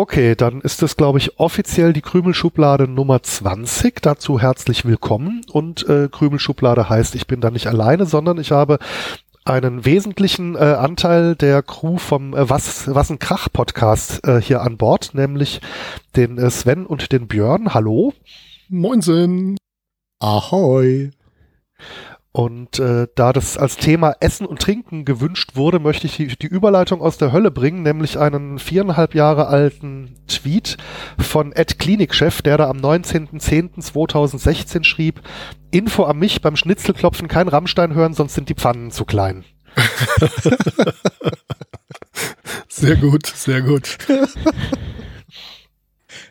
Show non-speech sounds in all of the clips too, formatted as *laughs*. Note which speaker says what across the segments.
Speaker 1: Okay, dann ist es, glaube ich, offiziell die Krümelschublade Nummer 20. Dazu herzlich willkommen. Und äh, Krümelschublade heißt, ich bin da nicht alleine, sondern ich habe einen wesentlichen äh, Anteil der Crew vom äh, Was, Was ein Krach Podcast äh, hier an Bord, nämlich den äh, Sven und den Björn. Hallo.
Speaker 2: Moinsen.
Speaker 3: Ahoi.
Speaker 1: Und äh, da das als Thema Essen und Trinken gewünscht wurde, möchte ich die, die Überleitung aus der Hölle bringen, nämlich einen viereinhalb Jahre alten Tweet von Ed Klinikchef, der da am 19.10.2016 schrieb, Info an mich beim Schnitzelklopfen kein Rammstein hören, sonst sind die Pfannen zu klein. *laughs*
Speaker 2: sehr gut, sehr gut. *laughs*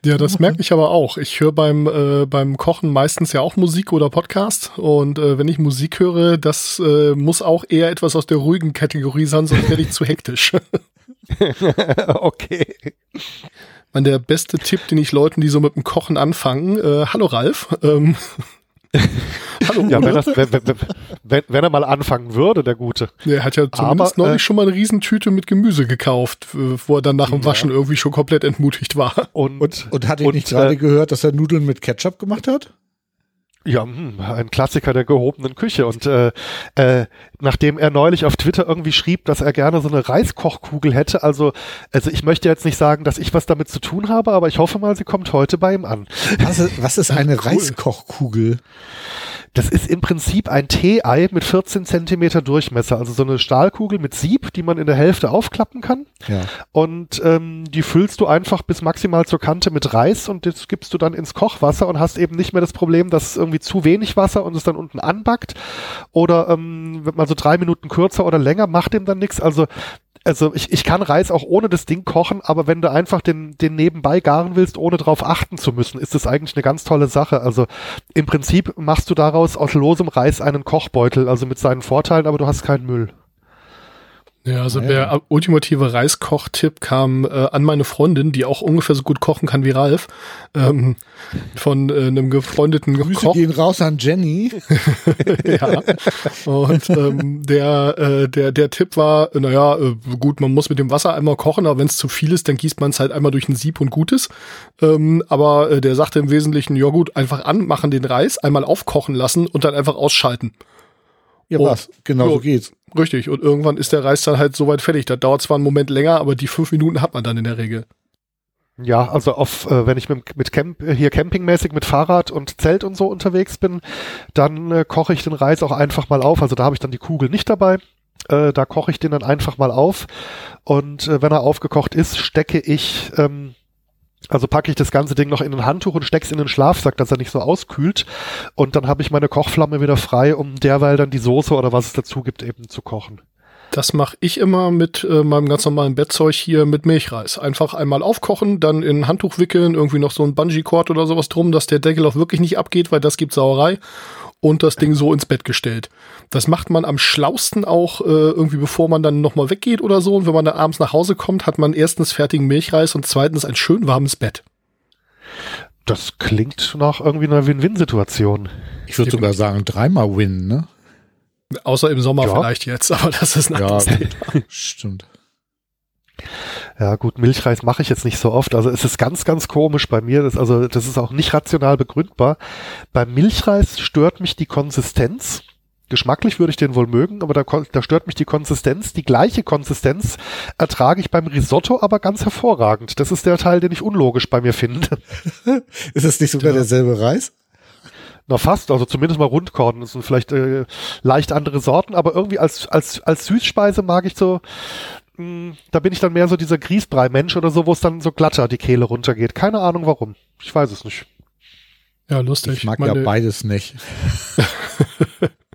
Speaker 2: Ja, das merke ich aber auch. Ich höre beim, äh, beim Kochen meistens ja auch Musik oder Podcast. Und äh, wenn ich Musik höre, das äh, muss auch eher etwas aus der ruhigen Kategorie sein, sonst werde ich zu hektisch. *laughs*
Speaker 1: okay.
Speaker 2: Man, der beste Tipp, den ich Leuten, die so mit dem Kochen anfangen, äh, hallo Ralf, ähm,
Speaker 1: Hallo, ja, wenn, das, wenn, wenn, wenn, er mal anfangen würde, der Gute.
Speaker 2: Er hat ja zumindest Aber, neulich äh, schon mal eine Riesentüte mit Gemüse gekauft, wo er dann nach dem Waschen ja. irgendwie schon komplett entmutigt war.
Speaker 3: Und, und, und hat ihn nicht gerade äh, gehört, dass er Nudeln mit Ketchup gemacht hat?
Speaker 1: Ja, hm, ein Klassiker der gehobenen Küche. Und äh, äh, nachdem er neulich auf Twitter irgendwie schrieb, dass er gerne so eine Reiskochkugel hätte, also, also ich möchte jetzt nicht sagen, dass ich was damit zu tun habe, aber ich hoffe mal, sie kommt heute bei ihm an.
Speaker 3: Was ist, was ist *laughs* eine cool. Reiskochkugel?
Speaker 1: Das ist im Prinzip ein Tee-Ei mit 14 Zentimeter Durchmesser, also so eine Stahlkugel mit Sieb, die man in der Hälfte aufklappen kann.
Speaker 3: Ja.
Speaker 1: Und ähm, die füllst du einfach bis maximal zur Kante mit Reis und das gibst du dann ins Kochwasser und hast eben nicht mehr das Problem, dass irgendwie zu wenig Wasser und es dann unten anbackt. Oder ähm, man so drei Minuten kürzer oder länger, macht dem dann nichts. Also also ich, ich kann Reis auch ohne das Ding kochen, aber wenn du einfach den, den nebenbei garen willst, ohne drauf achten zu müssen, ist das eigentlich eine ganz tolle Sache. Also im Prinzip machst du daraus aus losem Reis einen Kochbeutel, also mit seinen Vorteilen, aber du hast keinen Müll.
Speaker 2: Ja, also ja. der ultimative Reiskoch-Tipp kam äh, an meine Freundin, die auch ungefähr so gut kochen kann wie Ralf, ähm, von äh, einem gefreundeten
Speaker 3: Grüße Koch. gehen raus an Jenny. *laughs*
Speaker 2: ja. Und ähm, der, äh, der, der Tipp war, naja, äh, gut, man muss mit dem Wasser einmal kochen, aber wenn es zu viel ist, dann gießt man es halt einmal durch ein Sieb und Gutes. Ähm, aber äh, der sagte im Wesentlichen, ja gut, einfach anmachen den Reis, einmal aufkochen lassen und dann einfach ausschalten.
Speaker 3: Ja, was? Genau so geht's.
Speaker 2: Richtig. Und irgendwann ist der Reis dann halt soweit fertig. Da dauert zwar einen Moment länger, aber die fünf Minuten hat man dann in der Regel.
Speaker 1: Ja, also auf, äh, wenn ich mit, mit Camp, hier campingmäßig mit Fahrrad und Zelt und so unterwegs bin, dann äh, koche ich den Reis auch einfach mal auf. Also da habe ich dann die Kugel nicht dabei. Äh, da koche ich den dann einfach mal auf. Und äh, wenn er aufgekocht ist, stecke ich ähm, also packe ich das ganze Ding noch in ein Handtuch und steck's in den Schlafsack, dass er nicht so auskühlt. Und dann habe ich meine Kochflamme wieder frei, um derweil dann die Soße oder was es dazu gibt eben zu kochen.
Speaker 2: Das mache ich immer mit äh, meinem ganz normalen Bettzeug hier mit Milchreis. Einfach einmal aufkochen, dann in ein Handtuch wickeln, irgendwie noch so ein Bungee-Cord oder sowas drum, dass der Deckel auch wirklich nicht abgeht, weil das gibt Sauerei und das Ding so ins Bett gestellt. Das macht man am schlausten auch äh, irgendwie, bevor man dann nochmal weggeht oder so. Und wenn man dann abends nach Hause kommt, hat man erstens fertigen Milchreis und zweitens ein schön warmes Bett.
Speaker 1: Das klingt nach irgendwie einer Win-Win-Situation.
Speaker 3: Ich würde sogar sagen, dreimal Win, ne?
Speaker 2: Außer im Sommer ja. vielleicht jetzt, aber das ist ein
Speaker 3: ja, Stimmt.
Speaker 1: Ja, gut, Milchreis mache ich jetzt nicht so oft. Also es ist ganz, ganz komisch bei mir. Das, also das ist auch nicht rational begründbar. Beim Milchreis stört mich die Konsistenz. Geschmacklich würde ich den wohl mögen, aber da, da stört mich die Konsistenz. Die gleiche Konsistenz ertrage ich beim Risotto aber ganz hervorragend. Das ist der Teil, den ich unlogisch bei mir finde. *laughs*
Speaker 3: ist das nicht sogar ja. derselbe Reis?
Speaker 1: Na fast, also zumindest mal Rundkorn. Das sind vielleicht äh, leicht andere Sorten, aber irgendwie als, als, als Süßspeise mag ich so hm, da bin ich dann mehr so dieser Grießbrei-Mensch oder so, wo es dann so glatter die Kehle runtergeht. Keine Ahnung warum. Ich weiß es nicht.
Speaker 2: Ja, lustig.
Speaker 3: Ich mag Meine, ja beides nicht. *laughs*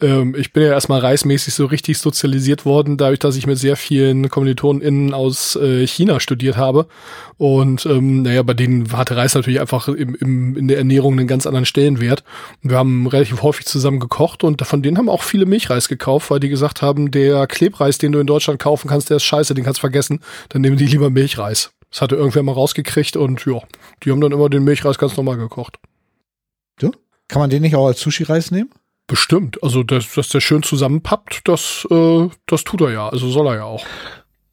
Speaker 2: ähm, ich bin ja erstmal reismäßig so richtig sozialisiert worden, dadurch, dass ich mit sehr vielen KommilitonInnen aus äh, China studiert habe. Und ähm, naja, bei denen hatte Reis natürlich einfach im, im, in der Ernährung einen ganz anderen Stellenwert. Wir haben relativ häufig zusammen gekocht und von denen haben auch viele Milchreis gekauft, weil die gesagt haben, der Klebreis, den du in Deutschland kaufen kannst, der ist scheiße, den kannst vergessen. Dann nehmen die lieber Milchreis. Das hatte irgendwer mal rausgekriegt und ja, die haben dann immer den Milchreis ganz normal gekocht.
Speaker 3: Ja? Kann man den nicht auch als Sushi-Reis nehmen?
Speaker 2: Bestimmt. Also, dass, dass der schön zusammenpappt, das, äh, das tut er ja. Also soll er ja auch.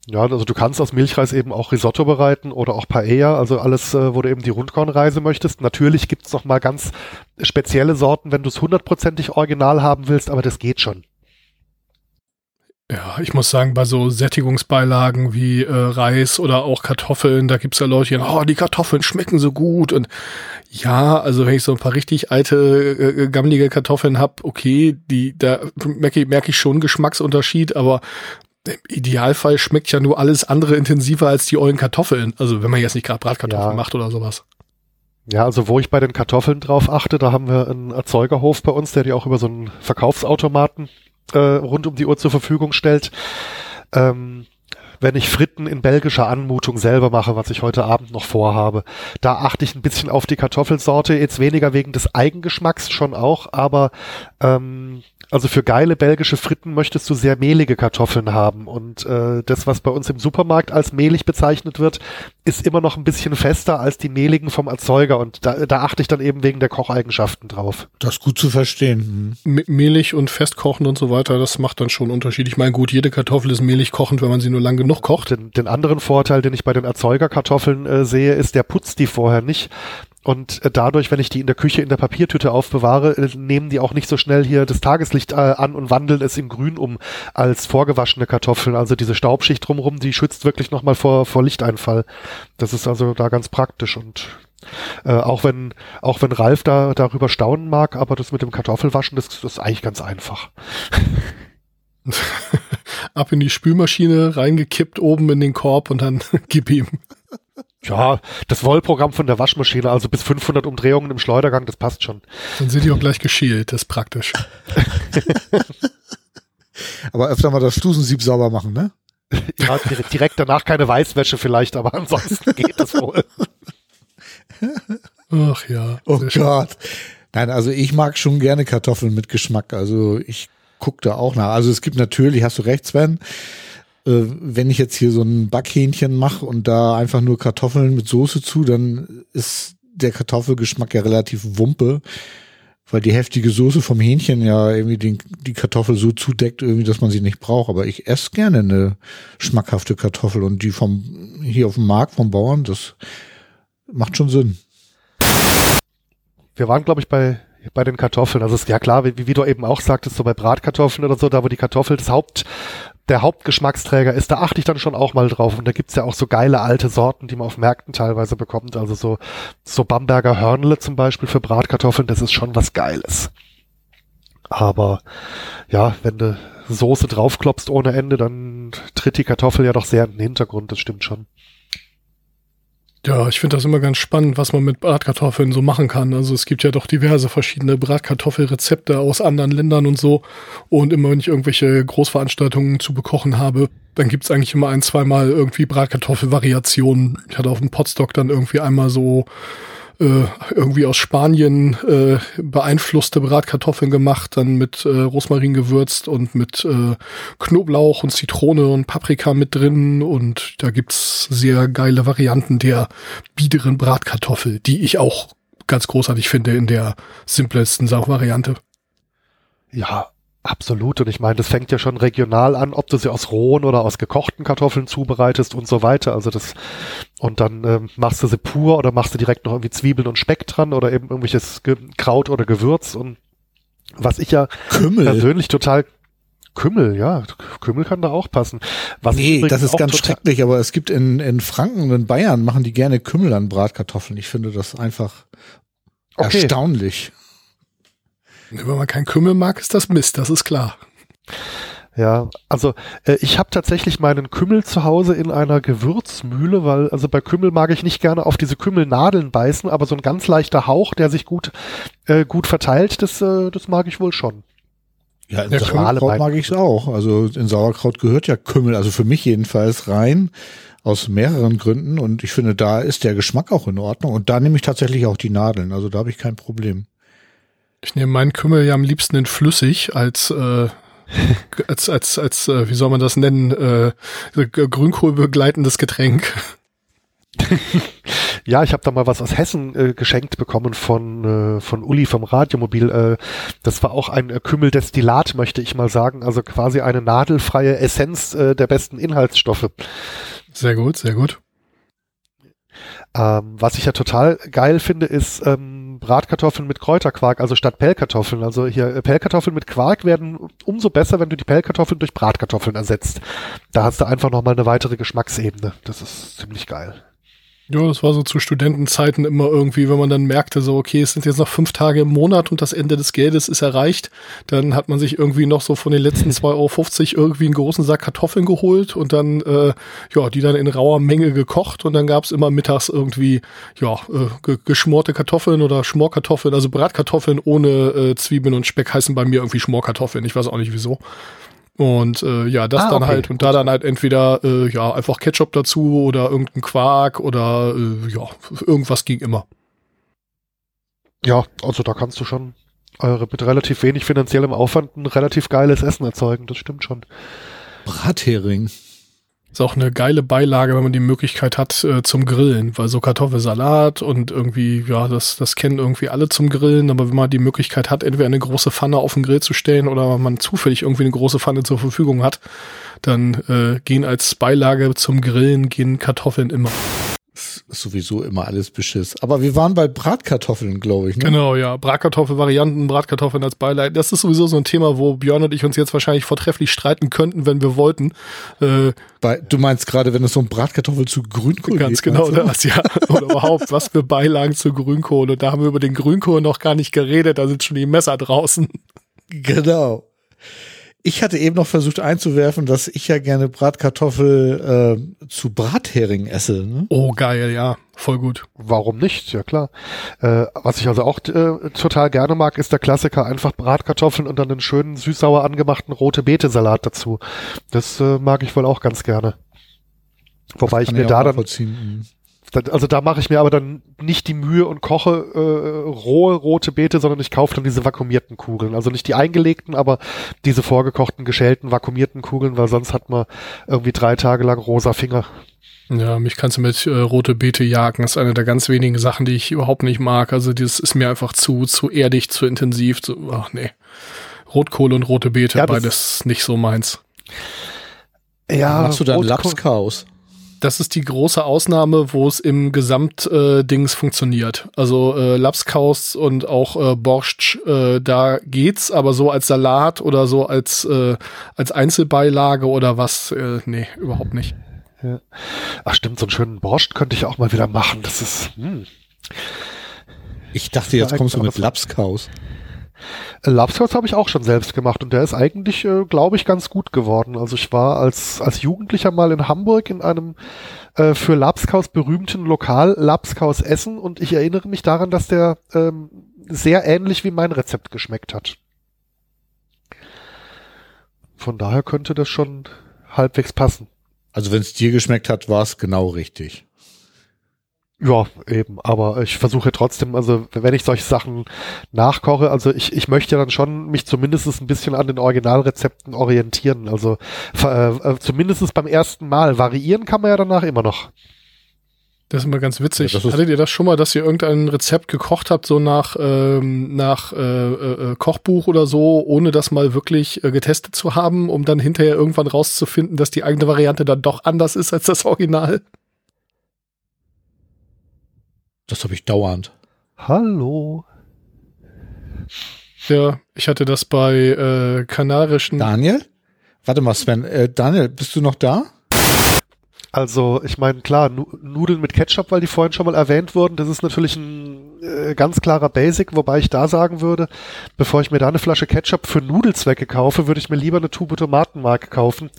Speaker 1: Ja, also du kannst aus Milchreis eben auch Risotto bereiten oder auch Paella, also alles, äh, wo du eben die Rundkornreise möchtest. Natürlich gibt's noch mal ganz spezielle Sorten, wenn du es hundertprozentig original haben willst, aber das geht schon.
Speaker 2: Ja, ich muss sagen, bei so Sättigungsbeilagen wie äh, Reis oder auch Kartoffeln, da gibt's ja Leute, die sagen, oh, die Kartoffeln schmecken so gut. Und ja, also wenn ich so ein paar richtig alte, äh, äh gammelige Kartoffeln hab, okay, die, da merke, merke ich schon Geschmacksunterschied, aber im Idealfall schmeckt ja nur alles andere intensiver als die ollen Kartoffeln. Also wenn man jetzt nicht gerade Bratkartoffeln ja. macht oder sowas.
Speaker 1: Ja, also wo ich bei den Kartoffeln drauf achte, da haben wir einen Erzeugerhof bei uns, der die auch über so einen Verkaufsautomaten äh, rund um die Uhr zur Verfügung stellt. Ähm, wenn ich Fritten in belgischer Anmutung selber mache, was ich heute Abend noch vorhabe, da achte ich ein bisschen auf die Kartoffelsorte, jetzt weniger wegen des Eigengeschmacks schon auch, aber ähm, also für geile belgische Fritten möchtest du sehr mehlige Kartoffeln haben. Und äh, das, was bei uns im Supermarkt als mehlig bezeichnet wird, ist immer noch ein bisschen fester als die mehligen vom Erzeuger. Und da, da achte ich dann eben wegen der Kocheigenschaften drauf.
Speaker 3: Das ist gut zu verstehen.
Speaker 2: Mhm. Mehlig und festkochen und so weiter, das macht dann schon Unterschied. Ich meine, gut, jede Kartoffel ist mehlig kochend, wenn man sie nur lang genug kocht.
Speaker 1: Den, den anderen Vorteil, den ich bei den Erzeugerkartoffeln äh, sehe, ist, der putzt die vorher nicht. Und äh, dadurch, wenn ich die in der Küche in der Papiertüte aufbewahre, äh, nehmen die auch nicht so schnell hier das Tageslicht äh, an und wandeln es in Grün um als vorgewaschene Kartoffeln. Also diese Staubschicht drumherum, die schützt wirklich nochmal vor, vor Lichteinfall. Das ist also da ganz praktisch und äh, auch wenn auch wenn Ralf da darüber staunen mag, aber das mit dem Kartoffelwaschen, das, das ist eigentlich ganz einfach. *laughs*
Speaker 2: Ab in die Spülmaschine, reingekippt oben in den Korb und dann *laughs* gib ihm.
Speaker 1: Ja, das Wollprogramm von der Waschmaschine, also bis 500 Umdrehungen im Schleudergang, das passt schon.
Speaker 2: Dann sind die auch gleich geschält, das ist praktisch. *laughs*
Speaker 3: aber öfter mal das Stusensieb sauber machen, ne?
Speaker 1: Ja, direkt danach keine Weißwäsche vielleicht, aber ansonsten *laughs* geht es wohl.
Speaker 2: Ach ja.
Speaker 3: Oh Gott. Nein, also ich mag schon gerne Kartoffeln mit Geschmack. Also ich gucke da auch nach. Also es gibt natürlich, hast du recht, Sven, äh, wenn ich jetzt hier so ein Backhähnchen mache und da einfach nur Kartoffeln mit Soße zu, dann ist der Kartoffelgeschmack ja relativ wumpe, weil die heftige Soße vom Hähnchen ja irgendwie den, die Kartoffel so zudeckt, irgendwie, dass man sie nicht braucht. Aber ich esse gerne eine schmackhafte Kartoffel und die vom hier auf dem Markt vom Bauern, das macht schon Sinn.
Speaker 1: Wir waren, glaube ich, bei bei den Kartoffeln. Also ist ja klar, wie, wie du eben auch sagtest, so bei Bratkartoffeln oder so, da wo die Kartoffel das Haupt der Hauptgeschmacksträger ist, da achte ich dann schon auch mal drauf. Und da gibt's ja auch so geile alte Sorten, die man auf Märkten teilweise bekommt. Also so, so Bamberger Hörnle zum Beispiel für Bratkartoffeln, das ist schon was Geiles. Aber ja, wenn du Soße draufklopst ohne Ende, dann tritt die Kartoffel ja doch sehr in den Hintergrund, das stimmt schon.
Speaker 2: Ja, ich finde das immer ganz spannend, was man mit Bratkartoffeln so machen kann. Also es gibt ja doch diverse verschiedene Bratkartoffelrezepte aus anderen Ländern und so. Und immer wenn ich irgendwelche Großveranstaltungen zu bekochen habe, dann gibt's eigentlich immer ein, zweimal irgendwie Bratkartoffelvariationen. Ich hatte auf dem Potstock dann irgendwie einmal so äh, irgendwie aus Spanien äh, beeinflusste Bratkartoffeln gemacht, dann mit äh, Rosmarin gewürzt und mit äh, Knoblauch und Zitrone und Paprika mit drin und da gibt's sehr geile Varianten der biederen Bratkartoffel, die ich auch ganz großartig finde in der simplesten Variante.
Speaker 1: Ja, Absolut. Und ich meine, das fängt ja schon regional an, ob du sie aus rohen oder aus gekochten Kartoffeln zubereitest und so weiter. Also das, und dann ähm, machst du sie pur oder machst du direkt noch irgendwie Zwiebeln und Speck dran oder eben irgendwelches Ge Kraut oder Gewürz und was ich ja
Speaker 3: Kümmel.
Speaker 1: persönlich total Kümmel, ja, Kümmel kann da auch passen.
Speaker 3: Was nee, das ist ganz schrecklich, aber es gibt in, in Franken und in Bayern machen die gerne Kümmel an Bratkartoffeln. Ich finde das einfach okay. erstaunlich.
Speaker 2: Wenn man kein Kümmel mag, ist das Mist, das ist klar.
Speaker 1: Ja, also äh, ich habe tatsächlich meinen Kümmel zu Hause in einer Gewürzmühle, weil also bei Kümmel mag ich nicht gerne auf diese Kümmelnadeln beißen, aber so ein ganz leichter Hauch, der sich gut äh, gut verteilt, das äh, das mag ich wohl schon.
Speaker 3: Ja, in Sauerkraut mag ich es auch. Also in Sauerkraut gehört ja Kümmel, also für mich jedenfalls rein aus mehreren Gründen und ich finde, da ist der Geschmack auch in Ordnung und da nehme ich tatsächlich auch die Nadeln, also da habe ich kein Problem.
Speaker 2: Ich nehme meinen Kümmel ja am liebsten in flüssig als äh, *laughs* als als als äh, wie soll man das nennen äh, Grünkohl begleitendes Getränk. *laughs*
Speaker 1: ja, ich habe da mal was aus Hessen äh, geschenkt bekommen von, äh, von Uli vom Radiomobil. Äh, das war auch ein äh, Kümmeldestillat, möchte ich mal sagen. Also quasi eine nadelfreie Essenz äh, der besten Inhaltsstoffe.
Speaker 2: Sehr gut, sehr gut.
Speaker 1: Ähm, was ich ja total geil finde, ist ähm, Bratkartoffeln mit Kräuterquark, also statt Pellkartoffeln. Also hier äh, Pellkartoffeln mit Quark werden umso besser, wenn du die Pellkartoffeln durch Bratkartoffeln ersetzt. Da hast du einfach nochmal eine weitere Geschmacksebene. Das ist ziemlich geil.
Speaker 2: Ja, das war so zu Studentenzeiten immer irgendwie, wenn man dann merkte, so, okay, es sind jetzt noch fünf Tage im Monat und das Ende des Geldes ist erreicht, dann hat man sich irgendwie noch so von den letzten 2,50 Euro irgendwie einen großen Sack Kartoffeln geholt und dann, äh, ja, die dann in rauer Menge gekocht und dann gab's immer mittags irgendwie, ja, äh, geschmorte Kartoffeln oder Schmorkartoffeln, also Bratkartoffeln ohne äh, Zwiebeln und Speck heißen bei mir irgendwie Schmorkartoffeln, ich weiß auch nicht wieso. Und äh, ja, das ah, dann okay. halt und da dann halt entweder äh, ja einfach Ketchup dazu oder irgendein Quark oder äh, ja irgendwas ging immer.
Speaker 1: Ja, also da kannst du schon äh, mit relativ wenig finanziellem Aufwand ein relativ geiles Essen erzeugen. Das stimmt schon.
Speaker 3: Brathering.
Speaker 2: Ist auch eine geile Beilage, wenn man die Möglichkeit hat äh, zum Grillen, weil so Kartoffelsalat und irgendwie, ja, das, das kennen irgendwie alle zum Grillen, aber wenn man die Möglichkeit hat, entweder eine große Pfanne auf den Grill zu stellen oder man zufällig irgendwie eine große Pfanne zur Verfügung hat, dann äh, gehen als Beilage zum Grillen gehen Kartoffeln immer
Speaker 3: ist sowieso immer alles Beschiss. Aber wir waren bei Bratkartoffeln, glaube ich.
Speaker 2: Ne? Genau, ja. Bratkartoffelvarianten, Bratkartoffeln als Beileid. Das ist sowieso so ein Thema, wo Björn und ich uns jetzt wahrscheinlich vortrefflich streiten könnten, wenn wir wollten.
Speaker 3: Äh, bei, du meinst gerade, wenn es um Bratkartoffel zu Grünkohl
Speaker 2: Ganz geht, genau das, ja. Oder überhaupt, was für Beilagen zu Grünkohl. Und da haben wir über den Grünkohl noch gar nicht geredet, da sind schon die Messer draußen.
Speaker 3: Genau. Ich hatte eben noch versucht einzuwerfen, dass ich ja gerne Bratkartoffel äh, zu Brathering esse. Ne?
Speaker 2: Oh, geil, ja. Voll gut.
Speaker 1: Warum nicht? Ja, klar. Äh, was ich also auch äh, total gerne mag, ist der Klassiker. Einfach Bratkartoffeln und dann einen schönen süß-sauer angemachten rote Beete-Salat dazu. Das äh, mag ich wohl auch ganz gerne. Wobei ich mir da dann, mhm also da mache ich mir aber dann nicht die Mühe und koche äh, rohe rote Beete, sondern ich kaufe dann diese vakuumierten Kugeln. Also nicht die eingelegten, aber diese vorgekochten, geschälten, vakuumierten Kugeln, weil sonst hat man irgendwie drei Tage lang rosa Finger.
Speaker 2: Ja, mich kannst du mit äh, rote Beete jagen. Das ist eine der ganz wenigen Sachen, die ich überhaupt nicht mag. Also das ist mir einfach zu, zu erdig, zu intensiv. Zu, ach nee. Rotkohle und rote Beete, ja, beides nicht so meins.
Speaker 3: Ja, machst du dann Lapskaus?
Speaker 2: Das ist die große Ausnahme, wo es im Gesamtdings äh, funktioniert. Also äh, Lapskaus und auch äh, Borscht, äh, da geht's, aber so als Salat oder so als, äh, als Einzelbeilage oder was, äh, nee, überhaupt nicht.
Speaker 1: Ja. Ach stimmt, so einen schönen Borscht könnte ich auch mal wieder machen. Das ist. Hm.
Speaker 3: Ich dachte, jetzt kommst du mit Lapskaus.
Speaker 1: Lapskaus habe ich auch schon selbst gemacht und der ist eigentlich, äh, glaube ich, ganz gut geworden. Also ich war als, als Jugendlicher mal in Hamburg in einem äh, für Lapskaus berühmten Lokal Lapskaus essen und ich erinnere mich daran, dass der ähm, sehr ähnlich wie mein Rezept geschmeckt hat. Von daher könnte das schon halbwegs passen.
Speaker 3: Also wenn es dir geschmeckt hat, war es genau richtig.
Speaker 1: Ja, eben, aber ich versuche trotzdem, also wenn ich solche Sachen nachkoche, also ich, ich möchte dann schon mich zumindest ein bisschen an den Originalrezepten orientieren. Also äh, äh zumindest beim ersten Mal. Variieren kann man ja danach immer noch.
Speaker 2: Das ist immer ganz witzig. Ja, Hattet ihr das schon mal, dass ihr irgendein Rezept gekocht habt, so nach, ähm, nach äh, äh, äh, Kochbuch oder so, ohne das mal wirklich äh, getestet zu haben, um dann hinterher irgendwann rauszufinden, dass die eigene Variante dann doch anders ist als das Original?
Speaker 3: Das habe ich dauernd.
Speaker 1: Hallo.
Speaker 2: Ja, ich hatte das bei äh, kanarischen.
Speaker 3: Daniel? Warte mal, Sven. Äh, Daniel, bist du noch da?
Speaker 1: Also, ich meine, klar, Nudeln mit Ketchup, weil die vorhin schon mal erwähnt wurden, das ist natürlich ein äh, ganz klarer Basic, wobei ich da sagen würde, bevor ich mir da eine Flasche Ketchup für Nudelzwecke kaufe, würde ich mir lieber eine Tube Tomatenmark kaufen.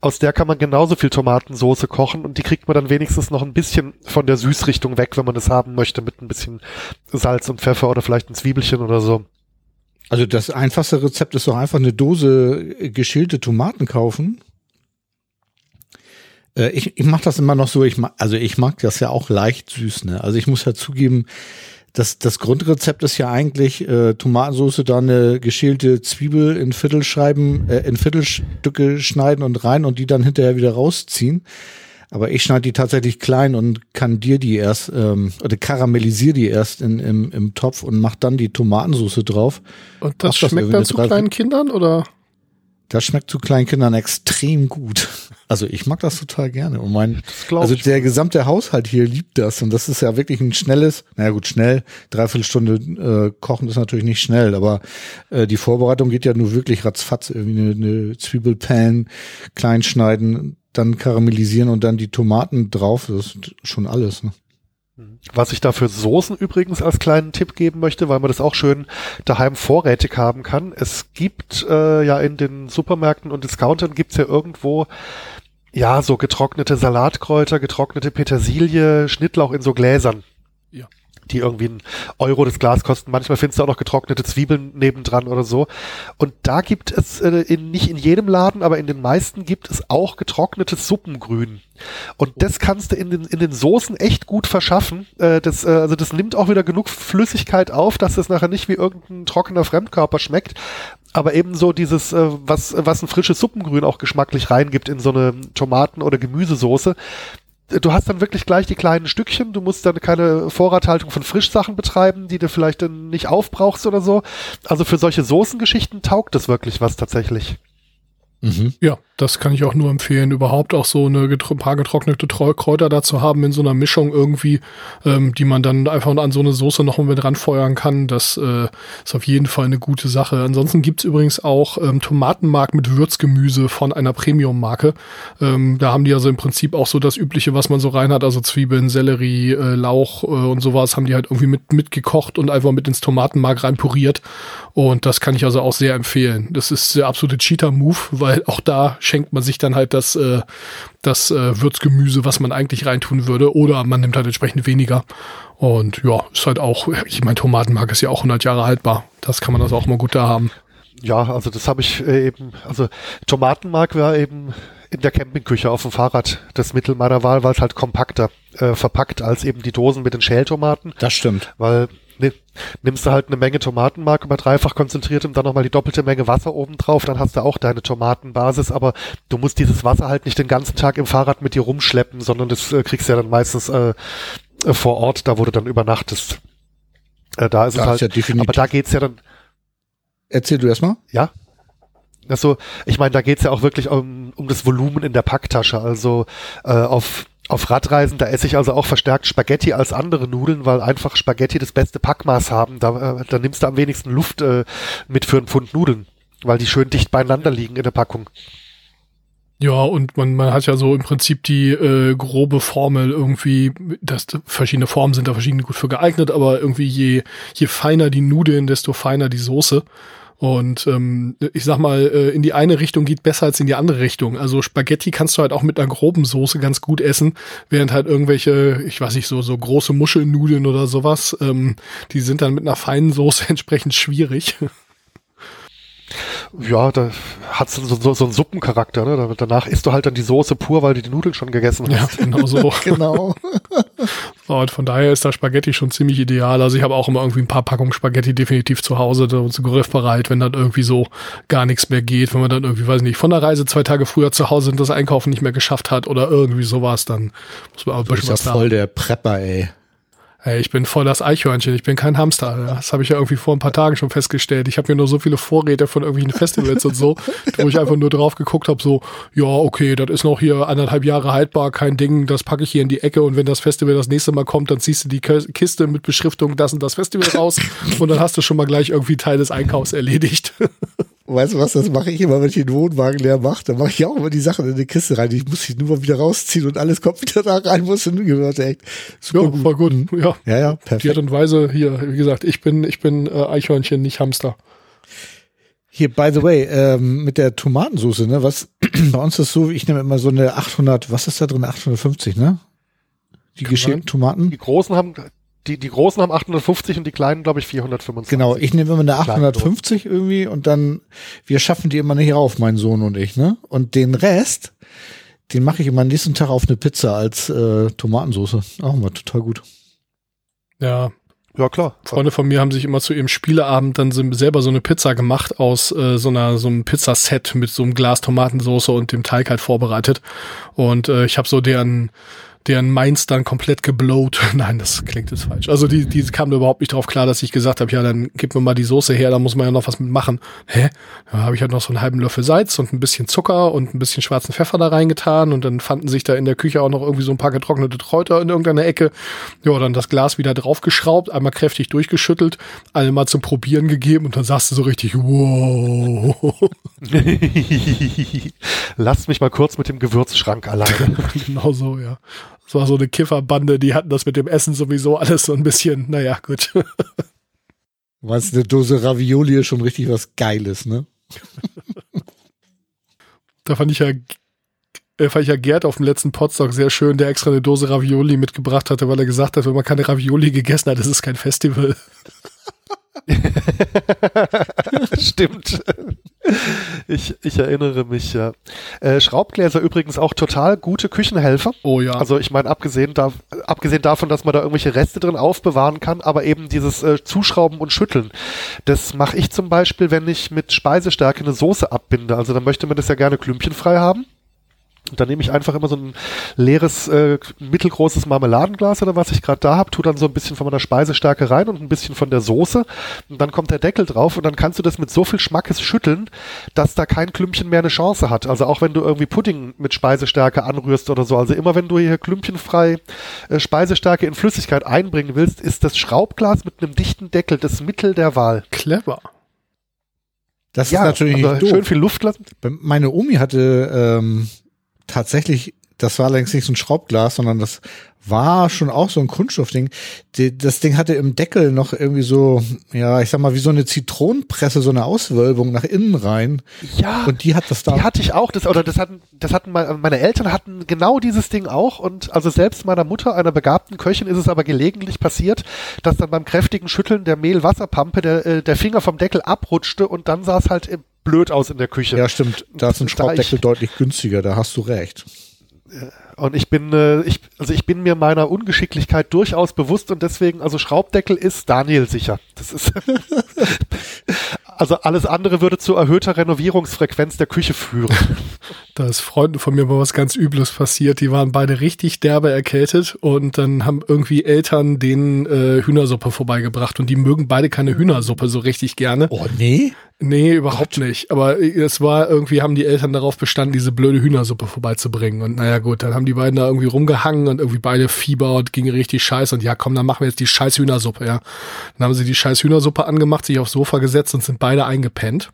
Speaker 1: Aus der kann man genauso viel Tomatensoße kochen und die kriegt man dann wenigstens noch ein bisschen von der Süßrichtung weg, wenn man es haben möchte, mit ein bisschen Salz und Pfeffer oder vielleicht ein Zwiebelchen oder so.
Speaker 3: Also das einfachste Rezept ist doch einfach eine Dose geschälte Tomaten kaufen äh, ich, ich mache das immer noch so, ich mag, also ich mag das ja auch leicht süß, ne? Also ich muss ja zugeben, das, das Grundrezept ist ja eigentlich äh, Tomatensauce, dann eine geschälte Zwiebel in Viertelscheiben, äh, in Viertelstücke schneiden und rein und die dann hinterher wieder rausziehen. Aber ich schneide die tatsächlich klein und kann dir die erst, ähm, oder karamellisiere die erst in, im, im Topf und mach dann die Tomatensauce drauf.
Speaker 2: Und das Mach schmeckt das dann zu kleinen Kindern oder?
Speaker 3: Das schmeckt zu kleinen Kindern extrem gut. Also ich mag das total gerne. Und mein, also der gesamte Haushalt hier liebt das. Und das ist ja wirklich ein schnelles, naja gut, schnell, dreiviertel Stunde äh, kochen ist natürlich nicht schnell, aber äh, die Vorbereitung geht ja nur wirklich ratzfatz. Irgendwie eine, eine Zwiebelpan klein schneiden, dann karamellisieren und dann die Tomaten drauf. Das ist schon alles. Ne?
Speaker 1: Was ich da für Soßen übrigens als kleinen Tipp geben möchte, weil man das auch schön daheim vorrätig haben kann. Es gibt äh, ja in den Supermärkten und Discountern gibt's ja irgendwo ja so getrocknete Salatkräuter, getrocknete Petersilie, Schnittlauch in so Gläsern. Ja die irgendwie einen Euro das Glas kosten. Manchmal findest du auch noch getrocknete Zwiebeln nebendran oder so. Und da gibt es äh, in, nicht in jedem Laden, aber in den meisten gibt es auch getrocknetes Suppengrün. Und das kannst du in den, in den Soßen echt gut verschaffen. Äh, das, äh, also das nimmt auch wieder genug Flüssigkeit auf, dass es nachher nicht wie irgendein trockener Fremdkörper schmeckt. Aber eben so dieses, äh, was, was ein frisches Suppengrün auch geschmacklich reingibt in so eine Tomaten- oder Gemüsesoße, du hast dann wirklich gleich die kleinen Stückchen, du musst dann keine Vorrathaltung von Frischsachen betreiben, die du vielleicht dann nicht aufbrauchst oder so. Also für solche Soßengeschichten taugt es wirklich was tatsächlich.
Speaker 2: Mhm. Ja, das kann ich auch nur empfehlen, überhaupt auch so eine ein paar getrocknete Kräuter dazu haben in so einer Mischung irgendwie, ähm, die man dann einfach an so eine Soße noch mit ranfeuern kann. Das äh, ist auf jeden Fall eine gute Sache. Ansonsten gibt's übrigens auch ähm, Tomatenmark mit Würzgemüse von einer Premium-Marke. Ähm, da haben die also im Prinzip auch so das Übliche, was man so rein hat, also Zwiebeln, Sellerie, äh, Lauch äh, und sowas, haben die halt irgendwie mit mitgekocht und einfach mit ins Tomatenmark rein puriert. Und das kann ich also auch sehr empfehlen. Das ist der absolute Cheater-Move, weil auch da schenkt man sich dann halt das, äh, das äh, Würzgemüse, was man eigentlich reintun würde, oder man nimmt halt entsprechend weniger. Und ja, ist halt auch, ich meine, Tomatenmark ist ja auch 100 Jahre haltbar. Das kann man also auch mal gut da haben.
Speaker 1: Ja, also das habe ich äh, eben, also Tomatenmark war eben in der Campingküche auf dem Fahrrad das Mittel meiner Wahl, weil es halt kompakter äh, verpackt als eben die Dosen mit den Schältomaten.
Speaker 3: Das stimmt.
Speaker 1: Weil ne, nimmst du halt eine Menge Tomatenmark über dreifach konzentriert und dann nochmal die doppelte Menge Wasser oben drauf, dann hast du auch deine Tomatenbasis, aber du musst dieses Wasser halt nicht den ganzen Tag im Fahrrad mit dir rumschleppen, sondern das äh, kriegst du ja dann meistens äh, äh, vor Ort, da wo du dann übernachtest. Äh, da ist das es halt, ja aber da geht's ja dann.
Speaker 3: Erzähl du erstmal.
Speaker 1: Ja. Also, ich meine, da geht's ja auch wirklich um, um das Volumen in der Packtasche. Also äh, auf auf Radreisen, da esse ich also auch verstärkt Spaghetti als andere Nudeln, weil einfach Spaghetti das beste Packmaß haben. Da, äh, da nimmst du am wenigsten Luft äh, mit für einen Pfund Nudeln, weil die schön dicht beieinander liegen in der Packung.
Speaker 2: Ja, und man, man hat ja so im Prinzip die äh, grobe Formel irgendwie, dass verschiedene Formen sind da verschiedene gut für geeignet, aber irgendwie je, je feiner die Nudeln, desto feiner die Soße. Und ähm, ich sag mal, äh, in die eine Richtung geht besser als in die andere Richtung. Also Spaghetti kannst du halt auch mit einer groben Soße ganz gut essen, während halt irgendwelche, ich weiß nicht, so, so große Muschelnudeln oder sowas, ähm, die sind dann mit einer feinen Soße *laughs* entsprechend schwierig.
Speaker 1: Ja, da hat so, so, so einen Suppencharakter. Ne? Danach isst du halt dann die Soße pur, weil du die Nudeln schon gegessen hast.
Speaker 2: Ja, genau so. *laughs* genau. *laughs* Und von daher ist da Spaghetti schon ziemlich ideal. Also ich habe auch immer irgendwie ein paar Packungen Spaghetti definitiv zu Hause zu griffbereit, wenn dann irgendwie so gar nichts mehr geht, wenn man dann irgendwie, weiß nicht, von der Reise zwei Tage früher zu Hause und das Einkaufen nicht mehr geschafft hat oder irgendwie sowas, dann muss man
Speaker 3: auch ein bisschen was ja voll der Prepper, ey.
Speaker 2: Hey, ich bin voll das Eichhörnchen, ich bin kein Hamster. Das habe ich ja irgendwie vor ein paar Tagen schon festgestellt. Ich habe mir nur so viele Vorräte von irgendwelchen Festivals und so, *laughs* wo ich einfach nur drauf geguckt habe, so, ja, okay, das ist noch hier anderthalb Jahre haltbar, kein Ding, das packe ich hier in die Ecke und wenn das Festival das nächste Mal kommt, dann ziehst du die Kiste mit Beschriftung das und das Festival raus *laughs* und dann hast du schon mal gleich irgendwie Teil des Einkaufs erledigt.
Speaker 3: Weißt du was, das mache ich immer, wenn ich den Wohnwagen leer mache, dann mache ich auch immer die Sachen in die Kiste rein. Ich muss sie nur mal wieder rausziehen und alles kommt wieder da rein, muss du gehört, echt.
Speaker 2: Super ja, gut. voll gut. Ja.
Speaker 3: ja, ja, perfekt.
Speaker 2: Die Art und Weise hier, wie gesagt, ich bin, ich bin äh, Eichhörnchen, nicht Hamster.
Speaker 3: Hier, by the way, ähm, mit der Tomatensauce, ne, was, *clears throat* bei uns ist so, ich nehme immer so eine 800, was ist da drin, 850, ne? Die geschälten Tomaten.
Speaker 1: Die großen haben, die, die großen haben 850 und die kleinen, glaube ich, 425.
Speaker 3: Genau, ich nehme immer eine 850 irgendwie und dann, wir schaffen die immer nicht rauf, mein Sohn und ich, ne? Und den Rest, den mache ich immer nächsten Tag auf eine Pizza als äh, Tomatensauce. Auch immer total gut.
Speaker 2: Ja,
Speaker 1: Ja, klar.
Speaker 2: Freunde von mir haben sich immer zu ihrem Spieleabend dann selber so eine Pizza gemacht aus äh, so einer so einem Pizzaset mit so einem Glas Tomatensauce und dem Teig halt vorbereitet. Und äh, ich habe so deren deren Mainz dann komplett geblowt. *laughs* Nein, das klingt jetzt falsch. Also die, die kamen überhaupt nicht drauf klar, dass ich gesagt habe, ja, dann gib mir mal die Soße her, da muss man ja noch was mitmachen. Hä? Da habe ich halt noch so einen halben Löffel Salz und ein bisschen Zucker und ein bisschen schwarzen Pfeffer da reingetan und dann fanden sich da in der Küche auch noch irgendwie so ein paar getrocknete Kräuter in irgendeiner Ecke. Ja, dann das Glas wieder draufgeschraubt, einmal kräftig durchgeschüttelt, alle mal zum Probieren gegeben und dann sagst du so richtig, wow. *laughs* *laughs*
Speaker 1: Lass mich mal kurz mit dem Gewürzschrank alleine.
Speaker 2: genau so, ja. Das war so eine Kifferbande, die hatten das mit dem Essen sowieso alles so ein bisschen, naja, gut.
Speaker 3: Du, eine Dose Ravioli ist schon richtig was Geiles, ne?
Speaker 2: da fand ich ja, äh, fand ich ja Gerd auf dem letzten Podstock sehr schön, der extra eine Dose Ravioli mitgebracht hatte, weil er gesagt hat, wenn man keine Ravioli gegessen hat, ist es kein Festival. *laughs*
Speaker 1: Stimmt. Ich, ich erinnere mich, ja. Äh, Schraubgläser übrigens auch total gute Küchenhelfer.
Speaker 2: Oh ja.
Speaker 1: Also ich meine, abgesehen, da, abgesehen davon, dass man da irgendwelche Reste drin aufbewahren kann, aber eben dieses äh, Zuschrauben und Schütteln. Das mache ich zum Beispiel, wenn ich mit Speisestärke eine Soße abbinde. Also dann möchte man das ja gerne klümpchenfrei haben. Und dann nehme ich einfach immer so ein leeres, äh, mittelgroßes Marmeladenglas oder was ich gerade da habe, tu dann so ein bisschen von meiner Speisestärke rein und ein bisschen von der Soße. Und dann kommt der Deckel drauf und dann kannst du das mit so viel Schmackes schütteln, dass da kein Klümpchen mehr eine Chance hat. Also auch wenn du irgendwie Pudding mit Speisestärke anrührst oder so. Also immer wenn du hier klümpchenfrei äh, Speisestärke in Flüssigkeit einbringen willst, ist das Schraubglas mit einem dichten Deckel das Mittel der Wahl.
Speaker 2: Clever.
Speaker 3: Das ja, ist natürlich
Speaker 1: also schön viel Luft lassen.
Speaker 3: Meine Omi hatte ähm, tatsächlich, das war längst nicht so ein Schraubglas, sondern das war schon auch so ein Kunststoffding. Das Ding hatte im Deckel noch irgendwie so, ja, ich sag mal, wie so eine Zitronenpresse, so eine Auswölbung nach innen rein.
Speaker 1: Ja.
Speaker 3: Und die hat das da.
Speaker 1: Die hatte ich auch, das, oder das hatten, das hatten meine Eltern hatten genau dieses Ding auch und also selbst meiner Mutter, einer begabten Köchin, ist es aber gelegentlich passiert, dass dann beim kräftigen Schütteln der Mehlwasserpampe der, äh, der Finger vom Deckel abrutschte und dann es halt blöd aus in der Küche.
Speaker 3: Ja, stimmt. Da ist ein *laughs* Schraubdeckel deutlich günstiger, da hast du recht.
Speaker 1: Und ich bin, äh, ich, also ich bin mir meiner Ungeschicklichkeit durchaus bewusst und deswegen, also Schraubdeckel ist Daniel sicher. Das ist, *laughs* also alles andere würde zu erhöhter Renovierungsfrequenz der Küche führen. *laughs*
Speaker 2: Da ist Freunden von mir mal was ganz Übles passiert. Die waren beide richtig derbe erkältet und dann haben irgendwie Eltern denen äh, Hühnersuppe vorbeigebracht und die mögen beide keine Hühnersuppe so richtig gerne.
Speaker 3: Oh nee?
Speaker 2: Nee, überhaupt nicht. Aber es war irgendwie, haben die Eltern darauf bestanden, diese blöde Hühnersuppe vorbeizubringen. Und naja gut, dann haben die beiden da irgendwie rumgehangen und irgendwie beide Fieber und ging richtig scheiße. Und ja, komm, dann machen wir jetzt die scheiß Hühnersuppe, ja. Dann haben sie die scheiß Hühnersuppe angemacht, sich aufs Sofa gesetzt und sind beide eingepennt.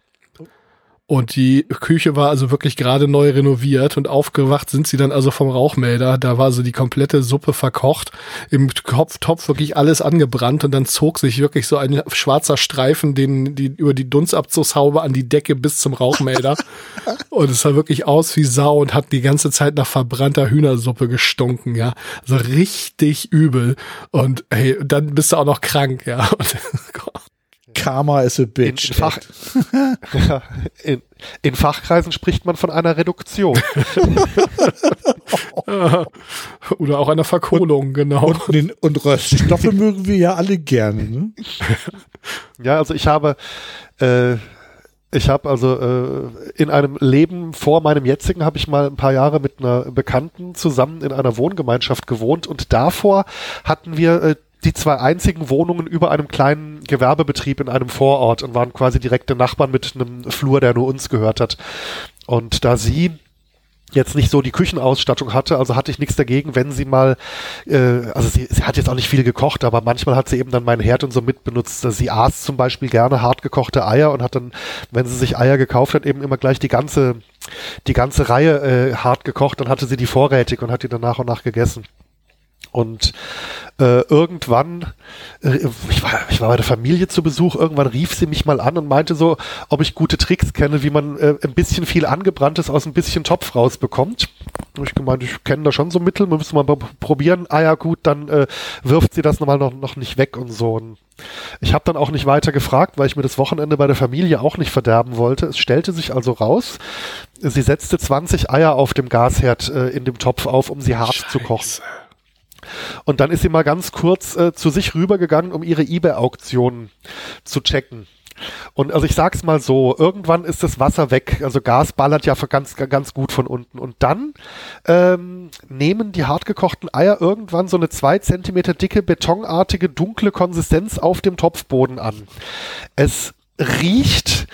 Speaker 2: Und die Küche war also wirklich gerade neu renoviert und aufgewacht sind sie dann also vom Rauchmelder. Da war so die komplette Suppe verkocht, im Kopftopf wirklich alles angebrannt und dann zog sich wirklich so ein schwarzer Streifen den, die, über die Dunstabzugshaube an die Decke bis zum Rauchmelder. *laughs* und es sah wirklich aus wie Sau und hat die ganze Zeit nach verbrannter Hühnersuppe gestunken, ja. So richtig übel. Und hey, dann bist du auch noch krank, ja. Und,
Speaker 3: Karma is a bitch.
Speaker 1: In, in, Fach, *laughs* in, in, Fachkreisen spricht man von einer Reduktion. *laughs* *laughs*
Speaker 2: Oder auch einer Verkohlung,
Speaker 3: und,
Speaker 2: genau.
Speaker 3: Und, den, und Röststoffe mögen wir ja alle gerne. Ne?
Speaker 1: Ja, also ich habe äh, ich habe also äh, in einem Leben vor meinem jetzigen habe ich mal ein paar Jahre mit einer Bekannten zusammen in einer Wohngemeinschaft gewohnt und davor hatten wir äh, die zwei einzigen Wohnungen über einem kleinen Gewerbebetrieb in einem Vorort und waren quasi direkte Nachbarn mit einem Flur, der nur uns gehört hat. Und da sie jetzt nicht so die Küchenausstattung hatte, also hatte ich nichts dagegen, wenn sie mal, äh, also sie, sie hat jetzt auch nicht viel gekocht, aber manchmal hat sie eben dann meinen Herd und so mitbenutzt. Sie aß zum Beispiel gerne hart gekochte Eier und hat dann, wenn sie sich Eier gekauft hat, eben immer gleich die ganze, die ganze Reihe äh, hart gekocht, dann hatte sie die vorrätig und hat die dann nach und nach gegessen. Und äh, irgendwann, äh, ich, war, ich war bei der Familie zu Besuch, irgendwann rief sie mich mal an und meinte so, ob ich gute Tricks kenne, wie man äh, ein bisschen viel Angebranntes aus ein bisschen Topf rausbekommt. Und ich gemeint, ich kenne da schon so Mittel, wir müssen mal probieren. Ah ja gut, dann äh, wirft sie das nochmal noch, noch nicht weg und so. Und ich habe dann auch nicht weiter gefragt, weil ich mir das Wochenende bei der Familie auch nicht verderben wollte. Es stellte sich also raus, sie setzte 20 Eier auf dem Gasherd äh, in dem Topf auf, um sie hart Scheiße. zu kochen. Und dann ist sie mal ganz kurz äh, zu sich rübergegangen, um ihre eBay-Auktion zu checken. Und also ich sag's mal so, irgendwann ist das Wasser weg. Also Gas ballert ja ganz, ganz gut von unten. Und dann ähm, nehmen die hartgekochten Eier irgendwann so eine zwei Zentimeter dicke, betonartige, dunkle Konsistenz auf dem Topfboden an. Es riecht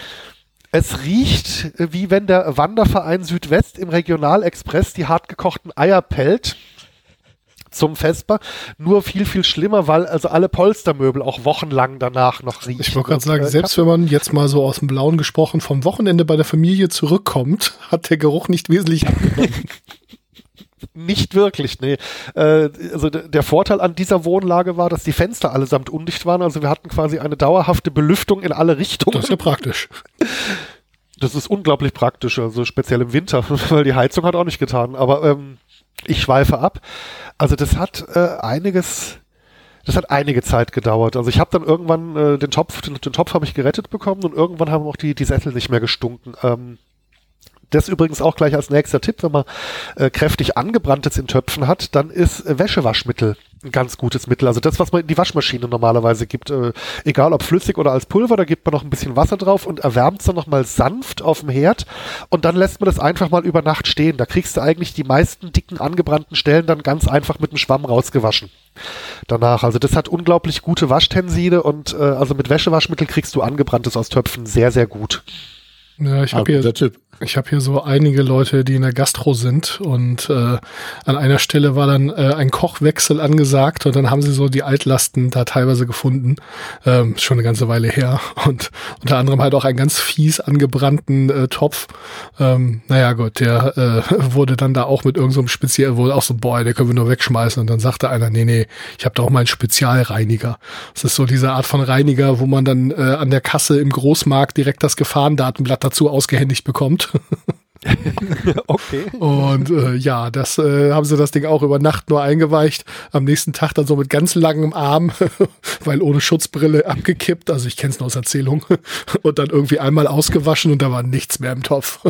Speaker 1: es riecht, wie wenn der Wanderverein Südwest im Regionalexpress die hartgekochten Eier pellt zum Vesper. Nur viel, viel schlimmer, weil also alle Polstermöbel auch wochenlang danach noch riechen.
Speaker 2: Ich wollte gerade sagen, selbst wenn man jetzt mal so aus dem Blauen gesprochen vom Wochenende bei der Familie zurückkommt, *laughs* hat der Geruch nicht wesentlich abgenommen. *laughs*
Speaker 1: Nicht wirklich, nee. Äh, also der Vorteil an dieser Wohnlage war, dass die Fenster allesamt undicht waren. Also wir hatten quasi eine dauerhafte Belüftung in alle Richtungen.
Speaker 2: Das ist ja praktisch. *laughs*
Speaker 1: Das ist unglaublich praktisch, also speziell im Winter, *laughs* weil die Heizung hat auch nicht getan. Aber ähm, ich schweife ab. Also das hat äh, einiges, das hat einige Zeit gedauert. Also ich habe dann irgendwann äh, den Topf, den, den Topf habe ich gerettet bekommen und irgendwann haben auch die, die Sessel nicht mehr gestunken. Ähm, das übrigens auch gleich als nächster Tipp, wenn man äh, kräftig angebranntes in Töpfen hat, dann ist äh, Wäschewaschmittel ein ganz gutes Mittel. Also das, was man in die Waschmaschine normalerweise gibt, äh, egal ob flüssig oder als Pulver, da gibt man noch ein bisschen Wasser drauf und erwärmt es dann nochmal sanft auf dem Herd und dann lässt man das einfach mal über Nacht stehen. Da kriegst du eigentlich die meisten dicken angebrannten Stellen dann ganz einfach mit dem Schwamm rausgewaschen. Danach, also das hat unglaublich gute Waschtenside und äh, also mit Wäschewaschmittel kriegst du angebranntes aus Töpfen sehr, sehr gut.
Speaker 2: Ja, ich habe hier, Tipp. Ich habe hier so einige Leute, die in der Gastro sind und äh, an einer Stelle war dann äh, ein Kochwechsel angesagt und dann haben sie so die Altlasten da teilweise gefunden, ähm, schon eine ganze Weile her *laughs* und unter anderem halt auch einen ganz fies angebrannten äh, Topf. Ähm, naja Gott, der äh, *laughs* wurde dann da auch mit irgendeinem so speziell, wurde auch so, boah, der können wir nur wegschmeißen und dann sagte einer, nee, nee, ich habe da auch mal einen Spezialreiniger. Das ist so diese Art von Reiniger, wo man dann äh, an der Kasse im Großmarkt direkt das Gefahrendatenblatt dazu ausgehändigt bekommt. *laughs* okay. Und äh, ja, das äh, haben sie das Ding auch über Nacht nur eingeweicht. Am nächsten Tag dann so mit ganz langem Arm, *laughs* weil ohne Schutzbrille abgekippt. Also ich kenne es nur aus Erzählung. *laughs* Und dann irgendwie einmal ausgewaschen und da war nichts mehr im Topf.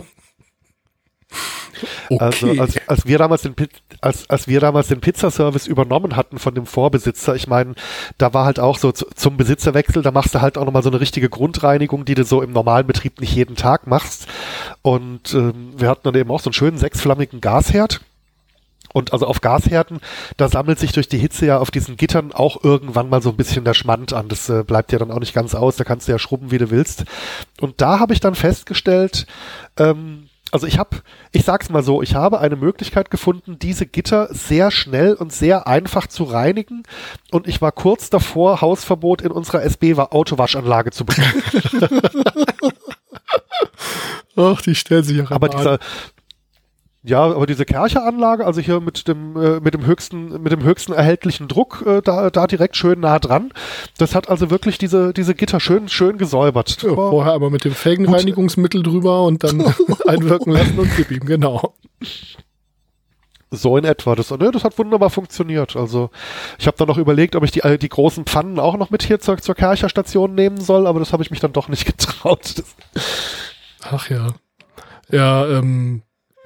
Speaker 1: Okay. Also als, als wir damals den als, als wir damals den Pizzaservice übernommen hatten von dem Vorbesitzer, ich meine, da war halt auch so zu, zum Besitzerwechsel, da machst du halt auch nochmal so eine richtige Grundreinigung, die du so im normalen Betrieb nicht jeden Tag machst. Und ähm, wir hatten dann eben auch so einen schönen sechsflammigen Gasherd. Und also auf Gasherden, da sammelt sich durch die Hitze ja auf diesen Gittern auch irgendwann mal so ein bisschen der Schmand an. Das äh, bleibt ja dann auch nicht ganz aus, da kannst du ja schrubben, wie du willst. Und da habe ich dann festgestellt, ähm, also ich habe, ich sag's mal so, ich habe eine Möglichkeit gefunden, diese Gitter sehr schnell und sehr einfach zu reinigen und ich war kurz davor, Hausverbot in unserer SB-Autowaschanlage zu bekommen. *laughs*
Speaker 2: Ach, die stellen sich ja
Speaker 1: Aber dieser, ja, aber diese Kercheranlage, also hier mit dem äh, mit dem höchsten mit dem höchsten erhältlichen Druck äh, da da direkt schön nah dran. Das hat also wirklich diese diese Gitter schön schön gesäubert.
Speaker 2: Ja, vorher aber mit dem Felgenreinigungsmittel drüber und dann *laughs* *laughs* einwirken lassen und gib ihm genau.
Speaker 1: So in etwa. Das, ne, das hat wunderbar funktioniert. Also ich habe dann noch überlegt, ob ich die, äh, die großen Pfannen auch noch mit hier zur, zur Kercherstation nehmen soll, aber das habe ich mich dann doch nicht *laughs* getraut.
Speaker 2: Ach ja. Ja, ähm,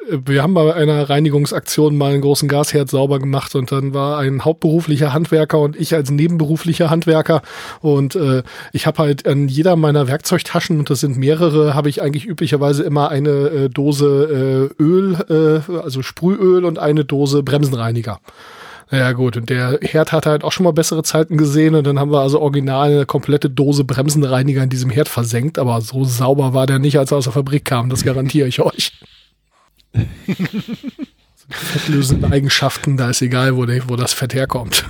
Speaker 2: wir haben bei einer Reinigungsaktion mal einen großen Gasherd sauber gemacht und dann war ein hauptberuflicher Handwerker und ich als nebenberuflicher Handwerker und äh, ich habe halt an jeder meiner Werkzeugtaschen und das sind mehrere, habe ich eigentlich üblicherweise immer eine äh, Dose äh, Öl, äh, also Sprühöl und eine Dose Bremsenreiniger. Ja gut, und der Herd hat halt auch schon mal bessere Zeiten gesehen und dann haben wir also original eine komplette Dose Bremsenreiniger in diesem Herd versenkt, aber so sauber war der nicht, als er aus der Fabrik kam, das garantiere ich euch. Fettlösende Eigenschaften, da ist egal, wo, wo das Fett herkommt.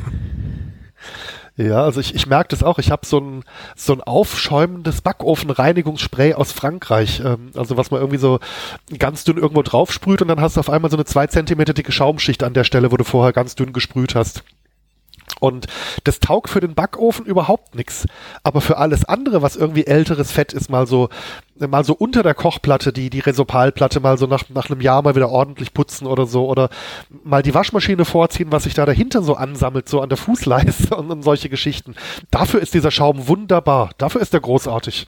Speaker 1: Ja, also ich, ich merke das auch. Ich habe so ein, so ein aufschäumendes Backofenreinigungsspray aus Frankreich. Ähm, also was man irgendwie so ganz dünn irgendwo drauf sprüht und dann hast du auf einmal so eine zwei Zentimeter dicke Schaumschicht an der Stelle, wo du vorher ganz dünn gesprüht hast. Und das taugt für den Backofen überhaupt nichts. Aber für alles andere, was irgendwie älteres Fett ist, mal so, mal so unter der Kochplatte, die, die Resopalplatte mal so nach, nach einem Jahr mal wieder ordentlich putzen oder so, oder mal die Waschmaschine vorziehen, was sich da dahinter so ansammelt, so an der Fußleiste *laughs* und, und solche Geschichten. Dafür ist dieser Schaum wunderbar. Dafür ist er großartig.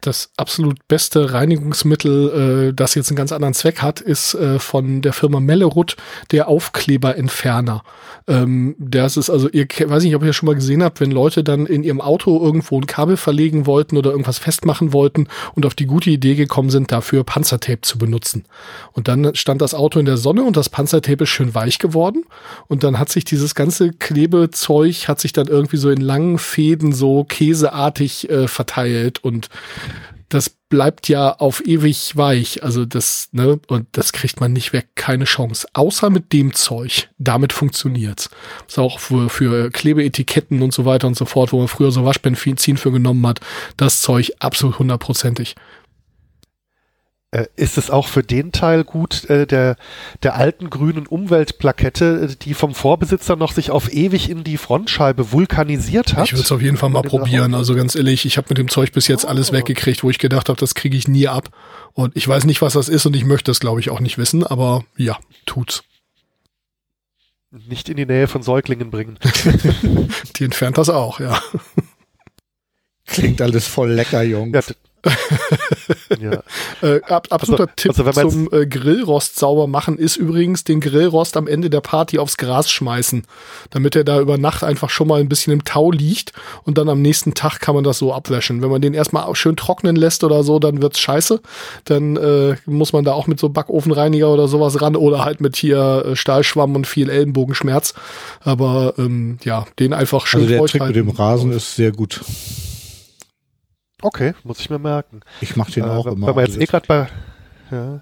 Speaker 2: Das absolut beste Reinigungsmittel, äh, das jetzt einen ganz anderen Zweck hat, ist äh, von der Firma Mellerud der Aufkleberentferner. Ähm, das ist also, ihr weiß nicht, ob ihr schon mal gesehen habt, wenn Leute dann in ihrem Auto irgendwo ein Kabel verlegen wollten oder irgendwas festmachen wollten und auf die gute Idee gekommen sind, dafür Panzertape zu benutzen. Und dann stand das Auto in der Sonne und das Panzertape ist schön weich geworden. Und dann hat sich dieses ganze Klebezeug hat sich dann irgendwie so in langen Fäden so käseartig äh, verteilt und das bleibt ja auf ewig weich. Also das, ne, und das kriegt man nicht weg, keine Chance. Außer mit dem Zeug. Damit funktioniert's. Ist auch für, für Klebeetiketten und so weiter und so fort, wo man früher so Waschbenzin für genommen hat, das Zeug absolut hundertprozentig.
Speaker 1: Äh, ist es auch für den Teil gut, äh, der, der alten grünen Umweltplakette, äh, die vom Vorbesitzer noch sich auf ewig in die Frontscheibe vulkanisiert hat?
Speaker 2: Ich würde es auf jeden Fall mal probieren. Also ganz ehrlich, ich habe mit dem Zeug bis jetzt oh. alles weggekriegt, wo ich gedacht habe, das kriege ich nie ab. Und ich weiß nicht, was das ist und ich möchte es, glaube ich, auch nicht wissen, aber ja, tut's.
Speaker 1: Nicht in die Nähe von Säuglingen bringen. *laughs*
Speaker 2: die entfernt das auch, ja.
Speaker 3: Klingt alles voll lecker, Jungs. Ja, *laughs*
Speaker 2: ja. *laughs* äh, ab, absoluter also, Tipp also zum äh, Grillrost sauber machen ist übrigens den Grillrost am Ende der Party aufs Gras schmeißen, damit er da über Nacht einfach schon mal ein bisschen im Tau liegt und dann am nächsten Tag kann man das so abwäschen. Wenn man den erstmal schön trocknen lässt oder so, dann wird's scheiße. Dann äh, muss man da auch mit so Backofenreiniger oder sowas ran oder halt mit hier äh, Stahlschwamm und viel Ellenbogenschmerz. Aber ähm, ja, den einfach schön
Speaker 3: Also der Trick mit dem Rasen ist sehr gut.
Speaker 1: Okay, muss ich mir merken.
Speaker 3: Ich mache den äh, auch
Speaker 1: wenn,
Speaker 3: immer.
Speaker 1: Wenn wir jetzt eh gerade bei, ja,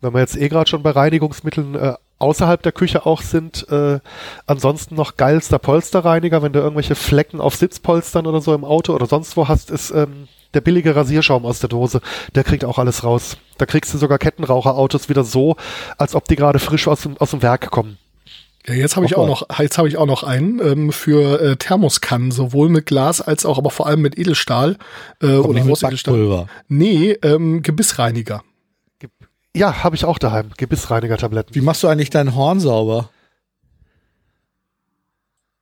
Speaker 1: wenn wir jetzt eh gerade schon bei Reinigungsmitteln äh, außerhalb der Küche auch sind, äh, ansonsten noch geilster Polsterreiniger, wenn du irgendwelche Flecken auf Sitzpolstern oder so im Auto oder sonst wo hast, ist ähm, der billige Rasierschaum aus der Dose. Der kriegt auch alles raus. Da kriegst du sogar Kettenraucherautos wieder so, als ob die gerade frisch aus dem, aus dem Werk kommen.
Speaker 2: Ja, jetzt habe ich auch noch, jetzt habe ich auch noch einen ähm, für äh, Thermoskannen, sowohl mit Glas als auch, aber vor allem mit Edelstahl
Speaker 3: äh, oder aus Edelstahl.
Speaker 2: Nee, ähm, Gebissreiniger.
Speaker 1: Ja, habe ich auch daheim. Gebissreiniger-Tabletten.
Speaker 3: Wie machst du eigentlich dein Horn sauber?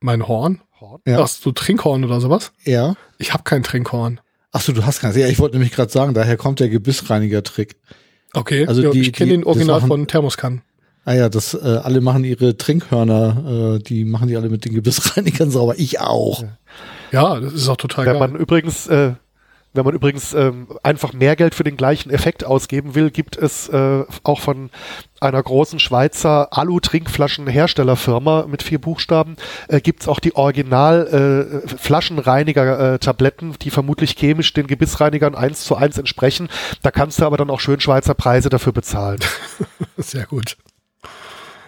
Speaker 2: Mein Horn? Horn? Ja. Ach, du Trinkhorn oder sowas?
Speaker 3: Ja.
Speaker 2: Ich habe kein Trinkhorn.
Speaker 3: Ach so, du hast keins. Ja, ich wollte nämlich gerade sagen, daher kommt der Gebissreiniger-Trick.
Speaker 2: Okay, also ja, die, ich kenne den Original von Thermoskannen.
Speaker 3: Ah ja, das äh, alle machen ihre Trinkhörner, äh, die machen die alle mit den Gebissreinigern sauber. Ich auch.
Speaker 2: Ja, das ist auch total
Speaker 1: wenn geil. man übrigens, äh, wenn man übrigens ähm, einfach mehr Geld für den gleichen Effekt ausgeben will, gibt es äh, auch von einer großen Schweizer Alu-Trinkflaschenherstellerfirma mit vier Buchstaben äh, gibt's auch die Original äh, Flaschenreiniger-Tabletten, die vermutlich chemisch den Gebissreinigern eins zu eins entsprechen. Da kannst du aber dann auch schön Schweizer Preise dafür bezahlen. *laughs*
Speaker 2: Sehr gut.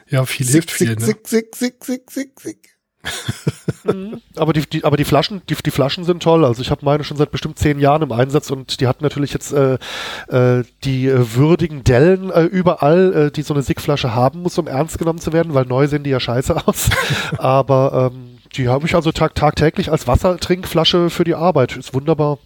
Speaker 2: Ja, viel sick, hilft viel,
Speaker 3: sick, ne? sick, sick, sick, sick, sick, sick.
Speaker 1: Mhm. *laughs* aber die, die, aber die Flaschen, die, die Flaschen sind toll. Also ich habe meine schon seit bestimmt zehn Jahren im Einsatz und die hatten natürlich jetzt äh, äh, die äh, würdigen Dellen äh, überall, äh, die so eine Sickflasche haben muss, um ernst genommen zu werden, weil neu sehen die ja scheiße *laughs* aus. aber ähm, die habe ich also tag tagtäglich als Wassertrinkflasche für die Arbeit. Ist wunderbar.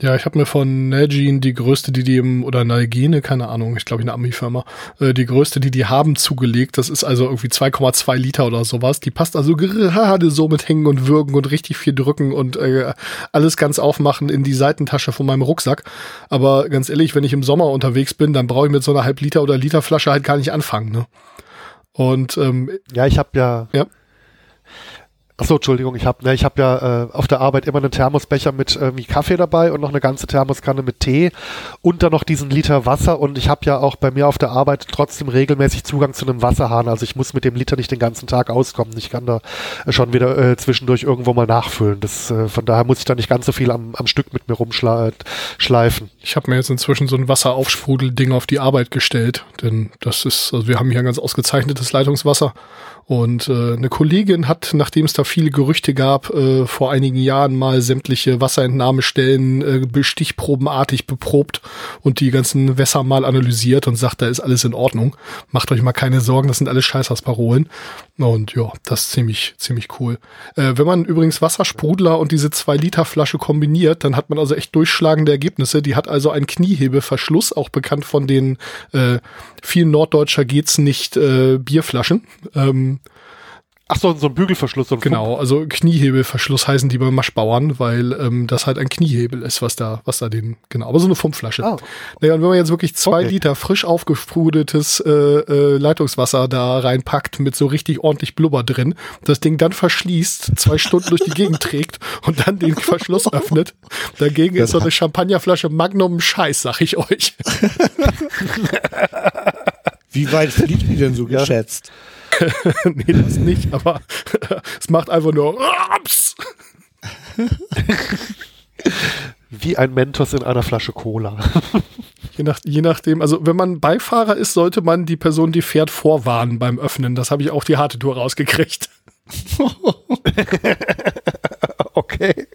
Speaker 2: Ja, ich habe mir von Nalgene die größte, die die im, oder Nalgene, keine Ahnung, ich glaube eine Ami-Firma, äh, die größte, die die haben, zugelegt. Das ist also irgendwie 2,2 Liter oder sowas. Die passt also gerade so mit Hängen und Würgen und richtig viel drücken und äh, alles ganz aufmachen in die Seitentasche von meinem Rucksack. Aber ganz ehrlich, wenn ich im Sommer unterwegs bin, dann brauche ich mit so einer halb Liter oder Liter Flasche halt gar nicht anfangen. Ne? Und ähm,
Speaker 1: ja, ich habe ja, ja Achso, Entschuldigung, ich habe ne, hab ja äh, auf der Arbeit immer einen Thermosbecher mit irgendwie Kaffee dabei und noch eine ganze Thermoskanne mit Tee und dann noch diesen Liter Wasser und ich habe ja auch bei mir auf der Arbeit trotzdem regelmäßig Zugang zu einem Wasserhahn. Also ich muss mit dem Liter nicht den ganzen Tag auskommen. Ich kann da schon wieder äh, zwischendurch irgendwo mal nachfüllen. Das, äh, von daher muss ich da nicht ganz so viel am, am Stück mit mir rumschleifen.
Speaker 2: Ich habe mir jetzt inzwischen so ein Wasseraufsprudelding auf die Arbeit gestellt, denn das ist, also wir haben hier ein ganz ausgezeichnetes Leitungswasser und äh, eine Kollegin hat, nachdem es da viele Gerüchte gab, äh, vor einigen Jahren mal sämtliche Wasserentnahmestellen äh, stichprobenartig beprobt und die ganzen Wässer mal analysiert und sagt, da ist alles in Ordnung. Macht euch mal keine Sorgen, das sind alles Scheißhausparolen. Und ja, das ist ziemlich, ziemlich cool. Äh, wenn man übrigens Wassersprudler und diese 2-Liter-Flasche kombiniert, dann hat man also echt durchschlagende Ergebnisse. Die hat also einen Kniehebeverschluss, auch bekannt von den äh, vielen Norddeutscher geht's nicht äh, Bierflaschen. Ähm,
Speaker 1: Ach so, so ein Bügelverschluss. So ein
Speaker 2: genau, also Kniehebelverschluss heißen die bei Maschbauern, weil ähm, das halt ein Kniehebel ist, was da, was da den, genau, aber so eine Pumpflasche. Ah. Naja, und wenn man jetzt wirklich zwei okay. Liter frisch aufgesprudeltes äh, äh, Leitungswasser da reinpackt mit so richtig ordentlich Blubber drin, das Ding dann verschließt, zwei Stunden durch die Gegend trägt und dann den Verschluss öffnet, dagegen das ist so eine Champagnerflasche Magnum Scheiß, sag ich euch.
Speaker 3: Wie weit fliegt die denn so ja. *laughs*
Speaker 2: nee, das nicht, aber *laughs* es macht einfach nur Raps.
Speaker 1: Wie ein Mentos in einer Flasche Cola. *laughs*
Speaker 2: Je, nach, je nachdem, also wenn man Beifahrer ist, sollte man die Person, die fährt, vorwarnen beim Öffnen. Das habe ich auch die harte Tour rausgekriegt.
Speaker 1: okay.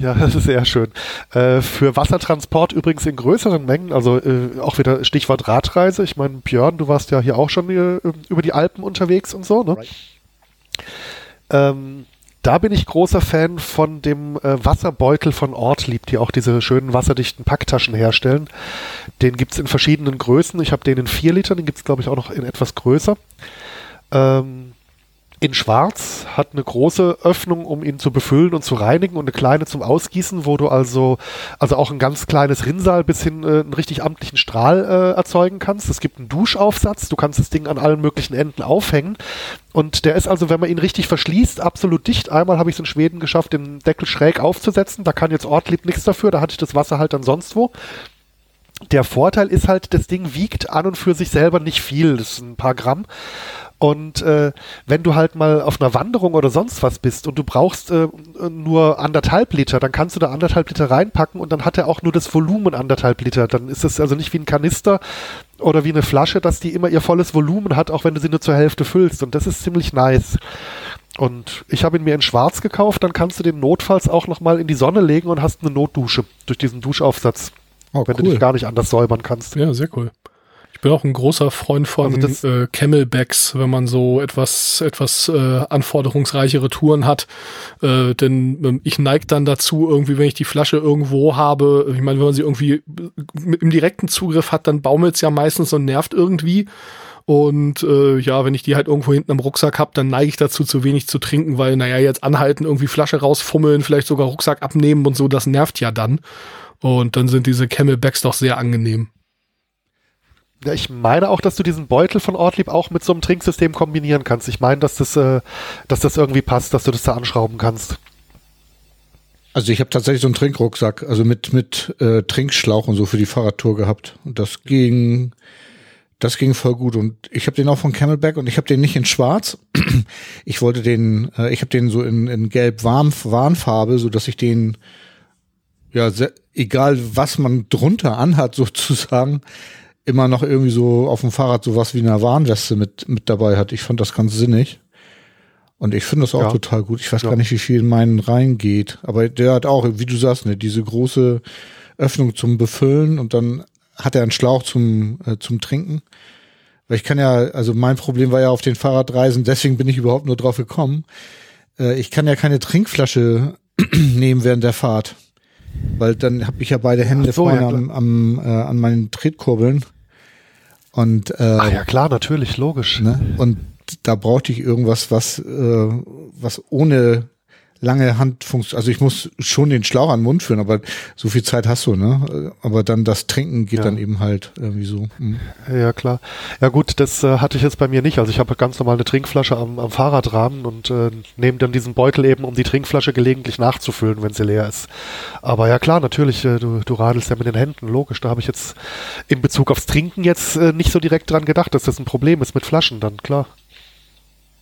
Speaker 1: Ja, *laughs* das ist sehr schön. Äh, für Wassertransport übrigens in größeren Mengen, also äh, auch wieder Stichwort Radreise. Ich meine, Björn, du warst ja hier auch schon äh, über die Alpen unterwegs und so, ne? Right. Ähm, da bin ich großer Fan von dem äh, Wasserbeutel von Ortlieb, die auch diese schönen wasserdichten Packtaschen herstellen. Den gibt's in verschiedenen Größen. Ich habe den in vier Litern, den gibt's glaube ich auch noch in etwas größer. Ähm, in Schwarz, hat eine große Öffnung, um ihn zu befüllen und zu reinigen und eine kleine zum Ausgießen, wo du also, also auch ein ganz kleines Rinnsal bis hin äh, einen richtig amtlichen Strahl äh, erzeugen kannst. Es gibt einen Duschaufsatz, du kannst das Ding an allen möglichen Enden aufhängen. Und der ist also, wenn man ihn richtig verschließt, absolut dicht. Einmal habe ich es in Schweden geschafft, den Deckel schräg aufzusetzen. Da kann jetzt Ortlieb nichts dafür, da hatte ich das Wasser halt dann sonst wo der Vorteil ist halt, das Ding wiegt an und für sich selber nicht viel, das sind ein paar Gramm. Und äh, wenn du halt mal auf einer Wanderung oder sonst was bist und du brauchst äh, nur anderthalb Liter, dann kannst du da anderthalb Liter reinpacken und dann hat er auch nur das Volumen anderthalb Liter. Dann ist es also nicht wie ein Kanister oder wie eine Flasche, dass die immer ihr volles Volumen hat, auch wenn du sie nur zur Hälfte füllst. Und das ist ziemlich nice. Und ich habe ihn mir in schwarz gekauft, dann kannst du den notfalls auch nochmal in die Sonne legen und hast eine Notdusche durch diesen Duschaufsatz. Oh, wenn cool. du dich gar nicht anders säubern kannst.
Speaker 2: Ja, sehr cool. Ich bin auch ein großer Freund von also äh, Camelbacks, wenn man so etwas etwas äh, anforderungsreichere Touren hat. Äh, denn äh, ich neige dann dazu, irgendwie, wenn ich die Flasche irgendwo habe, ich meine, wenn man sie irgendwie im direkten Zugriff hat, dann baumelt es ja meistens und nervt irgendwie. Und äh, ja, wenn ich die halt irgendwo hinten am Rucksack habe, dann neige ich dazu, zu wenig zu trinken, weil, naja, jetzt anhalten, irgendwie Flasche rausfummeln, vielleicht sogar Rucksack abnehmen und so, das nervt ja dann. Und dann sind diese Camelbacks doch sehr angenehm.
Speaker 1: Ja, ich meine auch, dass du diesen Beutel von Ortlieb auch mit so einem Trinksystem kombinieren kannst. Ich meine, dass das, äh, dass das irgendwie passt, dass du das da anschrauben kannst.
Speaker 3: Also ich habe tatsächlich so einen Trinkrucksack, also mit mit äh, Trinkschlauch und so für die Fahrradtour gehabt. Und das ging, das ging voll gut. Und ich habe den auch von Camelback und ich habe den nicht in Schwarz. *clears throat* Ich wollte den, äh, ich habe den so in, in Gelb-Warnfarbe, so dass ich den ja sehr, egal was man drunter anhat *laughs* sozusagen immer noch irgendwie so auf dem Fahrrad sowas wie eine Warnweste mit, mit dabei hat. Ich fand das ganz sinnig. Und ich finde das auch ja. total gut. Ich weiß ja. gar nicht, wie viel in meinen reingeht. Aber der hat auch, wie du sagst, ne, diese große Öffnung zum Befüllen und dann hat er einen Schlauch zum, äh, zum Trinken. Weil ich kann ja, also mein Problem war ja auf den Fahrradreisen, deswegen bin ich überhaupt nur drauf gekommen. Äh, ich kann ja keine Trinkflasche *clears throat* nehmen während der Fahrt. Weil dann habe ich ja beide Hände so, vorne ja, am, am, äh, an meinen Tretkurbeln. Und, äh,
Speaker 1: Ach ja, klar, natürlich, logisch.
Speaker 3: Ne? Und da brauchte ich irgendwas, was, äh, was ohne lange Handfunktion, also ich muss schon den Schlauch an den Mund führen, aber so viel Zeit hast du, ne? Aber dann das Trinken geht ja. dann eben halt irgendwie so. Hm.
Speaker 1: Ja, klar. Ja gut, das äh, hatte ich jetzt bei mir nicht. Also ich habe ganz normal eine Trinkflasche am, am Fahrradrahmen und äh, nehme dann diesen Beutel eben, um die Trinkflasche gelegentlich nachzufüllen, wenn sie leer ist. Aber ja klar, natürlich, äh, du, du radelst ja mit den Händen, logisch. Da habe ich jetzt in Bezug aufs Trinken jetzt äh, nicht so direkt dran gedacht, dass das ein Problem ist mit Flaschen dann, klar.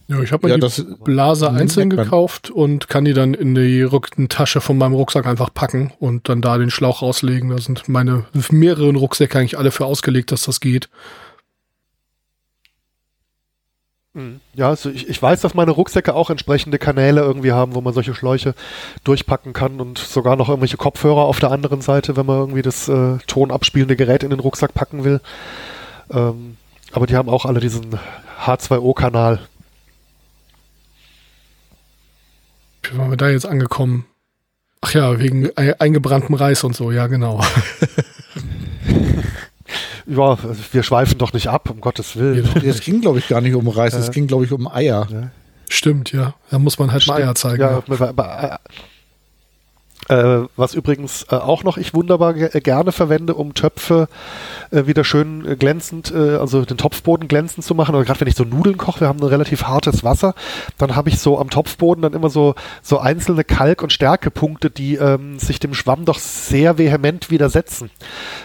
Speaker 2: Ja, ich habe mir ja, die Blase einzeln gekauft und kann die dann in die Rückentasche von meinem Rucksack einfach packen und dann da den Schlauch rauslegen. Da sind meine mehreren Rucksäcke eigentlich alle für ausgelegt, dass das geht.
Speaker 1: Hm. Ja, also ich, ich weiß, dass meine Rucksäcke auch entsprechende Kanäle irgendwie haben, wo man solche Schläuche durchpacken kann und sogar noch irgendwelche Kopfhörer auf der anderen Seite, wenn man irgendwie das äh, tonabspielende Gerät in den Rucksack packen will. Ähm, aber die haben auch alle diesen H2O-Kanal,
Speaker 2: Wie waren wir da jetzt angekommen? Ach ja, wegen eingebranntem Reis und so, ja, genau. *laughs*
Speaker 1: Ja, wir schweifen doch nicht ab, um Gottes Willen.
Speaker 3: Es ging, glaube ich, gar nicht um Reis, es ging, glaube ich, um Eier.
Speaker 2: Ja. Stimmt, ja. Da muss man halt Stimmt. mal Eier zeigen. Ja,
Speaker 1: ja. Äh, was übrigens äh, auch noch ich wunderbar äh, gerne verwende, um Töpfe äh, wieder schön äh, glänzend, äh, also den Topfboden glänzend zu machen. Oder gerade wenn ich so Nudeln koche, wir haben ein relativ hartes Wasser, dann habe ich so am Topfboden dann immer so, so einzelne Kalk- und Stärkepunkte, die ähm, sich dem Schwamm doch sehr vehement widersetzen.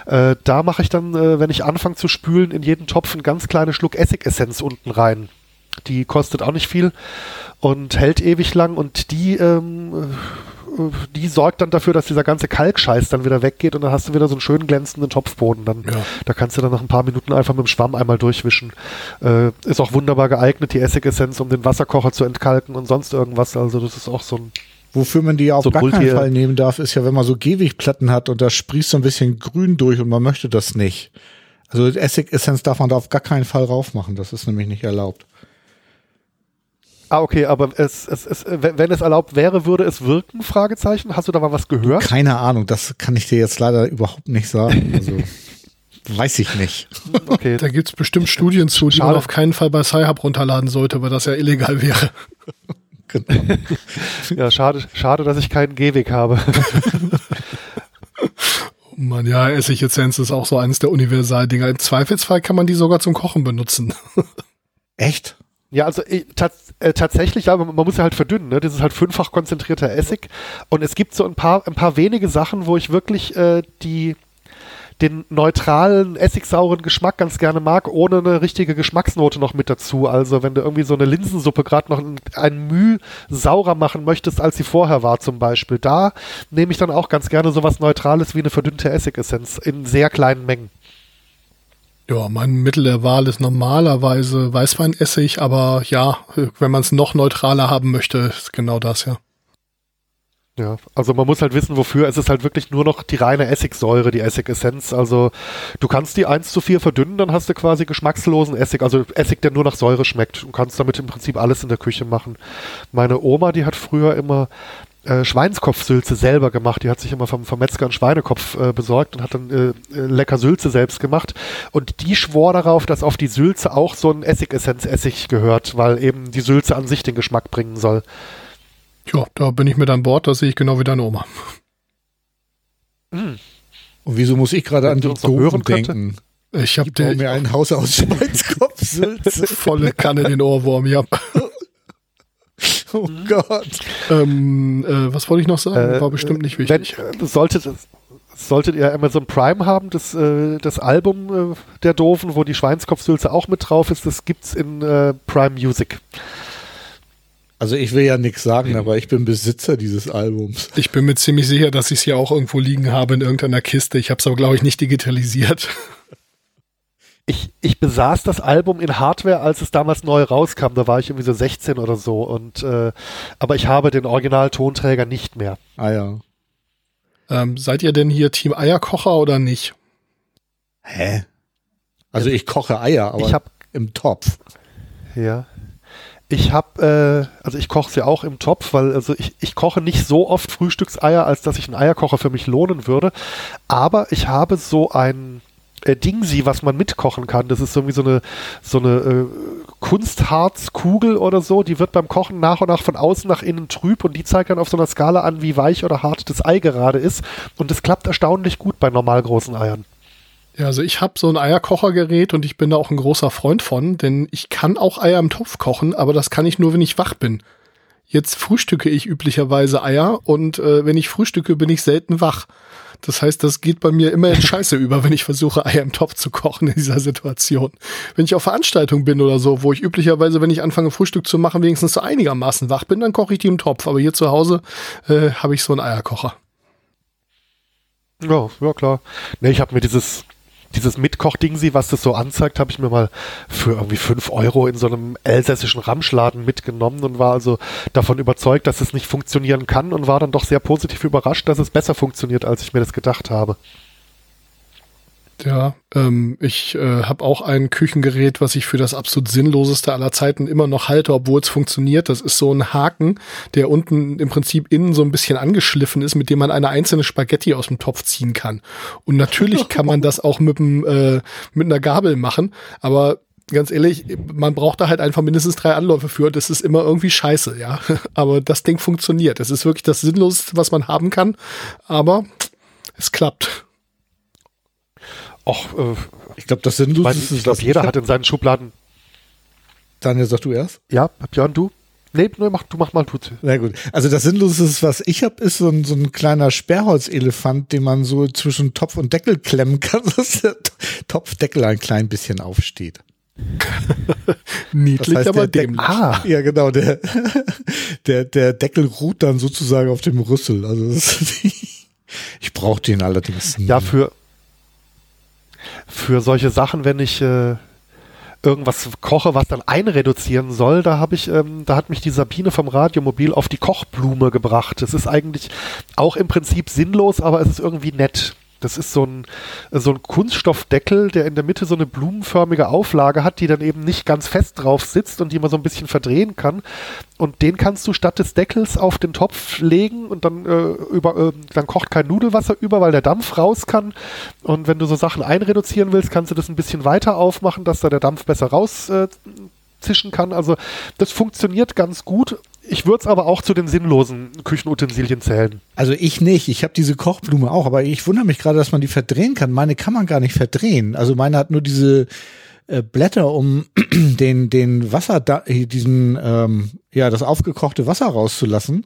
Speaker 1: da mache ich dann, wenn ich anfange zu spülen, in jeden Topf einen ganz kleinen Schluck Essigessenz unten rein. Die kostet auch nicht viel und hält ewig lang und die ähm, die sorgt dann dafür, dass dieser ganze Kalkscheiß dann wieder weggeht und dann hast du wieder so einen schönen glänzenden Topfboden. Dann, ja. Da kannst du dann nach ein paar Minuten einfach mit dem Schwamm einmal durchwischen. Äh, ist auch wunderbar geeignet, die Essigessenz, um den Wasserkocher zu entkalken und sonst irgendwas. Also das ist auch so ein
Speaker 3: Wofür man die auf so gar keinen Fall nehmen darf, ist ja, wenn man so Gehwegplatten hat und da sprießt so ein bisschen grün durch und man möchte das nicht. Also Essigessenz darf man da auf gar keinen Fall raufmachen. Das ist nämlich nicht erlaubt.
Speaker 1: Ah, okay, aber es, es, es, wenn es erlaubt wäre, würde es wirken? Fragezeichen. Hast du da mal was gehört?
Speaker 3: Keine Ahnung, das kann ich dir jetzt leider überhaupt nicht sagen. Also, *laughs* weiß ich nicht.
Speaker 2: Okay. Da gibt's bestimmt Studien zu, die Schade. man auf keinen Fall bei Sci-Hub runterladen sollte, weil das ja illegal wäre. *laughs*
Speaker 1: Genau. *laughs* ja, schade, schade, dass ich keinen Gehweg habe.
Speaker 2: oh Mann, ja, Essigessenz ist auch so eines der Universaldinger. Im Zweifelsfall kann man die sogar zum Kochen benutzen.
Speaker 3: Echt?
Speaker 1: Ja, also äh, äh, tatsächlich, ja, man, man, muss ja halt verdünnen, ne? Das ist halt fünffach konzentrierter Essig. Und es gibt so ein paar, ein paar wenige Sachen, wo ich wirklich äh, die den neutralen, essigsauren Geschmack ganz gerne mag, ohne eine richtige Geschmacksnote noch mit dazu. Also wenn du irgendwie so eine Linsensuppe gerade noch ein, ein Müh saurer machen möchtest, als sie vorher war zum Beispiel, da nehme ich dann auch ganz gerne sowas Neutrales wie eine verdünnte Essigessenz in sehr kleinen Mengen.
Speaker 2: Ja, mein Mittel der Wahl ist normalerweise Weißweinessig, aber ja, wenn man es noch neutraler haben möchte, ist genau das, ja.
Speaker 1: Ja, also man muss halt wissen, wofür. Es ist halt wirklich nur noch die reine Essigsäure, die Essigessenz. Also du kannst die 1 zu 4 verdünnen, dann hast du quasi geschmackslosen Essig, also Essig, der nur nach Säure schmeckt. Du kannst damit im Prinzip alles in der Küche machen. Meine Oma, die hat früher immer äh, Schweinskopfsülze selber gemacht. Die hat sich immer vom, vom Metzger einen Schweinekopf äh, besorgt und hat dann äh, äh, lecker Sülze selbst gemacht. Und die schwor darauf, dass auf die Sülze auch so ein Essigessenz-Essig gehört, weil eben die Sülze an sich den Geschmack bringen soll.
Speaker 2: Ja, da bin ich mit an Bord, das sehe ich genau wie deine Oma.
Speaker 3: Mhm. Und wieso muss ich gerade an die Gurken denken?
Speaker 2: Ich habe
Speaker 3: mir ein Haus aus *laughs* Schweinskopfsülze.
Speaker 2: Volle Kanne den Ohrwurm, ja. *laughs*
Speaker 3: Oh Gott.
Speaker 2: Ähm, äh, was wollte ich noch sagen? Äh, War bestimmt nicht wichtig.
Speaker 1: Wenn, solltet, solltet ihr Amazon Prime haben, das, äh, das Album äh, der Doofen, wo die Schweinskopfsülze auch mit drauf ist, das gibt's in äh, Prime Music.
Speaker 3: Also ich will ja nichts sagen, aber ich bin Besitzer dieses Albums.
Speaker 2: Ich bin mir ziemlich sicher, dass ich es hier auch irgendwo liegen habe in irgendeiner Kiste. Ich habe es aber, glaube ich, nicht digitalisiert *laughs*
Speaker 1: ich, ich besaß das Album in Hardware, als es damals neu rauskam. Da war ich irgendwie so 16 oder so. Und äh, aber ich habe den Original-Tonträger nicht mehr.
Speaker 3: Ah ja.
Speaker 2: Ähm, seid ihr denn hier Team Eierkocher oder nicht?
Speaker 3: Hä? Also ich koche Eier, aber ich hab, im Topf.
Speaker 1: Ja. Ich habe, äh, also ich koche sie auch im Topf, weil also ich, ich koche nicht so oft Frühstückseier, als dass ich einen Eierkocher für mich lohnen würde. Aber ich habe so ein äh, Dingsi, was man mitkochen kann. Das ist irgendwie so eine, so eine äh, Kunstharzkugel oder so. Die wird beim Kochen nach und nach von außen nach innen trüb und die zeigt dann auf so einer Skala an, wie weich oder hart das Ei gerade ist. Und das klappt erstaunlich gut bei normal großen Eiern.
Speaker 2: Ja, also ich habe so ein Eierkochergerät und ich bin da auch ein großer Freund von, denn ich kann auch Eier im Topf kochen, aber das kann ich nur, wenn ich wach bin. Jetzt frühstücke ich üblicherweise Eier und äh, wenn ich frühstücke, bin ich selten wach. Das heißt, das geht bei mir immer in *laughs* Scheiße über, wenn ich versuche, Eier im Topf zu kochen in dieser Situation. Wenn ich auf Veranstaltungen bin oder so, wo ich üblicherweise, wenn ich anfange, Frühstück zu machen, wenigstens so einigermaßen wach bin, dann koche ich die im Topf. Aber hier zu Hause äh, habe ich so einen Eierkocher.
Speaker 1: Ja, ja klar. Ne, ich habe mir dieses dieses Mitkoch-Dingsi, was das so anzeigt, habe ich mir mal für irgendwie fünf Euro in so einem elsässischen Ramschladen mitgenommen und war also davon überzeugt, dass es nicht funktionieren kann und war dann doch sehr positiv überrascht, dass es besser funktioniert, als ich mir das gedacht habe.
Speaker 2: Ja, ähm, ich äh, habe auch ein Küchengerät, was ich für das absolut sinnloseste aller Zeiten immer noch halte, obwohl es funktioniert. Das ist so ein Haken, der unten im Prinzip innen so ein bisschen angeschliffen ist, mit dem man eine einzelne Spaghetti aus dem Topf ziehen kann. Und natürlich kann man das auch mit, dem, äh, mit einer Gabel machen, aber ganz ehrlich, man braucht da halt einfach mindestens drei Anläufe für. Das ist immer irgendwie scheiße, ja. *laughs* Aber das Ding funktioniert. Das ist wirklich das Sinnloseste, was man haben kann. Aber es klappt.
Speaker 1: Och, äh,
Speaker 3: Ich glaube, das Sinnloseste
Speaker 1: ich glaube, jeder hat in seinen Schubladen.
Speaker 3: Daniel, sag du erst?
Speaker 1: Ja, Björn, du? Nee, nee, mach, du mach mal du.
Speaker 3: Na gut. Also das Sinnloseste, was ich habe, ist so ein, so ein kleiner Sperrholzelefant, den man so zwischen Topf und Deckel klemmen kann, *laughs* dass der Topfdeckel ein klein bisschen aufsteht. *laughs*
Speaker 2: Niedlich,
Speaker 3: Das heißt,
Speaker 2: aber
Speaker 3: der
Speaker 2: dämlich.
Speaker 1: Ah,
Speaker 3: Ja, genau. Der, *laughs* der, der Deckel ruht dann sozusagen auf dem Rüssel. Also ich brauche den allerdings nie.
Speaker 1: ja, für, solche Sachen, wenn ich äh, irgendwas koche, was dann einreduzieren soll, da habe ich, ähm, da hat mich die Sabine vom Radiomobil auf die Kochblume gebracht. Das ist eigentlich auch im Prinzip sinnlos, aber es ist irgendwie nett. Das ist so ein, so ein Kunststoffdeckel, der in der Mitte so eine blumenförmige Auflage hat, die dann eben nicht ganz fest drauf sitzt und die man so ein bisschen verdrehen kann. Und den kannst du statt des Deckels auf den Topf legen und dann, äh, über, äh, dann kocht kein Nudelwasser über, weil der Dampf raus kann. Und wenn du so Sachen einreduzieren willst, kannst du das ein bisschen weiter aufmachen, dass da der Dampf besser raus äh, kann. Also das funktioniert ganz gut. Ich würde es aber auch zu den sinnlosen Küchenutensilien zählen.
Speaker 3: Also ich nicht. Ich habe diese Kochblume auch, aber ich wundere mich gerade, dass man die verdrehen kann. Meine kann man gar nicht verdrehen. Also meine hat nur diese äh, Blätter, um *clears throat* den den Wasser, da, diesen ähm, ja das aufgekochte Wasser rauszulassen.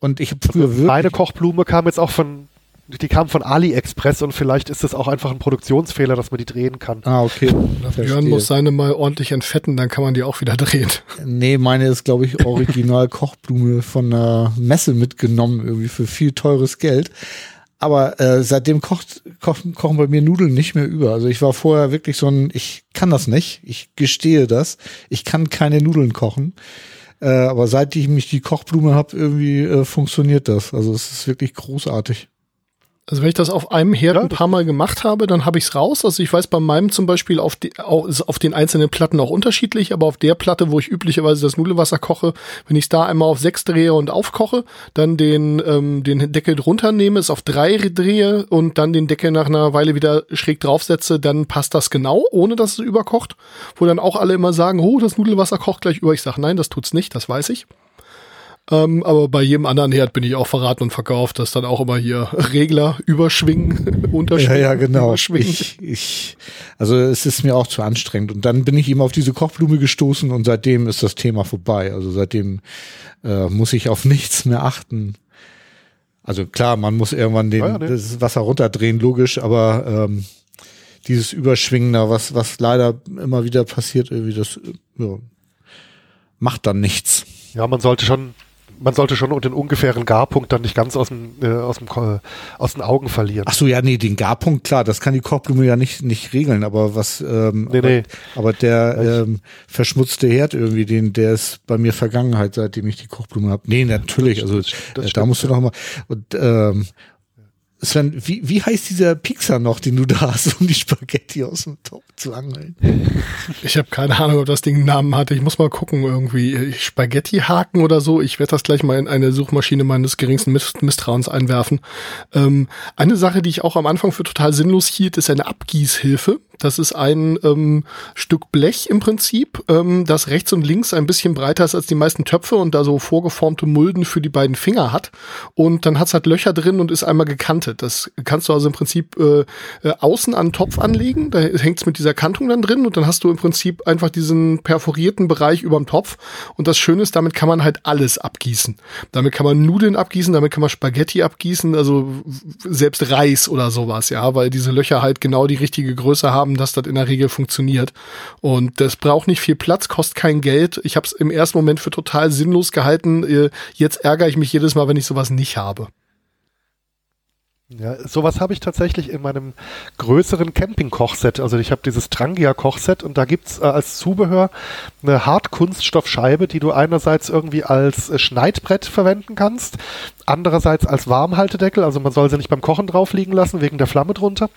Speaker 3: Und ich habe früher wirklich
Speaker 1: Meine Kochblume kam jetzt auch von, die kam von AliExpress und vielleicht ist es auch einfach ein Produktionsfehler, dass man die drehen kann.
Speaker 3: Ah, okay.
Speaker 2: Björn muss seine mal ordentlich entfetten, dann kann man die auch wieder drehen.
Speaker 3: Nee, meine ist, glaube ich, original *laughs* Kochblume von einer Messe mitgenommen, irgendwie für viel teures Geld. Aber äh, seitdem kocht, kochen, kochen bei mir Nudeln nicht mehr über. Also ich war vorher wirklich so ein, ich kann das nicht, ich gestehe das, ich kann keine Nudeln kochen. Äh, aber seit ich mich die Kochblume habe, irgendwie äh, funktioniert das. Also es ist wirklich großartig.
Speaker 2: Also wenn ich das auf einem Herd
Speaker 1: Ja,
Speaker 2: ein paar Mal gemacht habe, dann habe ich es raus. Also ich weiß bei meinem zum Beispiel auf, die, auf den einzelnen Platten auch unterschiedlich, aber auf der Platte, wo ich üblicherweise das Nudelwasser koche, wenn ich es da einmal auf sechs drehe und aufkoche, dann den, ähm, den Deckel drunter nehme, es auf drei drehe und dann den Deckel nach einer Weile wieder schräg draufsetze, dann passt das genau, ohne dass es überkocht. Wo dann auch alle immer sagen, oh, das Nudelwasser kocht gleich über. Ich sage, nein, das tut's nicht, das weiß ich. Ähm, aber bei jedem anderen Herd bin ich auch verraten und verkauft, dass dann auch immer hier Regler überschwingen, *laughs*
Speaker 3: Ja,
Speaker 2: unterschwingen,
Speaker 3: ja, genau.
Speaker 2: überschwingen.
Speaker 3: Ich, ich, also es ist mir auch zu anstrengend. Und dann bin ich eben auf diese Kochblume gestoßen und seitdem ist das Thema vorbei. Also seitdem äh, muss ich auf *laughs* nichts mehr achten. Also klar, man muss irgendwann den,
Speaker 1: Ah ja, ne.
Speaker 3: das Wasser runterdrehen, logisch, aber ähm, dieses Überschwingen da, was, was leider immer wieder passiert, irgendwie, das äh, ja, macht dann nichts.
Speaker 1: Ja, man sollte schon, man sollte schon den ungefähren Garpunkt dann nicht ganz aus dem, äh, aus dem, Ko- aus den Augen verlieren.
Speaker 3: Ach so, ja, nee, den Garpunkt, klar, das kann die Kochblume ja nicht, nicht regeln, aber was, ähm,
Speaker 1: Nee,
Speaker 3: aber,
Speaker 1: nee.
Speaker 3: aber der ähm, verschmutzte Herd irgendwie, den, der ist bei mir Vergangenheit, seitdem ich die Kochblume habe. Nee, natürlich, also
Speaker 1: das
Speaker 3: äh,
Speaker 1: stimmt,
Speaker 3: da musst du noch mal, und ähm, Sven, wie, wie heißt dieser Pixar noch, den du da hast, um die Spaghetti aus dem Topf zu angeln?
Speaker 2: Ich habe keine Ahnung, ob das Ding einen Namen hatte. Ich muss mal gucken, irgendwie Spaghetti-Haken oder so. Ich werde das gleich mal in eine Suchmaschine meines geringsten Miss Misstrauens einwerfen. Ähm, eine Sache, die ich auch am Anfang für total sinnlos hielt, ist eine Abgießhilfe. Das ist ein ähm, Stück Blech im Prinzip, ähm, das rechts und links ein bisschen breiter ist als die meisten Töpfe und da so vorgeformte Mulden für die beiden Finger hat. Und dann hat's halt Löcher drin und ist einmal gekantet. Das kannst du also im Prinzip äh, äh, außen an den Topf anlegen. Da hängt's mit dieser Kantung dann drin und dann hast du im Prinzip einfach diesen perforierten Bereich überm Topf. Und das Schöne ist, damit kann man halt alles abgießen. Damit kann man Nudeln abgießen, damit kann man Spaghetti abgießen, also selbst Reis oder sowas, ja, weil diese Löcher halt genau die richtige Größe haben, dass das in der Regel funktioniert. Und das braucht nicht viel Platz, kostet kein Geld. Ich habe es im ersten Moment für total sinnlos gehalten. Äh, Jetzt ärgere ich mich jedes Mal, wenn ich sowas nicht habe.
Speaker 1: Ja, sowas habe ich tatsächlich in meinem größeren Camping-Kochset. Also ich habe dieses Trangia-Kochset und da gibt's äh, als Zubehör eine Hartkunststoffscheibe, die du einerseits irgendwie als äh, Schneidbrett verwenden kannst, andererseits als Warmhaltedeckel. Also man soll sie nicht beim Kochen drauf liegen lassen, wegen der Flamme drunter.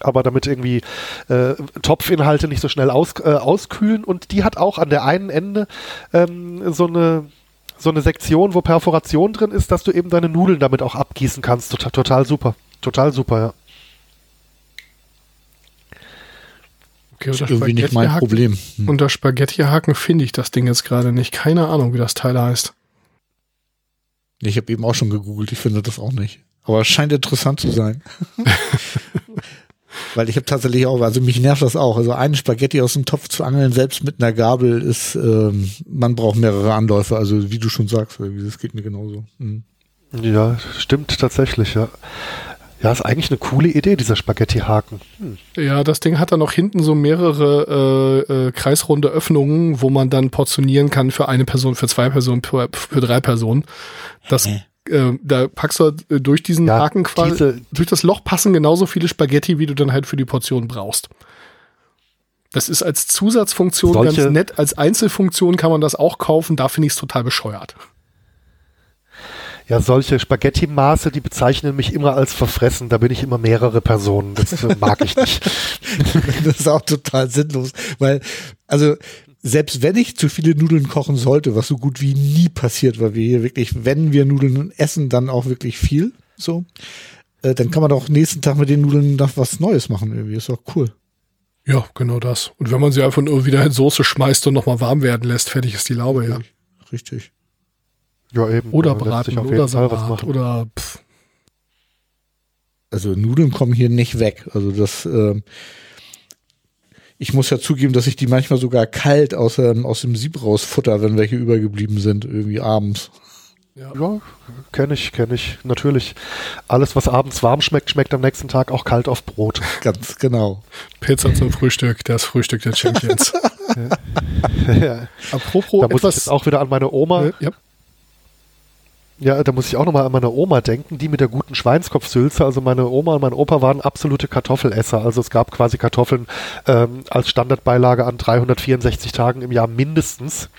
Speaker 1: Aber damit irgendwie äh, Topfinhalte nicht so schnell aus, äh, auskühlen. Und die hat auch an der einen Ende ähm, so eine so eine Sektion, wo Perforation drin ist, dass du eben deine Nudeln damit auch abgießen kannst. Total, total super. Total super, ja.
Speaker 3: Okay, das ist irgendwie nicht mein Problem.
Speaker 2: Hm. Unter Spaghettihaken finde ich das Ding jetzt gerade nicht. Keine Ahnung, wie das Teil heißt.
Speaker 3: Ich habe eben auch schon gegoogelt, ich finde das auch nicht. Aber es scheint interessant zu sein. *laughs* Weil ich habe tatsächlich auch, also mich nervt das auch. Also einen Spaghetti aus dem Topf zu angeln, selbst mit einer Gabel, ist, ähm, man braucht mehrere Anläufe. Also wie du schon sagst, das geht mir genauso. Mhm.
Speaker 1: Ja, stimmt tatsächlich, ja. Ja, ist eigentlich eine coole Idee, dieser Spaghetti-Haken. Hm.
Speaker 2: Ja, das Ding hat dann noch hinten so mehrere äh, äh, kreisrunde Öffnungen, wo man dann portionieren kann für eine Person, für zwei Personen, für, für drei Personen. Das äh. Äh, da packst du äh, durch diesen ja, Haken quasi, diese, durch das Loch passen genauso viele Spaghetti, wie du dann halt für die Portion brauchst. Das ist als Zusatzfunktion solche, ganz nett. Als Einzelfunktion kann man das auch kaufen. Da finde ich es total bescheuert.
Speaker 1: Ja, solche Spaghetti-Maße, die bezeichnen mich immer als verfressen. Da bin ich immer mehrere Personen. Das mag ich nicht. *laughs*
Speaker 3: das ist auch total sinnlos, weil, also, selbst wenn ich zu viele Nudeln kochen sollte, was so gut wie nie passiert, weil wir hier wirklich, wenn wir Nudeln essen, dann auch wirklich viel, so, äh, dann kann man doch nächsten Tag mit den Nudeln noch was Neues machen irgendwie. Ist doch cool.
Speaker 2: Ja, genau das. Und wenn man sie einfach nur wieder in Soße schmeißt und nochmal warm werden lässt, fertig ist die Laube, ja.
Speaker 3: Richtig.
Speaker 2: Ja, eben. Oder braten, oder Salat, oder pff.
Speaker 3: Also Nudeln kommen hier nicht weg. Also das, äh, ich muss ja zugeben, dass ich die manchmal sogar kalt aus, ähm, aus dem Sieb rausfutter, wenn welche übergeblieben sind, irgendwie abends.
Speaker 1: Ja, ja kenne ich, kenne ich. Natürlich. Alles, was abends warm schmeckt, schmeckt am nächsten Tag auch kalt auf Brot. *laughs*
Speaker 3: Ganz genau.
Speaker 2: Pizza zum Frühstück, das Frühstück der Champions. *laughs*
Speaker 1: ja. Apropos da muss ich jetzt auch wieder an meine Oma. Ja. Ja, da muss ich auch nochmal an meine Oma denken, die mit der guten Schweinskopfsülze. Also meine Oma und mein Opa waren absolute Kartoffelesser. Also es gab quasi Kartoffeln ähm, als Standardbeilage an 364 Tagen im Jahr mindestens.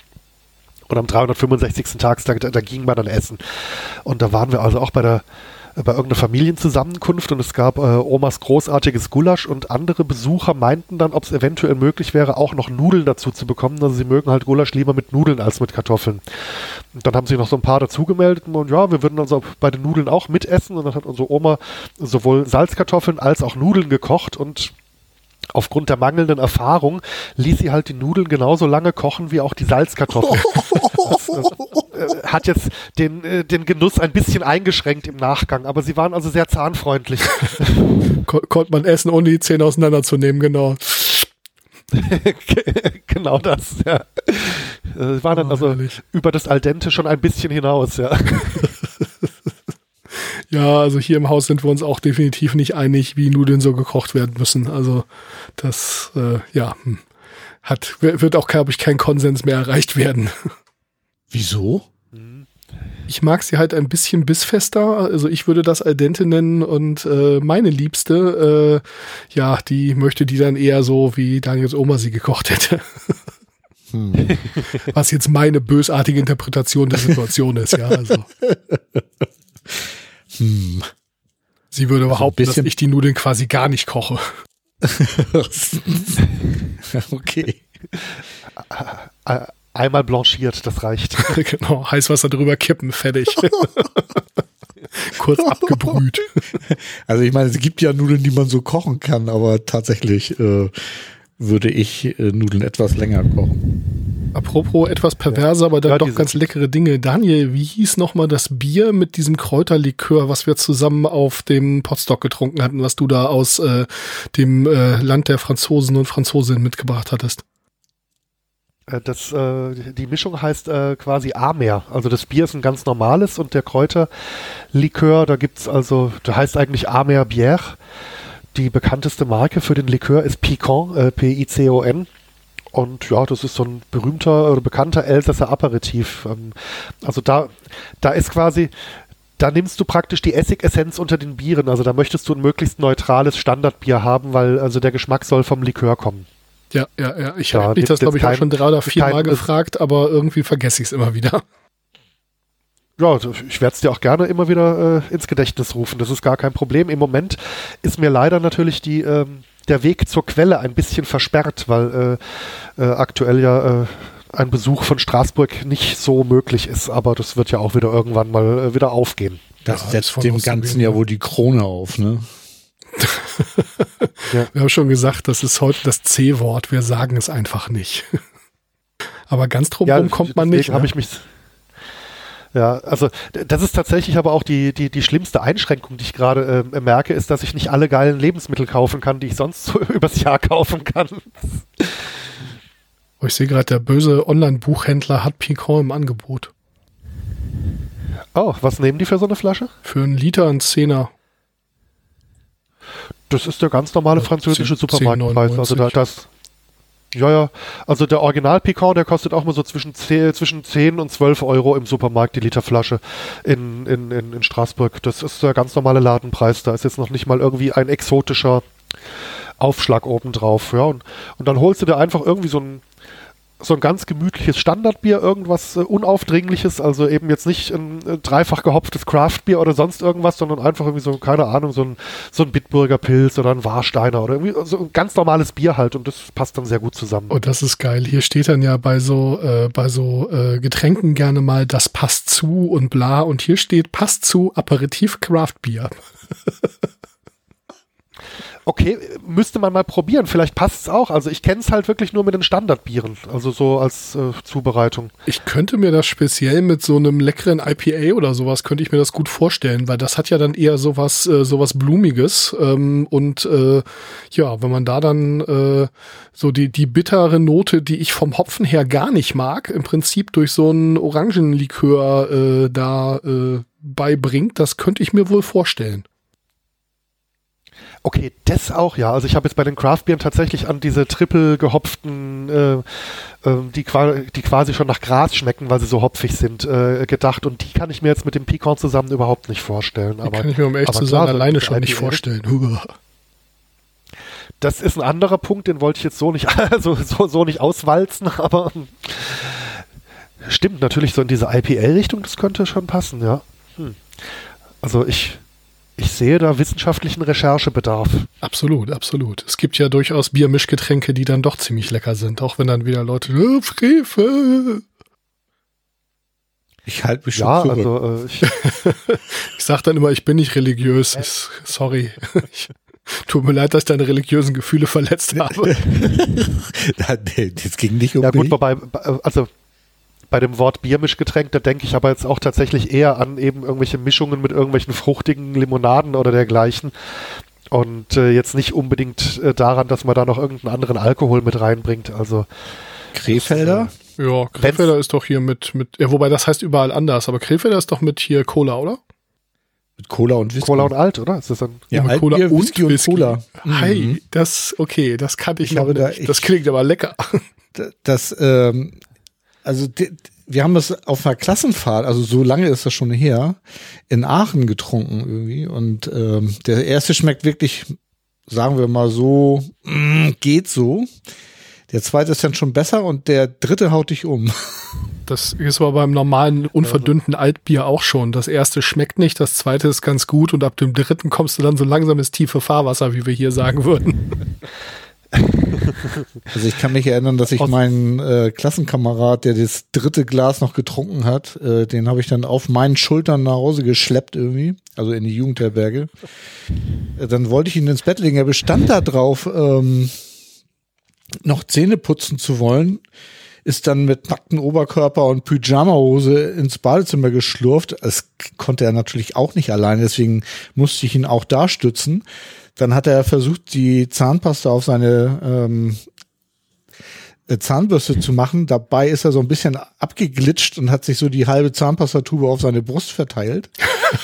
Speaker 1: Und am 365. Tag, da, da ging man dann essen. Und da waren wir also auch bei der bei irgendeiner Familienzusammenkunft und es gab äh, Omas großartiges Gulasch und andere Besucher meinten dann, ob es eventuell möglich wäre, auch noch Nudeln dazu zu bekommen. Also sie mögen halt Gulasch lieber mit Nudeln als mit Kartoffeln. Und dann haben sich noch so ein paar dazu gemeldet und ja, wir würden also bei den Nudeln auch mitessen und dann hat unsere Oma sowohl Salzkartoffeln als auch Nudeln gekocht und aufgrund der mangelnden Erfahrung ließ sie halt die Nudeln genauso lange kochen wie auch die Salzkartoffeln. *laughs* äh, hat jetzt den, äh, den Genuss ein bisschen eingeschränkt im Nachgang, aber sie waren also sehr zahnfreundlich. *laughs*
Speaker 2: Kon konnte man essen, ohne die Zähne auseinanderzunehmen, genau. *laughs*
Speaker 1: genau das, ja. Äh, war dann oh, also ehrlich. über das Al dente schon ein bisschen hinaus, ja.
Speaker 2: Ja, also hier im Haus sind wir uns auch definitiv nicht einig, wie Nudeln so gekocht werden müssen. Also das, äh, ja, hm, hat, wird auch, glaube ich, kein Konsens mehr erreicht werden. *laughs*
Speaker 3: Wieso?
Speaker 2: Ich mag sie halt ein bisschen bissfester. Also ich würde das Al dente nennen und äh, meine Liebste, äh, ja, die möchte die dann eher so, wie Daniels Oma sie gekocht hätte. Hm. *laughs* Was jetzt meine bösartige Interpretation der Situation ist, ja. Also. *laughs* Hm. Sie würde also behaupten, dass ich die Nudeln quasi gar nicht koche. *laughs*
Speaker 3: okay.
Speaker 1: Einmal blanchiert, das reicht. *laughs*
Speaker 2: genau, Heißwasser drüber kippen, fertig. *laughs* Kurz abgebrüht.
Speaker 3: Also ich meine, es gibt ja Nudeln, die man so kochen kann, aber tatsächlich äh, würde ich äh, Nudeln etwas länger kochen.
Speaker 2: Apropos etwas perverse, aber dann ja, doch ganz leckere Dinge. Daniel, wie hieß nochmal das Bier mit diesem Kräuterlikör, was wir zusammen auf dem Potstock getrunken hatten, was du da aus äh, dem äh, Land der Franzosen und Franzosinnen mitgebracht hattest?
Speaker 1: Äh, das, äh, die Mischung heißt äh, quasi Amer. Also das Bier ist ein ganz normales und der Kräuterlikör, da gibt's also, der heißt eigentlich Amer Bière. Die bekannteste Marke für den Likör ist Picon, äh, P-I-C-O-N. Und ja, das ist so ein berühmter oder bekannter Elsässer Aperitif. Ähm, also da, da ist quasi, da nimmst du praktisch die Essigessenz unter den Bieren. Also da möchtest du ein möglichst neutrales Standardbier haben, weil also der Geschmack soll vom Likör kommen.
Speaker 2: Ja, ja, ja. Ich habe mich das, glaube ich, kein, auch schon drei oder vier Mal gefragt, aber irgendwie vergesse ich es immer wieder.
Speaker 1: ja, ich werde es dir auch gerne immer wieder äh, ins Gedächtnis rufen. Das ist gar kein Problem. Im Moment ist mir leider natürlich die, ähm, der Weg zur Quelle ein bisschen versperrt, weil äh, äh, aktuell ja äh, ein Besuch von Straßburg nicht so möglich ist. Aber das wird ja auch wieder irgendwann mal äh, wieder aufgehen.
Speaker 3: Das ja, setzt dem Ganzen ja wohl die Krone auf, ne? *laughs*
Speaker 2: ja. Wir haben schon gesagt, das ist heute das C-Wort. Wir sagen es einfach nicht. *laughs* Aber ganz drum ja, kommt man nicht.
Speaker 1: habe ne? ich mich ja, also das ist tatsächlich aber auch die, die, die schlimmste Einschränkung, die ich gerade äh, merke, ist, dass ich nicht alle geilen Lebensmittel kaufen kann, die ich sonst so *laughs* übers Jahr kaufen kann.
Speaker 2: Oh, ich sehe gerade, der böse Online-Buchhändler hat Picon im Angebot.
Speaker 1: Oh, was nehmen die für so eine Flasche?
Speaker 2: Für einen Liter ein Zehner.
Speaker 1: Das ist der ganz normale französische 10, Supermarktpreis. Also da, das, ja, ja. Also der Original Picon, der kostet auch mal so zwischen 10, zwischen 10 und 12 Euro im Supermarkt, die Literflasche in, in, in, in Straßburg. Das ist der ganz normale Ladenpreis. Da ist jetzt noch nicht mal irgendwie ein exotischer Aufschlag obendrauf. Ja, und, und dann holst du dir einfach irgendwie so ein so ein ganz gemütliches Standardbier, irgendwas äh, Unaufdringliches, also eben jetzt nicht ein äh, dreifach gehopftes Craftbier oder sonst irgendwas, sondern einfach irgendwie so, keine Ahnung, so ein, so ein Bitburger Pilz oder ein Warsteiner oder irgendwie so ein ganz normales Bier halt und das passt dann sehr gut zusammen.
Speaker 2: Oh, das ist geil. Hier steht dann ja bei so, äh, bei so äh, Getränken gerne mal, das passt zu und bla und hier steht, passt zu Aperitif Craftbier. *laughs*
Speaker 1: okay, müsste man mal probieren. Vielleicht passt es auch. Also ich kenne es halt wirklich nur mit den Standardbieren, also so als äh, Zubereitung.
Speaker 2: Ich könnte mir das speziell mit so einem leckeren IPA oder sowas, könnte ich mir das gut vorstellen, weil das hat ja dann eher sowas, äh, sowas Blumiges. Ähm, und äh, ja, wenn man da dann äh, so die, die bittere Note, die ich vom Hopfen her gar nicht mag, im Prinzip durch so einen Orangenlikör äh, da äh, beibringt, das könnte ich mir wohl vorstellen.
Speaker 1: Okay, das auch, ja. Also ich habe jetzt bei den Craftbieren tatsächlich an diese triple gehopften, äh, äh, die, die, quasi schon nach Gras schmecken, weil sie so hopfig sind, äh, gedacht. Und die kann ich mir jetzt mit dem Pecan zusammen überhaupt nicht vorstellen.
Speaker 2: Die kann ich mir um echt zu sein alleine schon nicht vorstellen.
Speaker 1: Das ist ein anderer Punkt, den wollte ich jetzt so nicht, *laughs* also so, so nicht auswalzen, *laughs* aber stimmt natürlich so in diese IPL-Richtung, das könnte schon passen, ja. Hm. Also ich ich sehe da wissenschaftlichen Recherchebedarf.
Speaker 2: Absolut, absolut. Es gibt ja durchaus Biermischgetränke, die dann doch ziemlich lecker sind, auch wenn dann wieder Leute, oh, Frevel.
Speaker 3: Ich halte mich
Speaker 1: schon ja, zurück. Also, äh, ich, *laughs*
Speaker 2: ich sag dann immer, ich bin nicht religiös. Ich, sorry. *laughs* Ich, tut mir leid, dass ich deine religiösen Gefühle verletzt *laughs* habe.
Speaker 3: das ging nicht um
Speaker 1: Ja gut, mich. wobei, also bei dem Wort Biermischgetränk, da denke ich aber jetzt auch tatsächlich eher an eben irgendwelche Mischungen mit irgendwelchen fruchtigen Limonaden oder dergleichen. Und äh, jetzt nicht unbedingt äh, daran, dass man da noch irgendeinen anderen Alkohol mit reinbringt. Also
Speaker 3: Krefelder?
Speaker 2: Äh, ja, Krefelder ist doch hier mit, mit, ja, wobei das heißt überall anders, aber Krefelder ist doch mit hier Cola, oder?
Speaker 3: Mit Cola und
Speaker 1: Whisky. Cola und Alt, oder? Ist das
Speaker 2: dann? Ja, ja Cola und Whisky, und Cola. Hi, mhm. das, okay, das kannte ich, ich noch nicht. Da, das klingt aber lecker. *laughs*
Speaker 3: Das, ähm, also wir haben das auf einer Klassenfahrt, also so lange ist das schon her, in Aachen getrunken irgendwie. Und ähm, der erste schmeckt wirklich, sagen wir mal so, mm, geht so. Der zweite ist dann schon besser und der dritte haut dich um. *laughs*
Speaker 2: Das ist aber beim normalen, unverdünnten Altbier auch schon. Das erste schmeckt nicht, das zweite ist ganz gut und ab dem dritten kommst du dann so langsam ins tiefe Fahrwasser, wie wir hier sagen würden. *laughs* *laughs*
Speaker 3: Also ich kann mich erinnern, dass ich meinen äh, Klassenkamerad, der das dritte Glas noch getrunken hat, äh, den habe ich dann auf meinen Schultern nach Hause geschleppt irgendwie, also in die Jugendherberge. Äh, dann wollte ich ihn ins Bett legen. Er bestand da drauf, ähm, noch Zähne putzen zu wollen, ist dann mit nacktem Oberkörper und Pyjamahose ins Badezimmer geschlurft. Das konnte er natürlich auch nicht alleine, deswegen musste ich ihn auch da stützen. Dann hat er versucht, die Zahnpasta auf seine ähm, äh, Zahnbürste zu machen. Dabei ist er so ein bisschen abgeglitscht und hat sich so die halbe Zahnpastatube auf seine Brust verteilt.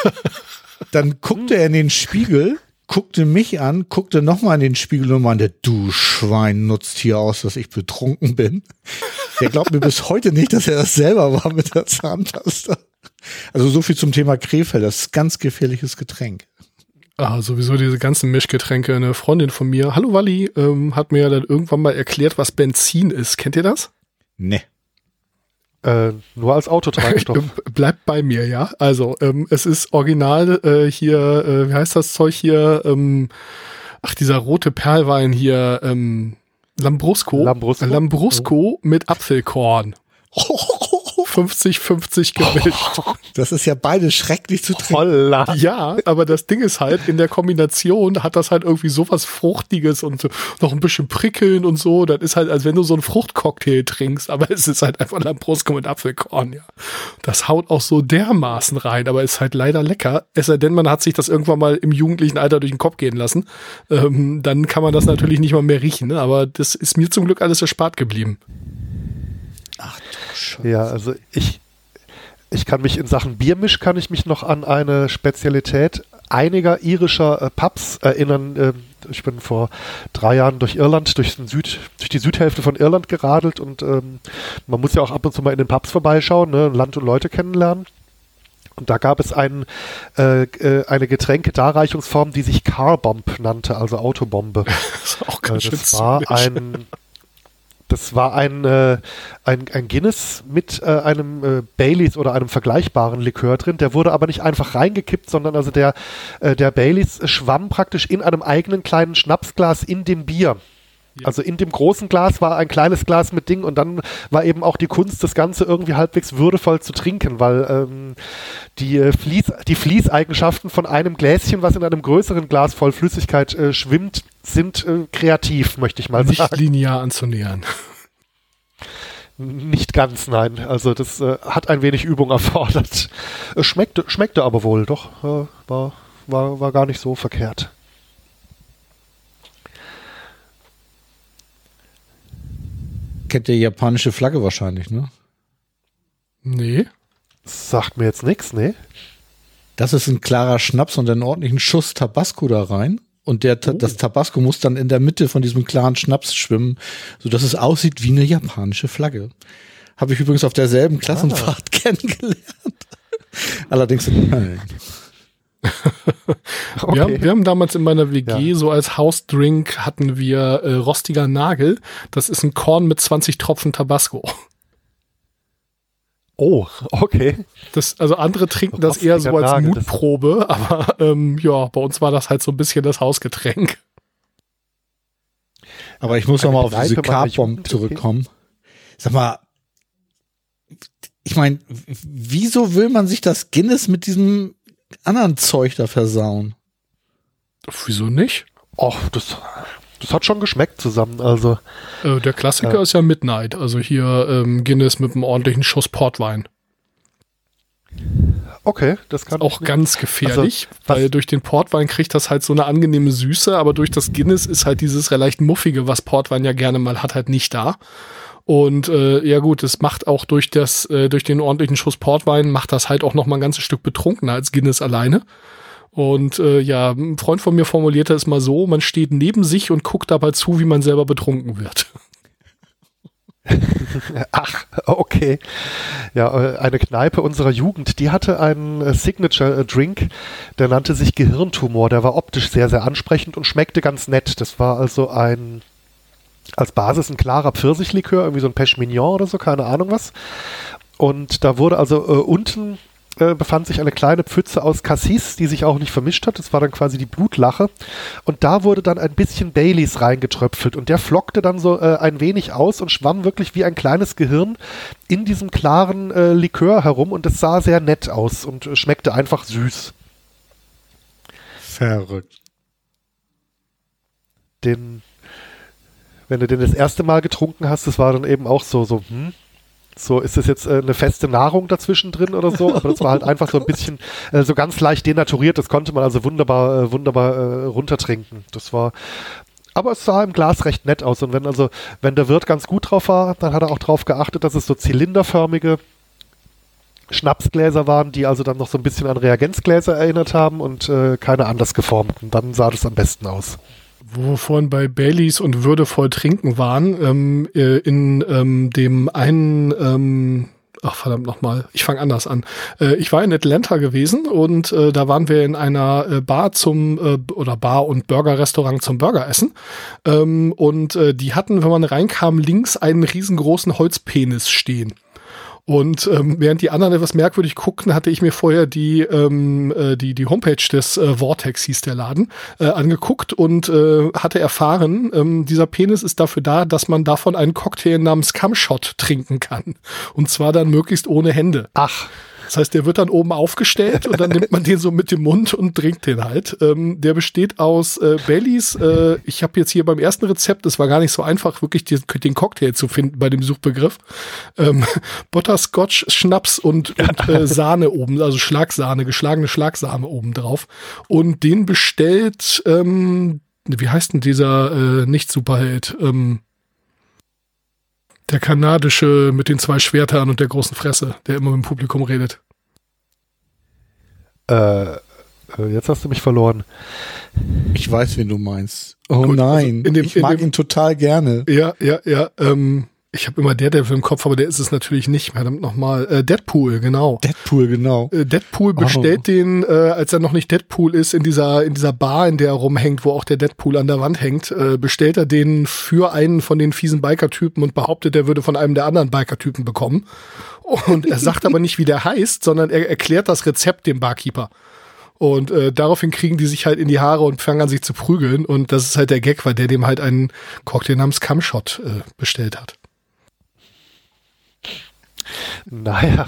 Speaker 3: *laughs* Dann guckte er in den Spiegel, guckte mich an, guckte nochmal in den Spiegel und meinte, du Schwein nutzt hier aus, dass ich betrunken bin. Der glaubt mir bis heute nicht, dass er das selber war mit der Zahnpasta. Also so viel zum Thema Krefeld, das ist ein ganz gefährliches Getränk.
Speaker 2: Ah, sowieso diese ganzen Mischgetränke. Eine Freundin von mir, hallo Walli, ähm, hat mir dann irgendwann mal erklärt, was Benzin ist. Kennt ihr das?
Speaker 3: Nee.
Speaker 1: Äh, nur als Autotreibstoff. *laughs*
Speaker 2: Bleibt bei mir, ja. Also, ähm, es ist original äh, hier, äh, wie heißt das Zeug hier? Ähm, ach, dieser rote Perlwein hier, ähm, Lambrusco.
Speaker 1: Lambrusco,
Speaker 2: Lambrusco mit Apfelkorn. *laughs* 50-50 gemischt. *laughs*
Speaker 3: Das ist ja beides schrecklich zu trinken.
Speaker 1: Holla.
Speaker 2: Ja, aber das Ding ist halt, in der Kombination hat das halt irgendwie sowas Fruchtiges und so, noch ein bisschen prickeln und so. Das ist halt, als wenn du so einen Fruchtcocktail trinkst, aber es ist halt einfach Lambrusco mit Apfelkorn, ja. Das haut auch so dermaßen rein, aber ist halt leider lecker. Es sei denn, man hat sich das irgendwann mal im jugendlichen Alter durch den Kopf gehen lassen. Ähm, dann kann man das natürlich nicht mal mehr riechen, ne? aber das ist mir zum Glück alles erspart geblieben.
Speaker 3: Scheiße.
Speaker 1: Ja, also ich, ich kann mich in Sachen Biermisch kann ich mich noch an eine Spezialität einiger irischer äh, Pubs erinnern. Ähm, ich bin vor drei Jahren durch Irland, durch, den Süd, durch die Südhälfte von Irland geradelt und ähm, man muss ja auch ab und zu mal in den Pubs vorbeischauen, ne, Land und Leute kennenlernen. Und da gab es ein, äh, äh, eine Getränkedarreichungsform, die sich Carbomb nannte, also Autobombe. *laughs*
Speaker 2: Das ist auch
Speaker 1: Äh,
Speaker 2: ganz schön
Speaker 1: das war
Speaker 2: zynisch.
Speaker 1: ein *laughs* das war ein, äh, ein, ein Guinness mit äh, einem äh, Baileys oder einem vergleichbaren Likör drin. Der wurde aber nicht einfach reingekippt, sondern also der, äh, der Baileys schwamm praktisch in einem eigenen kleinen Schnapsglas in dem Bier.
Speaker 2: Ja.
Speaker 1: Also in dem großen Glas war ein kleines Glas mit Ding und dann war eben auch die Kunst, das Ganze irgendwie halbwegs würdevoll zu trinken, weil ähm, die, äh, Fließ, die Fließeigenschaften von einem Gläschen, was in einem größeren Glas voll Flüssigkeit äh, schwimmt, sind äh, kreativ, möchte ich mal
Speaker 2: nicht
Speaker 1: sagen.
Speaker 2: linear anzunähern.
Speaker 1: Nicht ganz, nein. Also das äh, hat ein wenig Übung erfordert. Es schmeckte, schmeckte aber wohl, doch. Äh, war, war, war gar nicht so verkehrt.
Speaker 3: Kennt ihr japanische Flagge wahrscheinlich, ne?
Speaker 2: Nee.
Speaker 1: Sagt mir jetzt nichts, nee.
Speaker 3: Das ist ein klarer Schnaps und einen ordentlichen Schuss Tabasco da rein. Und der, Ta- das Tabasco muss dann in der Mitte von diesem klaren Schnaps schwimmen, sodass es aussieht wie eine japanische Flagge. Habe ich übrigens auf derselben Klassenfahrt *laughs* kennengelernt. Allerdings in Köln. *laughs*
Speaker 2: Wir, haben, wir haben damals in meiner WG so als Hausdrink hatten wir äh, rostiger Nagel. Das ist ein Korn mit 20 Tropfen Tabasco.
Speaker 1: Oh, okay.
Speaker 2: Das, also andere trinken das
Speaker 1: Rostiger
Speaker 2: eher so als
Speaker 1: Nagel,
Speaker 2: Mutprobe, *laughs* aber ähm, ja, bei uns war das halt so ein bisschen das Hausgetränk.
Speaker 3: Aber ich muss noch
Speaker 1: Eine
Speaker 3: mal auf diese
Speaker 1: Jugend,
Speaker 3: zurückkommen. Sag mal, ich meine, wieso will man sich das Guinness mit diesem anderen Zeug da versauen?
Speaker 2: Wieso nicht?
Speaker 1: Och, das, das hat schon geschmeckt zusammen. Also,
Speaker 2: Äh, der Klassiker
Speaker 1: Ja.
Speaker 2: ist ja Midnight, also hier ähm, Guinness mit einem ordentlichen Schuss Portwein.
Speaker 1: okay, das kann
Speaker 2: Auch ganz gefährlich,
Speaker 1: Also,
Speaker 2: weil durch den Portwein kriegt das halt so eine angenehme Süße, aber durch das Guinness ist halt dieses leicht muffige, was Portwein ja gerne mal hat, halt nicht da. Und äh, ja gut, es macht auch durch das, äh, durch den ordentlichen Schuss Portwein macht das halt auch noch mal ein ganzes Stück betrunkener als Guinness alleine. Und äh, ja, ein Freund von mir formulierte es mal so: Man steht neben sich und guckt dabei zu, wie man selber betrunken wird. *laughs*
Speaker 1: Ach, okay. Ja, äh, eine Kneipe unserer Jugend, die hatte einen äh, Signature-Drink, der nannte sich Gehirntumor. Der war optisch sehr, sehr ansprechend und schmeckte ganz nett. Das war also ein, als Basis ein klarer Pfirsichlikör, irgendwie so ein Pêche Mignon oder so, keine Ahnung was. Und da wurde also äh, unten äh, befand sich eine kleine Pfütze aus Cassis, die sich auch nicht vermischt hat. Das war dann quasi die Blutlache. Und da wurde dann ein bisschen Baileys reingetröpfelt. Und der flockte dann so äh, ein wenig aus und schwamm wirklich wie ein kleines Gehirn in diesem klaren äh, Likör herum. Und es sah sehr nett aus und äh, schmeckte einfach süß.
Speaker 3: Verrückt.
Speaker 1: Den, wenn du den das erste Mal getrunken hast, das war dann eben auch so, so, hm, so ist das jetzt äh, eine feste Nahrung dazwischen drin oder so, aber das war halt einfach so ein bisschen äh, so ganz leicht denaturiert, das konnte man also wunderbar äh, wunderbar äh, runtertrinken. Das war aber es sah im Glas recht nett aus und wenn also wenn der Wirt ganz gut drauf war, dann hat er auch darauf geachtet, dass es so zylinderförmige Schnapsgläser waren, die also dann noch so ein bisschen an Reagenzgläser erinnert haben und äh, keine anders geformten. Dann sah das am besten aus.
Speaker 2: Wo wir vorhin bei Baileys und würdevoll trinken waren, ähm, äh, in ähm, dem einen, ähm, ach verdammt nochmal, ich fange anders an. Äh, ich war in Atlanta gewesen und äh, da waren wir in einer äh, Bar zum, äh, oder Bar- und Burgerrestaurant zum Burgeressen. Ähm, und äh, die hatten, wenn man reinkam, links einen riesengroßen Holzpenis stehen. Und ähm, während die anderen etwas merkwürdig guckten, hatte ich mir vorher die, ähm, äh, die, die Homepage des äh, Vortex, hieß der Laden, äh, angeguckt und äh, hatte erfahren, ähm, dieser Penis ist dafür da, dass man davon einen Cocktail namens Cumshot trinken kann. Und zwar dann möglichst ohne Hände.
Speaker 1: Ach.
Speaker 2: Das heißt, der wird dann oben aufgestellt und dann nimmt man den so mit dem Mund und trinkt den halt. Ähm, der besteht aus äh, Baileys. Äh, ich habe jetzt hier beim ersten Rezept, es war gar nicht so einfach, wirklich den, den Cocktail zu finden bei dem Suchbegriff. Ähm, *laughs* Butterscotch, Schnaps und, und äh, Sahne oben, also Schlagsahne, geschlagene Schlagsahne oben drauf. Und den bestellt, ähm, wie heißt denn dieser äh, Nicht-Superheld? Ähm, der kanadische mit den zwei Schwertern und der großen Fresse, der immer mit dem Publikum redet.
Speaker 1: Äh, äh, jetzt hast du mich verloren.
Speaker 3: Ich weiß, wen du meinst. Oh Gut, nein, also dem, ich mag dem, ihn total gerne.
Speaker 2: Ja, ja, ja. Ähm, ich habe immer Daredevil im Kopf, aber der ist es natürlich nicht. Verdammt nochmal. Äh, Deadpool, genau.
Speaker 3: Deadpool, genau.
Speaker 2: Äh, Deadpool bestellt oh. den, äh, als er noch nicht Deadpool ist, in dieser, in dieser Bar, in der er rumhängt, wo auch der Deadpool an der Wand hängt, äh, bestellt er den für einen von den fiesen Biker-Typen und behauptet, er würde von einem der anderen Biker-Typen bekommen. Und er sagt aber nicht, wie der heißt, sondern er erklärt das Rezept dem Barkeeper. Und äh, daraufhin kriegen die sich halt in die Haare und fangen an sich zu prügeln. Und das ist halt der Gag, weil der dem halt einen Cocktail namens Cumshot äh, bestellt hat.
Speaker 1: Naja,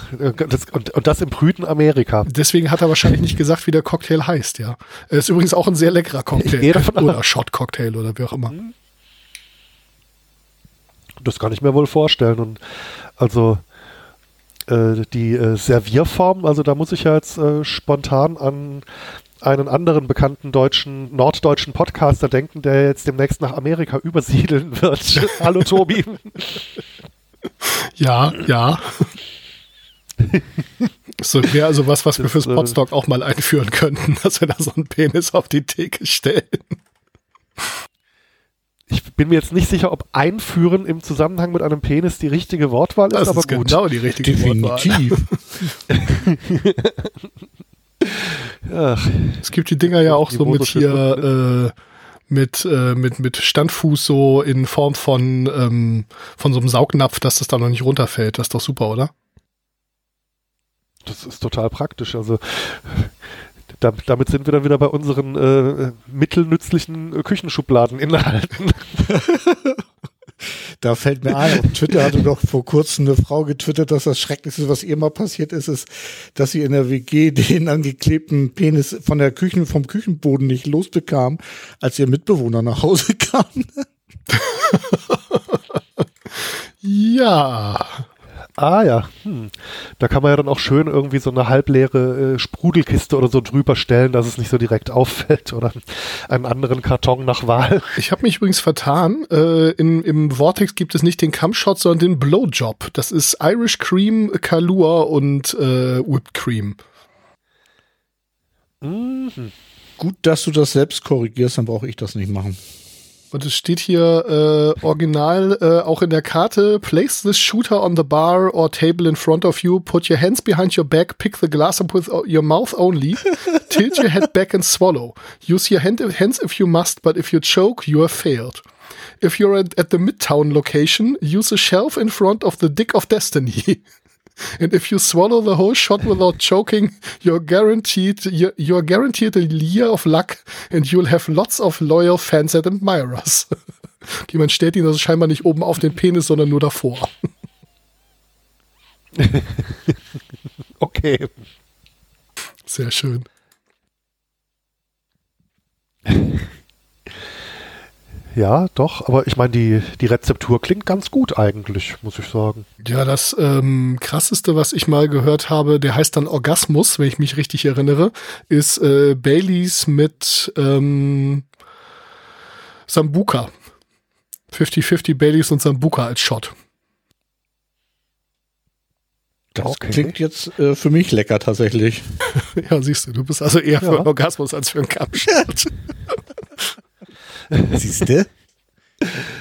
Speaker 1: das, und, und das im brüten Amerika.
Speaker 2: Deswegen hat er wahrscheinlich nicht gesagt, wie der Cocktail heißt, ja. Er ist übrigens auch ein sehr leckerer Cocktail. oder Shot-Cocktail oder wie auch immer.
Speaker 1: Das kann ich mir wohl vorstellen. Und also äh, die äh, Servierform, also da muss ich ja jetzt äh, spontan an einen anderen bekannten deutschen, norddeutschen Podcaster denken, der jetzt demnächst nach Amerika übersiedeln wird. *laughs* Hallo Tobi. *laughs*
Speaker 2: Ja, ja. So wäre also was, was wir fürs äh, Podstock auch mal einführen könnten, *laughs* dass wir da so einen Penis auf die Theke stellen.
Speaker 1: Ich bin mir jetzt nicht sicher, ob einführen im Zusammenhang mit einem Penis die richtige Wortwahl ist,
Speaker 2: das
Speaker 1: aber
Speaker 2: ist gut. genau die richtige Definitiv. Wortwahl. *laughs* Ach, es gibt die Dinger ja auch so mit hier äh, mit, äh, mit, mit Standfuß so in Form von, ähm, von so einem Saugnapf, dass das da noch nicht runterfällt. Das ist doch super, oder?
Speaker 1: Das ist total praktisch. Also damit sind wir dann wieder bei unseren äh, mittelnützlichen Küchenschubladeninhalten. *laughs*
Speaker 3: Da fällt mir ein, auf Twitter hatte doch vor kurzem eine Frau getwittert, dass das Schrecklichste, was ihr mal passiert ist, ist, dass sie in der WG den angeklebten Penis von der Küchen, vom Küchenboden nicht losbekam, als ihr Mitbewohner nach Hause kam. *laughs*
Speaker 2: ja.
Speaker 1: Ah ja, hm. da kann man ja dann auch schön irgendwie so eine halbleere äh, Sprudelkiste oder so drüber stellen, dass es nicht so direkt auffällt oder einen anderen Karton nach Wahl.
Speaker 2: Ich habe mich übrigens vertan. Äh, in, Im Vortex gibt es nicht den Cumshot, sondern den Blowjob. Das ist Irish Cream, Kahlua und äh, Whipped Cream.
Speaker 3: Mhm. Gut, dass du das selbst korrigierst, dann brauche ich das nicht machen.
Speaker 2: Und es steht hier äh, original äh, auch in der Karte, place this shooter on the bar or table in front of you, put your hands behind your back, pick the glass up with your mouth only, *laughs* tilt your head back and swallow. Use your hand, hands if you must, but if you choke, you have failed. If you're at, at the Midtown location, use a shelf in front of the Dick of Destiny. *laughs* And if you swallow the whole shot without choking, you're guaranteed you're, you're guaranteed a year of luck and you'll have lots of loyal fans and admirers. *laughs* Jemand stellt ihn also scheinbar nicht oben auf den Penis, sondern nur davor. *laughs*
Speaker 1: okay.
Speaker 2: Sehr schön. *laughs*
Speaker 1: Ja, doch, aber ich meine, die, die Rezeptur klingt ganz gut eigentlich, muss ich sagen.
Speaker 2: Ja, das ähm, krasseste, was ich mal gehört habe, der heißt dann Orgasmus, wenn ich mich richtig erinnere, ist äh, Baileys mit ähm, Sambuka. 50-50 Baileys und Sambuka als Shot.
Speaker 3: Das okay. klingt jetzt äh, für mich lecker tatsächlich. *laughs*
Speaker 2: ja, siehst du, du bist also eher ja. für Orgasmus als für einen Kampfshot. *laughs* *laughs*
Speaker 3: Siehst du?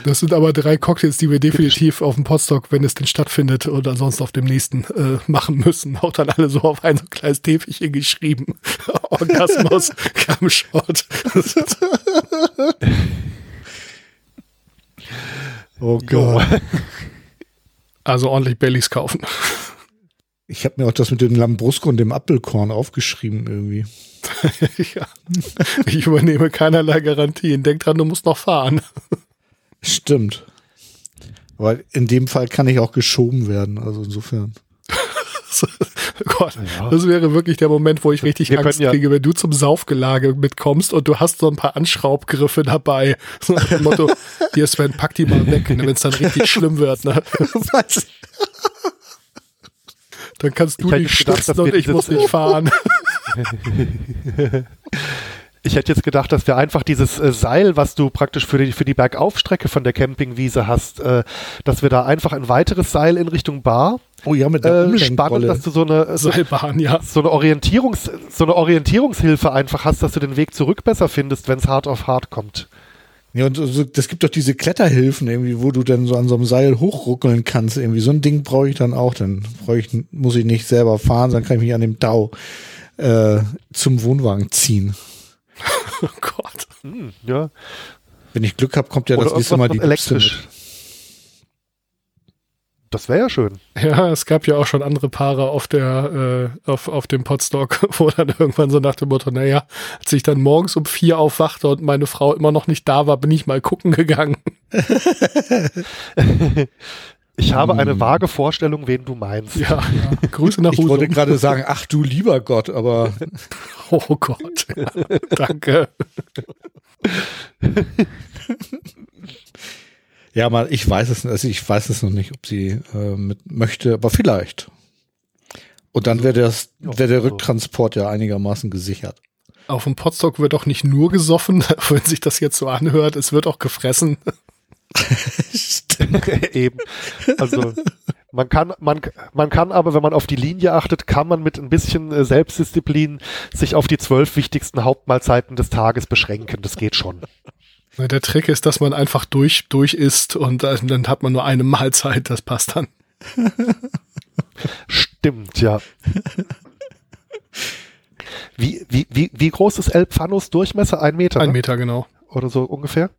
Speaker 2: Das sind aber drei Cocktails, die wir definitiv auf dem Podstock, wenn es denn stattfindet oder ansonsten auf dem nächsten äh, machen müssen. *laughs* Auch dann alle so auf ein so kleines Täfelchen geschrieben. *laughs* Orgasmus, Camshot.
Speaker 3: oh Gott.
Speaker 2: Also ordentlich Baileys kaufen.
Speaker 3: Ich habe mir auch das mit dem Lambrusco und dem Apfelkorn aufgeschrieben irgendwie. *laughs*
Speaker 2: ja. Ich übernehme keinerlei Garantien. Denk dran, du musst noch fahren.
Speaker 3: Stimmt. Aber in dem Fall kann ich auch geschoben werden, also insofern. *laughs*
Speaker 2: Gott, ja. das wäre wirklich der Moment, wo ich richtig Wir Angst ja kriege, wenn du zum Saufgelage mitkommst und du hast so ein paar Anschraubgriffe dabei. So nach dem Motto, *laughs* hier Sven, pack die mal weg, ne, wenn es dann richtig schlimm wird. Ne? Was? Dann kannst du dich stützen und ich muss nicht fahren.
Speaker 1: Ich hätte jetzt gedacht, dass wir einfach dieses äh, Seil, was du praktisch für die, für die Bergaufstrecke von der Campingwiese hast, äh, dass wir da einfach ein weiteres Seil in Richtung Bar
Speaker 3: Oh ja, mit der
Speaker 1: äh, spannend, dass du so eine so, Seilbahn, ja. so eine Orientierungs so eine Orientierungshilfe einfach hast, dass du den Weg zurück besser findest, wenn es hart auf hart kommt.
Speaker 3: Ja, und so, das gibt doch diese Kletterhilfen irgendwie, wo du dann so an so einem Seil hochruckeln kannst. Irgendwie so ein Ding brauche ich dann auch. Dann brauche ich, muss ich nicht selber fahren, dann kann ich mich an dem Dau äh, zum Wohnwagen ziehen.
Speaker 2: oh Gott.
Speaker 1: Hm, ja.
Speaker 3: Wenn ich Glück habe, kommt ja Oder das nächste Mal die
Speaker 1: elektrisch. Das wäre ja schön.
Speaker 2: Ja, es gab ja auch schon andere Paare auf der, äh, auf, auf dem Podstock, *laughs* wo dann irgendwann so nach dem Motto, naja, als ich dann morgens um vier aufwachte und meine Frau immer noch nicht da war, bin ich mal gucken gegangen. *laughs* *laughs*
Speaker 1: Ich habe eine hm. vage Vorstellung, wen du meinst.
Speaker 2: Ja, ja. *laughs* Grüße nach Hause.
Speaker 3: Ich wollte gerade sagen, ach du lieber Gott, aber. *laughs*
Speaker 2: oh Gott. Ja, *laughs* danke.
Speaker 3: Ja, mal, ich weiß es, also ich weiß es noch nicht, ob sie äh, mit möchte, aber vielleicht. Und dann wäre wäre der Rücktransport ja einigermaßen gesichert.
Speaker 2: Auf dem Potstock wird auch nicht nur gesoffen, wenn sich das jetzt so anhört, es wird auch gefressen. *laughs* *laughs*
Speaker 1: Eben. Also man kann, man, man kann aber, wenn man auf die Linie achtet, kann man mit ein bisschen äh, Selbstdisziplin sich auf die zwölf wichtigsten Hauptmahlzeiten des Tages beschränken. Das geht schon.
Speaker 2: Der Trick ist, dass man einfach durch, durch isst und dann hat man nur eine Mahlzeit, das passt dann. *laughs*
Speaker 1: Stimmt, ja. Wie, wie, wie, wie groß ist El Pfanos Durchmesser? Ein Meter?
Speaker 2: Ein ne? Meter, genau.
Speaker 1: Oder so ungefähr?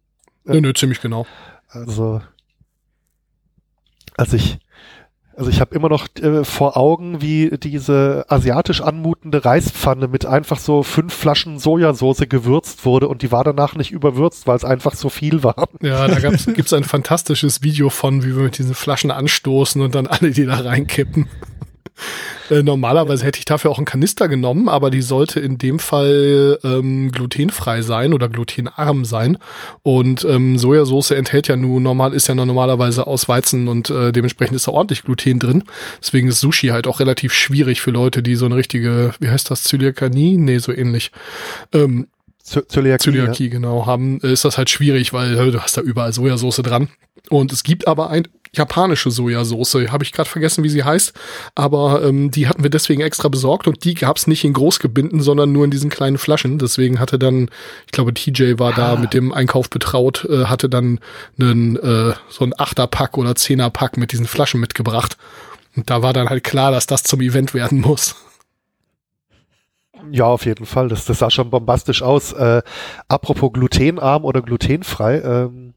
Speaker 2: Nö, nö, ziemlich genau.
Speaker 1: Also, als ich also ich habe immer noch äh, vor Augen, wie diese asiatisch anmutende Reispfanne mit einfach so fünf Flaschen Sojasauce gewürzt wurde und die war danach nicht überwürzt, weil es einfach so viel war.
Speaker 2: Ja, da gibt es ein fantastisches Video von, wie wir mit diesen Flaschen anstoßen und dann alle die da reinkippen. *laughs* Äh, normalerweise hätte ich dafür auch einen Kanister genommen, aber die sollte in dem Fall ähm, glutenfrei sein oder glutenarm sein. Und ähm, Sojasauce enthält ja nun normal, ist ja normalerweise aus Weizen und äh, dementsprechend ist da ordentlich Gluten drin. Deswegen ist Sushi halt auch relativ schwierig für Leute, die so eine richtige, wie heißt das, Zöliakanie? Nee, so ähnlich. Ähm, Zöliakie, Zöliakie ja. genau, haben, ist das halt schwierig, weil äh, du hast da überall Sojasauce dran. Und es gibt aber ein, japanische Sojasauce. Habe ich gerade vergessen, wie sie heißt. Aber ähm, die hatten wir deswegen extra besorgt und die gab es nicht in Großgebinden, sondern nur in diesen kleinen Flaschen. Deswegen hatte dann, ich glaube, TJ war ah. da mit dem Einkauf betraut, äh, hatte dann einen, äh, so ein Achterpack oder Zehnerpack mit diesen Flaschen mitgebracht. Und da war dann halt klar, dass das zum Event werden muss.
Speaker 1: Ja, auf jeden Fall. Das, das sah schon bombastisch aus. Äh, apropos glutenarm oder glutenfrei. Ähm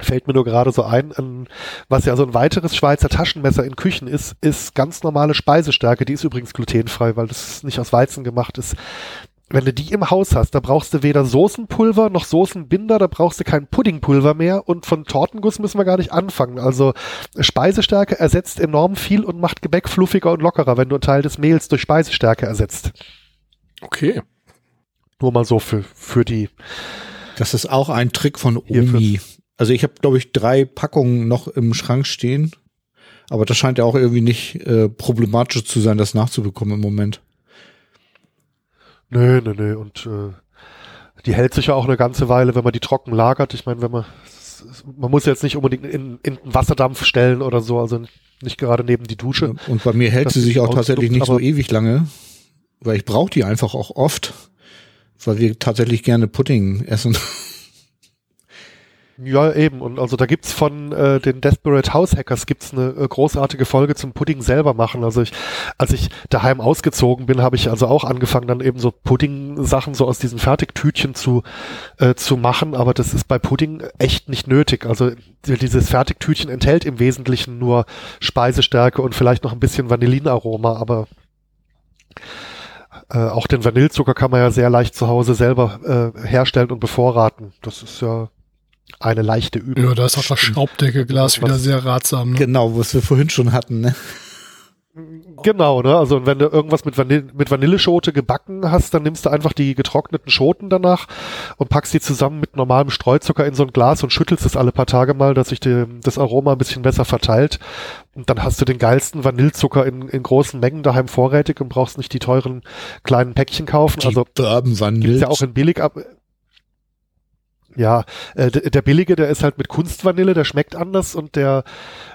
Speaker 1: fällt mir nur gerade so ein, ein, was ja so ein weiteres Schweizer Taschenmesser in Küchen ist, ist ganz normale Speisestärke. Die ist übrigens glutenfrei, weil das nicht aus Weizen gemacht ist. Wenn du die im Haus hast, da brauchst du weder Soßenpulver noch Soßenbinder, da brauchst du kein Puddingpulver mehr und von Tortenguss müssen wir gar nicht anfangen. Also Speisestärke ersetzt enorm viel und macht Gebäck fluffiger und lockerer, wenn du einen Teil des Mehls durch Speisestärke ersetzt.
Speaker 2: Okay.
Speaker 1: Nur mal so für, für die.
Speaker 3: Das ist auch ein Trick von Omi. Also ich habe, glaube ich, drei Packungen noch im Schrank stehen. Aber das scheint ja auch irgendwie nicht äh, problematisch zu sein, das nachzubekommen im Moment.
Speaker 1: Nö, nö, nö. Und äh, die hält sich ja auch eine ganze Weile, wenn man die trocken lagert. Ich meine, wenn man man muss jetzt nicht unbedingt in, in Wasserdampf stellen oder so, also nicht gerade neben die Dusche.
Speaker 3: Und bei mir hält sie sich auch tatsächlich nicht so ewig lange, weil ich brauche die einfach auch oft, weil wir tatsächlich gerne Pudding essen.
Speaker 1: Ja, eben. Und also da gibt's von äh, den Desperate House Hackers gibt's eine äh, großartige Folge zum Pudding selber machen. Also ich, als ich daheim ausgezogen bin, habe ich also auch angefangen, dann eben so Pudding-Sachen so aus diesen Fertigtütchen zu, äh, zu machen. Aber das ist bei Pudding echt nicht nötig. Also dieses Fertigtütchen enthält im Wesentlichen nur Speisestärke und vielleicht noch ein bisschen Vanillinaroma, aber äh, auch den Vanillezucker kann man ja sehr leicht zu Hause selber äh, herstellen und bevorraten. Das ist ja eine leichte Übung.
Speaker 2: Ja, da ist auch das Schraubdeckelglas wieder sehr ratsam.
Speaker 3: Ne? Genau, was wir vorhin schon hatten. Ne?
Speaker 1: Genau, ne? Also wenn du irgendwas mit, Vanille, mit Vanilleschote gebacken hast, dann nimmst du einfach die getrockneten Schoten danach und packst die zusammen mit normalem Streuzucker in so ein Glas und schüttelst es alle paar Tage mal, dass sich die, das Aroma ein bisschen besser verteilt. Und dann hast du den geilsten Vanillezucker in, in großen Mengen daheim vorrätig und brauchst nicht die teuren kleinen Päckchen kaufen.
Speaker 3: Die
Speaker 1: also gibt's ja auch in billig ab. Ja, äh, der billige, der ist halt mit Kunstvanille, der schmeckt anders und der,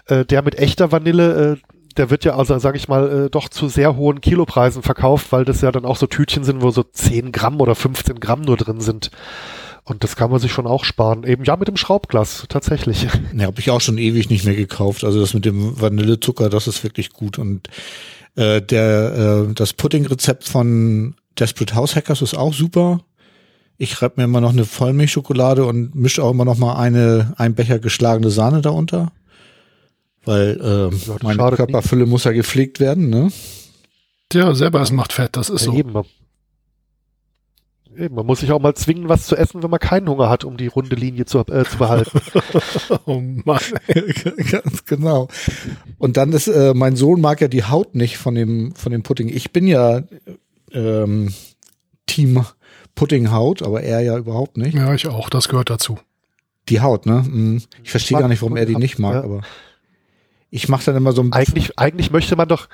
Speaker 1: äh, der mit echter Vanille, äh, der wird ja also, sage ich mal, äh, doch zu sehr hohen Kilopreisen verkauft, weil das ja dann auch so Tütchen sind, wo so 10 Gramm oder 15 Gramm nur drin sind. Und das kann man sich schon auch sparen. Eben ja mit dem Schraubglas, tatsächlich. *laughs*
Speaker 3: Ja, habe ich auch schon ewig nicht mehr gekauft. Also das mit dem Vanillezucker, das ist wirklich gut. Und äh, der äh, das Pudding-Rezept von Desperate House Hackers ist auch super. Ich reibe mir immer noch eine Vollmilchschokolade und mische auch immer noch mal eine, ein Becher geschlagene Sahne darunter. Weil äh, ja, meine Körperfülle nicht. muss ja gepflegt werden, ne?
Speaker 2: Ja, selber es macht Fett, das ist ja, so.
Speaker 1: Eben. eben. Man muss sich auch mal zwingen, was zu essen, wenn man keinen Hunger hat, um die runde Linie zu, äh, zu behalten. *laughs* *laughs*
Speaker 3: oh Mann. *laughs* Ganz genau. Und dann ist, äh, mein Sohn mag ja die Haut nicht von dem, von dem Pudding. Ich bin ja ähm, Team Puddinghaut, aber er ja überhaupt nicht.
Speaker 2: Ja, ich auch, das gehört dazu.
Speaker 3: Die Haut, ne? Hm. Ich verstehe gar nicht, warum er die nicht mag, ja. aber ich mache dann immer so ein
Speaker 1: Eigentlich, eigentlich möchte man doch,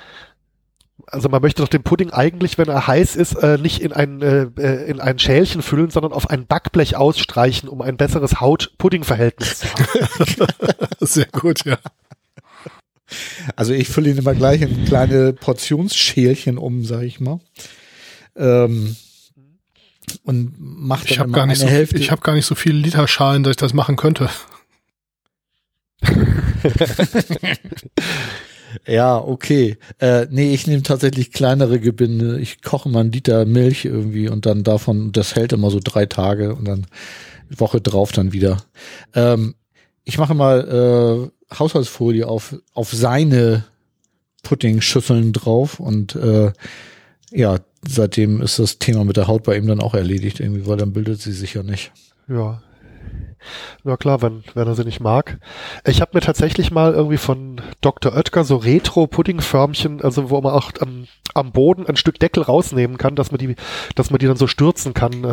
Speaker 1: also man möchte doch den Pudding eigentlich, wenn er heiß ist, äh, nicht in ein, äh, äh in ein Schälchen füllen, sondern auf ein Backblech ausstreichen, um ein besseres Haut-Pudding-Verhältnis zu haben. *laughs*
Speaker 2: Sehr gut, ja.
Speaker 3: Also ich fülle ihn immer gleich in kleine Portionsschälchen um, sag ich mal. Ähm, und macht
Speaker 2: ich hab gar nicht so, Hälfte. Ich habe gar nicht so viele Liter Schalen, dass ich das machen könnte. *laughs*
Speaker 3: ja, okay. Äh, nee, ich nehme tatsächlich kleinere Gebinde. Ich koche mal einen Liter Milch irgendwie und dann davon, das hält immer so drei Tage und dann Woche drauf dann wieder. Ähm, ich mache mal äh, Haushaltsfolie auf, auf seine Pudding-Schüsseln drauf und äh, ja, seitdem ist das Thema mit der Haut bei ihm dann auch erledigt, irgendwie, weil dann bildet sie sich ja nicht.
Speaker 1: Ja. Ja klar, wenn, wenn er sie nicht mag. Ich habe mir tatsächlich mal irgendwie von Dr. Oetker so Retro-Pudding-Förmchen, also wo man auch am, am Boden ein Stück Deckel rausnehmen kann, dass man die, dass man die dann so stürzen kann,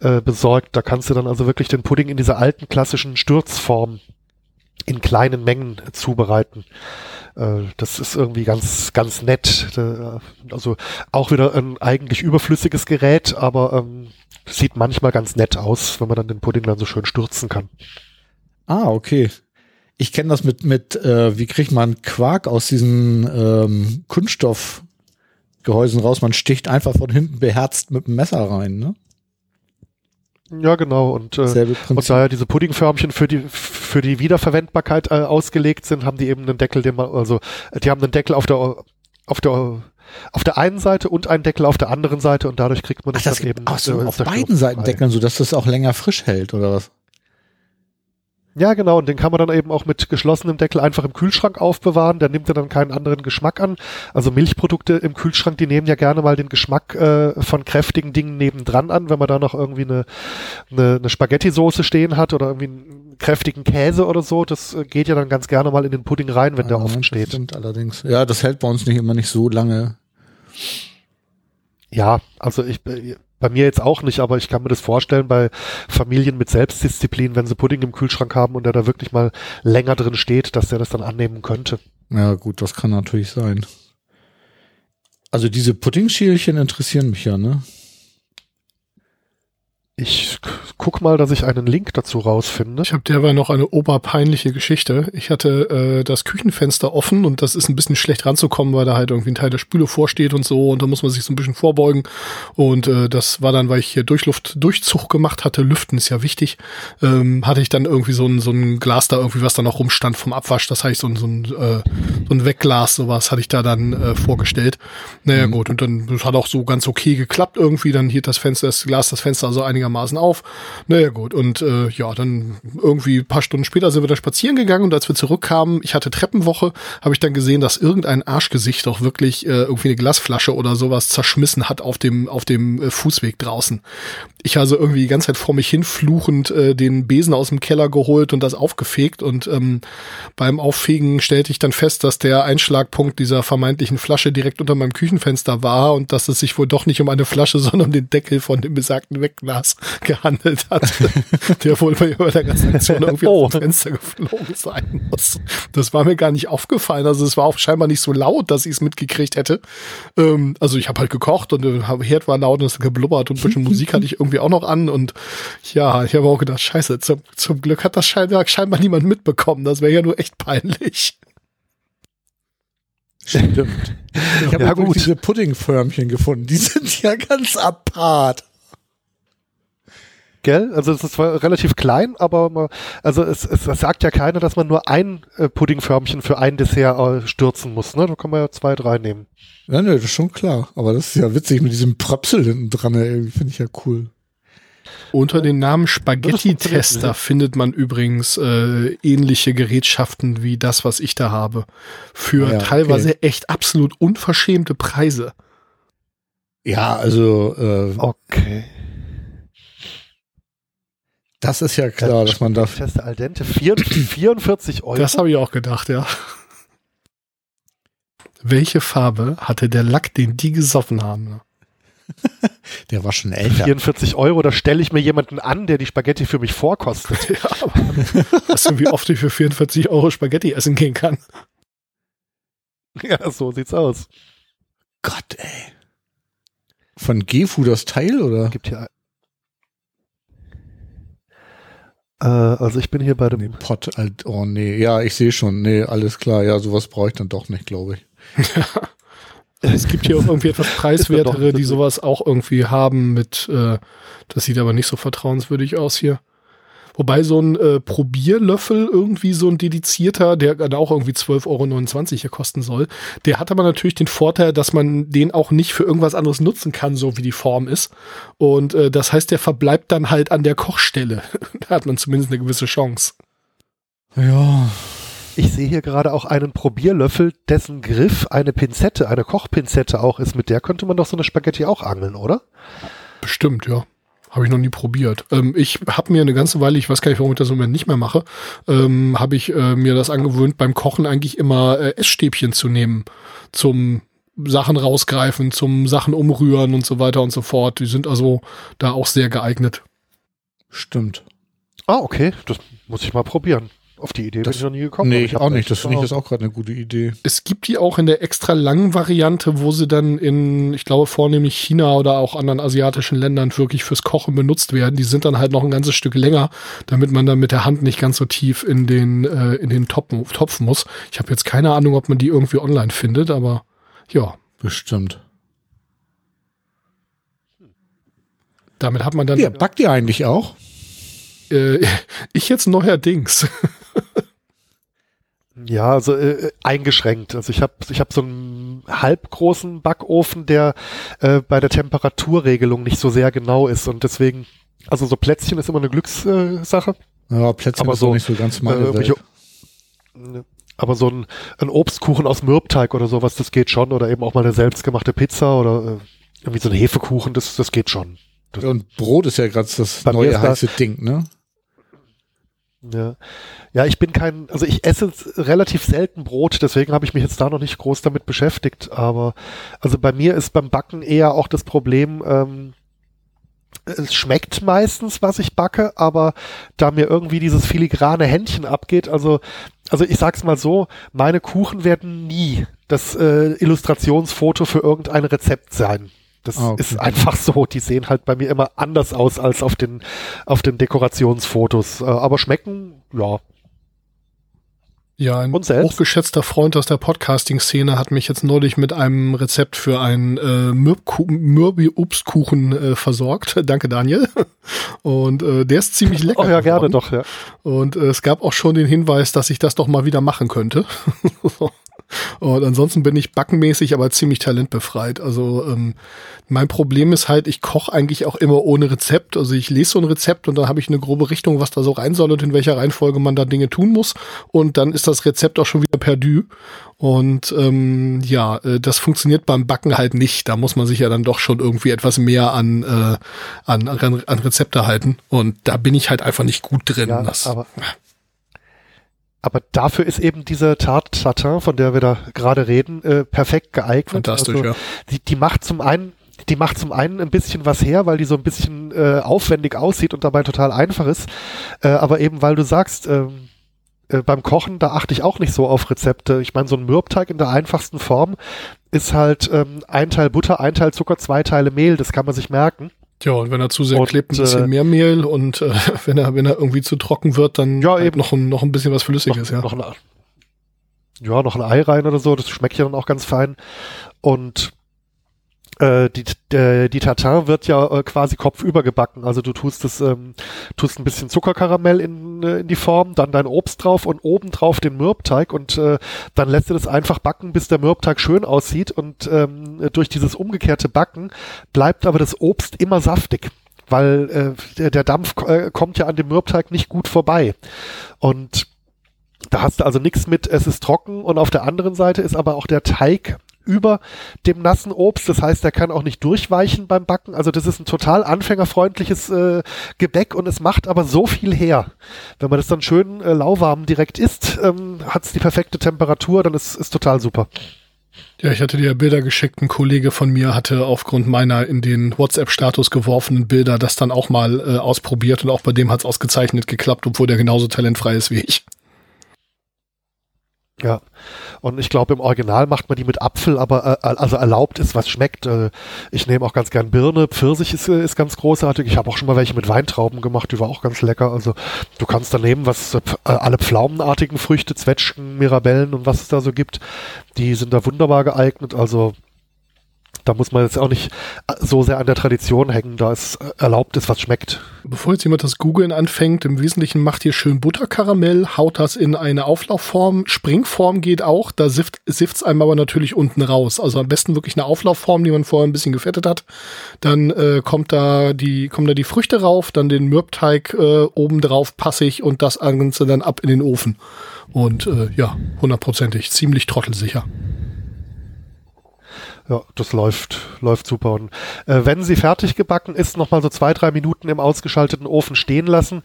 Speaker 1: äh, äh, besorgt. Da kannst du dann also wirklich den Pudding in dieser alten klassischen Stürzform in kleinen Mengen zubereiten. Äh, das ist irgendwie ganz, ganz nett. Also auch wieder ein eigentlich überflüssiges Gerät, aber ähm, sieht manchmal ganz nett aus, wenn man dann den Pudding dann so schön stürzen kann.
Speaker 3: Ah, okay. Ich kenne das mit, mit äh, wie kriegt man Quark aus diesen ähm, Kunststoffgehäusen raus? Man sticht einfach von hinten beherzt mit dem Messer rein, ne?
Speaker 1: Ja, genau. Und, äh, und da ja diese Puddingförmchen für die für die Wiederverwendbarkeit äh, ausgelegt sind, haben die eben einen Deckel, den man, also die haben einen Deckel auf der auf der auf der einen Seite und einen Deckel auf der anderen Seite und dadurch kriegt man
Speaker 3: das, Ach, das dann eben ach so, äh, auf beiden Seiten Deckeln, so dass das auch länger frisch hält oder was?
Speaker 1: Ja, genau, und den kann man dann eben auch mit geschlossenem Deckel einfach im Kühlschrank aufbewahren. Der nimmt ja dann keinen anderen Geschmack an. Also Milchprodukte im Kühlschrank, die nehmen ja gerne mal den Geschmack äh, von kräftigen Dingen nebendran an, wenn man da noch irgendwie eine, eine, eine Spaghetti-Soße stehen hat oder irgendwie einen kräftigen Käse oder so. Das äh, geht ja dann ganz gerne mal in den Pudding rein, wenn ja, der offen steht.
Speaker 3: Stimmt allerdings. Ja, das hält bei uns nicht immer nicht so lange.
Speaker 1: Ja, also ich, äh, bei mir jetzt auch nicht, aber ich kann mir das vorstellen bei Familien mit Selbstdisziplin, wenn sie Pudding im Kühlschrank haben und der da wirklich mal länger drin steht, dass der das dann annehmen könnte.
Speaker 3: Ja, gut, das kann natürlich sein. Also diese Puddingschälchen interessieren mich ja, ne?
Speaker 1: Ich guck mal, dass ich einen Link dazu rausfinde.
Speaker 2: Ich habe derweil noch eine oberpeinliche Geschichte. Ich hatte äh, das Küchenfenster offen und das ist ein bisschen schlecht ranzukommen, weil da halt irgendwie ein Teil der Spüle vorsteht und so und da muss man sich so ein bisschen vorbeugen. Und äh, das war dann, weil ich hier Durchluft-Durchzug gemacht hatte, Lüften ist ja wichtig, ähm, hatte ich dann irgendwie so ein, so ein Glas da irgendwie, was da noch rumstand vom Abwasch. Das heißt, so ein, so ein, äh, so ein Wegglas, sowas hatte ich da dann äh, vorgestellt. Naja, mhm. gut, und dann das hat auch so ganz okay geklappt irgendwie. Dann hielt das Fenster, das Glas, das Fenster also einigermaßen einigermaßen auf. Naja gut, und äh, ja, dann irgendwie paar Stunden später sind wir da spazieren gegangen und als wir zurückkamen, ich hatte Treppenwoche, habe ich dann gesehen, dass irgendein Arschgesicht doch wirklich äh, irgendwie eine Glasflasche oder sowas zerschmissen hat auf dem, auf dem äh, Fußweg draußen. Ich also irgendwie die ganze Zeit vor mich hin fluchend äh, den Besen aus dem Keller geholt und das aufgefegt und ähm, beim Auffegen stellte ich dann fest, dass der Einschlagpunkt dieser vermeintlichen Flasche direkt unter meinem Küchenfenster war und dass es sich wohl doch nicht um eine Flasche, *laughs* sondern um den Deckel von dem besagten Wegglas gehandelt hat, *laughs* der wohl bei der ganzen Aktion *laughs* irgendwie oh. aus dem Fenster geflogen sein muss. Das war mir gar nicht aufgefallen. Also es war auch scheinbar nicht so laut, dass ich es mitgekriegt hätte. Ähm, also ich habe halt gekocht und der Herd war laut und es geblubbert und ein bisschen Musik hatte ich irgendwie auch noch an. Und ja, ich habe auch gedacht, scheiße, zum, zum Glück hat das scheinbar, scheinbar niemand mitbekommen. Das wäre ja nur echt peinlich.
Speaker 3: Stimmt. Ich habe ja, gut diese Puddingförmchen gefunden. Die sind ja ganz apart
Speaker 1: gell? Also es ist zwar relativ klein, aber man, also es, es, es sagt ja keiner, dass man nur ein äh, Puddingförmchen für ein Dessert äh, stürzen muss, ne? Da kann man ja zwei, drei nehmen.
Speaker 3: Ja, ne, das ist schon klar. Aber das ist ja witzig mit diesem Pröpsel hinten dran, finde ich ja cool.
Speaker 2: Unter dem Namen Spaghetti-Tester findet man übrigens äh, ähnliche Gerätschaften wie das, was ich da habe. Für ja, teilweise okay. echt absolut unverschämte Preise.
Speaker 3: Ja, also äh,
Speaker 1: okay.
Speaker 3: Das ist ja klar, dass man da.
Speaker 1: Feste al dente, 44 *coughs* Euro.
Speaker 2: Das habe ich auch gedacht, ja. Welche Farbe hatte der Lack, den die gesoffen haben? *laughs*
Speaker 3: Der war schon älter.
Speaker 1: 44 Euro, da stelle ich mir jemanden an, der die Spaghetti für mich vorkostet. *laughs* ja,
Speaker 2: aber weißt du, wie oft ich für 44 Euro Spaghetti essen gehen kann? *laughs*
Speaker 1: Ja, so sieht's aus.
Speaker 3: Gott, ey. Von Gefu das Teil, oder?
Speaker 1: Gibt hier Äh, also ich bin hier bei dem
Speaker 3: nee, Pot. Oh nee, ja, ich sehe schon. Nee, alles klar. Ja, sowas brauche ich dann doch nicht, glaube ich. *laughs*
Speaker 2: es gibt hier auch irgendwie etwas *laughs* preiswertere, die sowas auch irgendwie haben mit, äh, das sieht aber nicht so vertrauenswürdig aus hier. Wobei so ein äh, Probierlöffel irgendwie so ein dedizierter, der dann auch irgendwie 12,29 Euro hier kosten soll, der hat aber natürlich den Vorteil, dass man den auch nicht für irgendwas anderes nutzen kann, so wie die Form ist. Und äh, das heißt, der verbleibt dann halt an der Kochstelle. *laughs* da hat man zumindest eine gewisse Chance.
Speaker 1: Ja. Ich sehe hier gerade auch einen Probierlöffel, dessen Griff eine Pinzette, eine Kochpinzette auch ist. Mit der könnte man doch so eine Spaghetti auch angeln, oder?
Speaker 2: Bestimmt, ja. Habe ich noch nie probiert. Ähm, ich habe mir eine ganze Weile, ich weiß gar nicht, warum ich das im Moment nicht mehr mache, ähm, habe ich äh, mir das angewöhnt, beim Kochen eigentlich immer äh, Essstäbchen zu nehmen zum Sachen rausgreifen, zum Sachen umrühren und so weiter und so fort. Die sind also da auch sehr geeignet.
Speaker 3: Stimmt.
Speaker 1: Ah, okay. Das muss ich mal probieren. Auf die Idee
Speaker 3: das, bin ich noch nie gekommen. Nee, ich auch nicht. Das finde ich jetzt auch gerade eine gute Idee.
Speaker 2: Es gibt die auch in der extra langen Variante, wo sie dann in, ich glaube, vornehmlich China oder auch anderen asiatischen Ländern wirklich fürs Kochen benutzt werden. Die sind dann halt noch ein ganzes Stück länger, damit man dann mit der Hand nicht ganz so tief in den, äh, in den Topf, Topf muss. Ich habe jetzt keine Ahnung, ob man die irgendwie online findet, aber ja.
Speaker 3: Bestimmt.
Speaker 2: Damit hat man dann.
Speaker 3: Ja, backt ihr eigentlich auch?
Speaker 2: Äh, *laughs* ich jetzt neuerdings.
Speaker 1: Ja, also äh, eingeschränkt. Also ich habe ich hab so einen halbgroßen Backofen, der äh, bei der Temperaturregelung nicht so sehr genau ist und deswegen, also so Plätzchen ist immer eine Glückssache.
Speaker 3: Äh, ja, Plätzchen aber ist so nicht so ganz meine äh, Welt.
Speaker 1: Ne, aber so ein, ein Obstkuchen aus Mürbteig oder sowas, das geht schon. Oder eben auch mal eine selbstgemachte Pizza oder äh, irgendwie so ein Hefekuchen, das, das geht schon. Das
Speaker 3: und Brot ist ja gerade das neue heiße Ding, ne?
Speaker 1: Ja. ja, ich bin kein, also ich esse relativ selten Brot, deswegen habe ich mich jetzt da noch nicht groß damit beschäftigt. Aber also bei mir ist beim Backen eher auch das Problem, ähm, es schmeckt meistens, was ich backe, aber da mir irgendwie dieses filigrane Händchen abgeht, also, also ich sag's mal so, meine Kuchen werden nie das äh, Illustrationsfoto für irgendein Rezept sein. Das
Speaker 3: Ah, okay.
Speaker 1: ist einfach so. Die sehen halt bei mir immer anders aus als auf den, auf den Dekorationsfotos. Äh, aber schmecken, ja.
Speaker 2: Ja, ein hochgeschätzter Freund aus der Podcasting-Szene hat mich jetzt neulich mit einem Rezept für einen äh, Mürbi-Obstkuchen äh, versorgt. *laughs* Danke, Daniel. *laughs* Und äh, der ist ziemlich lecker.
Speaker 1: Oh ja, gerne
Speaker 2: geworden.
Speaker 1: doch, ja.
Speaker 2: Und äh, es gab auch schon den Hinweis, dass ich das doch mal wieder machen könnte. *laughs* Und ansonsten bin ich backenmäßig aber ziemlich talentbefreit. Also ähm, mein Problem ist halt, ich koche eigentlich auch immer ohne Rezept. Also ich lese so ein Rezept und dann habe ich eine grobe Richtung, was da so rein soll und in welcher Reihenfolge man da Dinge tun muss. Und dann ist das Rezept auch schon wieder perdu. Und ähm, ja, äh, das funktioniert beim Backen halt nicht. Da muss man sich ja dann doch schon irgendwie etwas mehr an, äh, an, an, an Rezepte halten. Und da bin ich halt einfach nicht gut drin.
Speaker 1: ja
Speaker 2: das,
Speaker 1: aber, aber dafür ist eben diese Tarte Tatin, von der wir da gerade reden, äh, perfekt geeignet.
Speaker 2: fantastisch,
Speaker 1: Also,
Speaker 2: ja.
Speaker 1: die, die macht zum einen die macht zum einen ein bisschen was her, weil die so ein bisschen äh, aufwendig aussieht und dabei total einfach ist. Äh, aber eben, weil du sagst, ähm, äh, beim Kochen, da achte ich auch nicht so auf Rezepte. Ich meine, so ein Mürbteig in der einfachsten Form ist halt ähm, ein Teil Butter, ein Teil Zucker, zwei Teile Mehl. Das kann man sich merken.
Speaker 2: Ja, und wenn er zu sehr
Speaker 1: Und,
Speaker 2: klebt, ein bisschen
Speaker 1: äh,
Speaker 2: mehr Mehl und äh, *laughs* wenn er wenn er irgendwie zu trocken wird, dann
Speaker 1: Ja,
Speaker 2: halt
Speaker 1: eben.
Speaker 2: noch ein, noch ein bisschen was Flüssiges, ja.
Speaker 1: noch ein, ja, noch ein Ei rein oder so. Das schmeckt ja dann auch ganz fein. Und äh, die, der, die Tatin wird ja äh, quasi kopfüber gebacken. Also du tust es, ähm, tust ein bisschen Zuckerkaramell in, äh, in die Form, dann dein Obst drauf und oben drauf den Mürbteig und äh, dann lässt du das einfach backen, bis der Mürbteig schön aussieht und ähm, durch dieses umgekehrte Backen bleibt aber das Obst immer saftig. Weil äh, der, der Dampf äh, kommt ja an dem Mürbteig nicht gut vorbei. Und da hast du also nichts mit, es ist trocken und auf der anderen Seite ist aber auch der Teig über dem nassen Obst. Das heißt, der kann auch nicht durchweichen beim Backen. Also das ist ein total anfängerfreundliches äh, Gebäck und es macht aber so viel her. Wenn man das dann schön äh, lauwarm direkt isst, ähm, hat es die perfekte Temperatur, dann ist ist total super.
Speaker 2: Ja, ich hatte dir Bilder geschickt. Ein Kollege von mir hatte aufgrund meiner in den WhatsApp-Status geworfenen Bilder das dann auch mal äh, ausprobiert und auch bei dem hat es ausgezeichnet geklappt, obwohl der genauso talentfrei ist wie ich.
Speaker 1: Ja, und ich glaube, im Original macht man die mit Apfel, aber äh, also erlaubt ist, was schmeckt. Äh, ich nehme auch ganz gern Birne, Pfirsich ist, äh, ist ganz großartig. Ich habe auch schon mal welche mit Weintrauben gemacht, die war auch ganz lecker. Also du kannst da nehmen, was äh, äh, alle pflaumenartigen Früchte, Zwetschgen, Mirabellen und was es da so gibt, die sind da wunderbar geeignet. Also da muss man jetzt auch nicht so sehr an der Tradition hängen, da es erlaubt ist, was schmeckt.
Speaker 2: Bevor jetzt jemand das Googlen anfängt, im Wesentlichen macht ihr schön Butterkaramell, haut das in eine Auflaufform, Springform geht auch, da sifft es einem aber natürlich unten raus. Also am besten wirklich eine Auflaufform, die man vorher ein bisschen gefettet hat. Dann äh, kommt da die, kommen da die Früchte rauf, dann den Mürbteig äh, oben drauf passig und das Ganze dann ab in den Ofen. Und äh, ja, hundertprozentig, ziemlich trottelsicher.
Speaker 1: Ja, das läuft, läuft super. Und äh, wenn sie fertig gebacken ist, nochmal so zwei, drei Minuten im ausgeschalteten Ofen stehen lassen,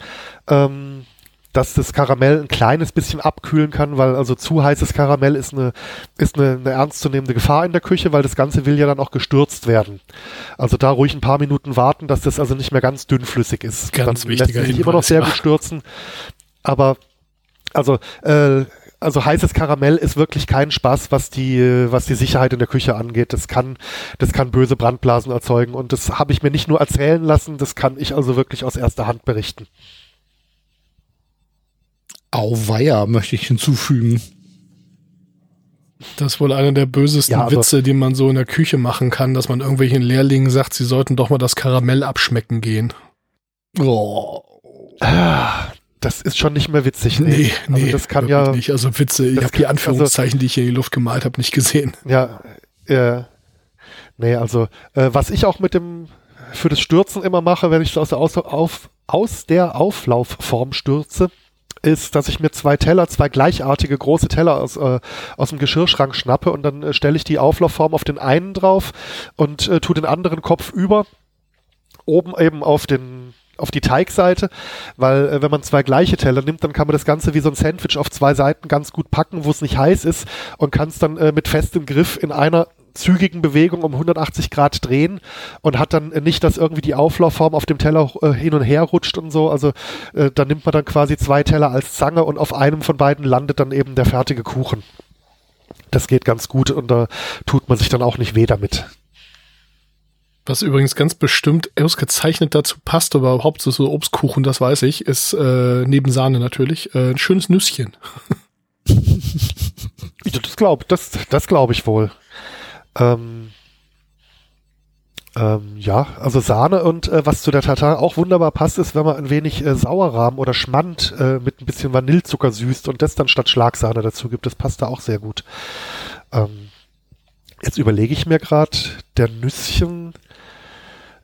Speaker 1: ähm, dass das Karamell ein kleines bisschen abkühlen kann, weil also zu heißes Karamell ist eine, ist eine, eine ernstzunehmende Gefahr in der Küche, weil das Ganze will ja dann auch gestürzt werden. Also da ruhig ein paar Minuten warten, dass das also nicht mehr ganz dünnflüssig ist.
Speaker 2: Ganz
Speaker 1: dann
Speaker 2: wichtiger
Speaker 1: lässt sich immer noch sehr gut stürzen. Aber also äh, also heißes Karamell ist wirklich kein Spaß, was die, was die Sicherheit in der Küche angeht. Das kann, das kann böse Brandblasen erzeugen. Und das habe ich mir nicht nur erzählen lassen, das kann ich also wirklich aus erster Hand berichten.
Speaker 3: Auweia, möchte ich hinzufügen.
Speaker 2: Das ist wohl einer der bösesten
Speaker 1: Ja, aber-
Speaker 2: Witze, den man so in der Küche machen kann, dass man irgendwelchen Lehrlingen sagt, sie sollten doch mal das Karamell abschmecken gehen.
Speaker 3: Oh.
Speaker 1: Ah, Das ist schon nicht mehr witzig.
Speaker 2: Nee,
Speaker 1: also
Speaker 2: nee,
Speaker 1: das kann ja,
Speaker 2: nicht. Also Witze, ich habe die
Speaker 1: also-
Speaker 2: Anführungszeichen, die ich hier in die Luft gemalt habe, nicht gesehen.
Speaker 1: ja, äh, nee, also äh, was ich auch mit dem für das Stürzen immer mache, wenn ich so aus der, aus, auf, aus der Auflaufform stürze, ist, dass ich mir zwei Teller, zwei gleichartige große Teller aus, äh, aus dem Geschirrschrank schnappe und dann äh, stelle ich die Auflaufform auf den einen drauf und äh, tue den anderen Kopf über, oben eben auf den auf die Teigseite, weil äh, wenn man zwei gleiche Teller nimmt, dann kann man das Ganze wie so ein Sandwich auf zwei Seiten ganz gut packen, wo es nicht heiß ist und kann es dann äh, mit festem Griff in einer zügigen Bewegung um 180 Grad drehen und hat dann äh, nicht, dass irgendwie die Auflaufform auf dem Teller äh, hin und her rutscht und so. Also äh, da nimmt man dann quasi zwei Teller als Zange und auf einem von beiden landet dann eben der fertige Kuchen. Das geht ganz gut und da tut man sich dann auch nicht weh damit.
Speaker 2: Was übrigens ganz bestimmt ausgezeichnet dazu passt, aber überhaupt so, Obstkuchen, das weiß ich, ist äh, neben Sahne natürlich äh, ein schönes Nüsschen. *laughs*
Speaker 1: das glaube das, das glaub ich wohl. Ähm, ähm, ja, also Sahne und äh, was zu der Tatar auch wunderbar passt, ist, wenn man ein wenig äh, Sauerrahm oder Schmand äh, mit ein bisschen Vanillezucker süßt und das dann statt Schlagsahne dazu gibt. Das passt da auch sehr gut. Ähm, jetzt überlege ich mir gerade, der Nüsschen,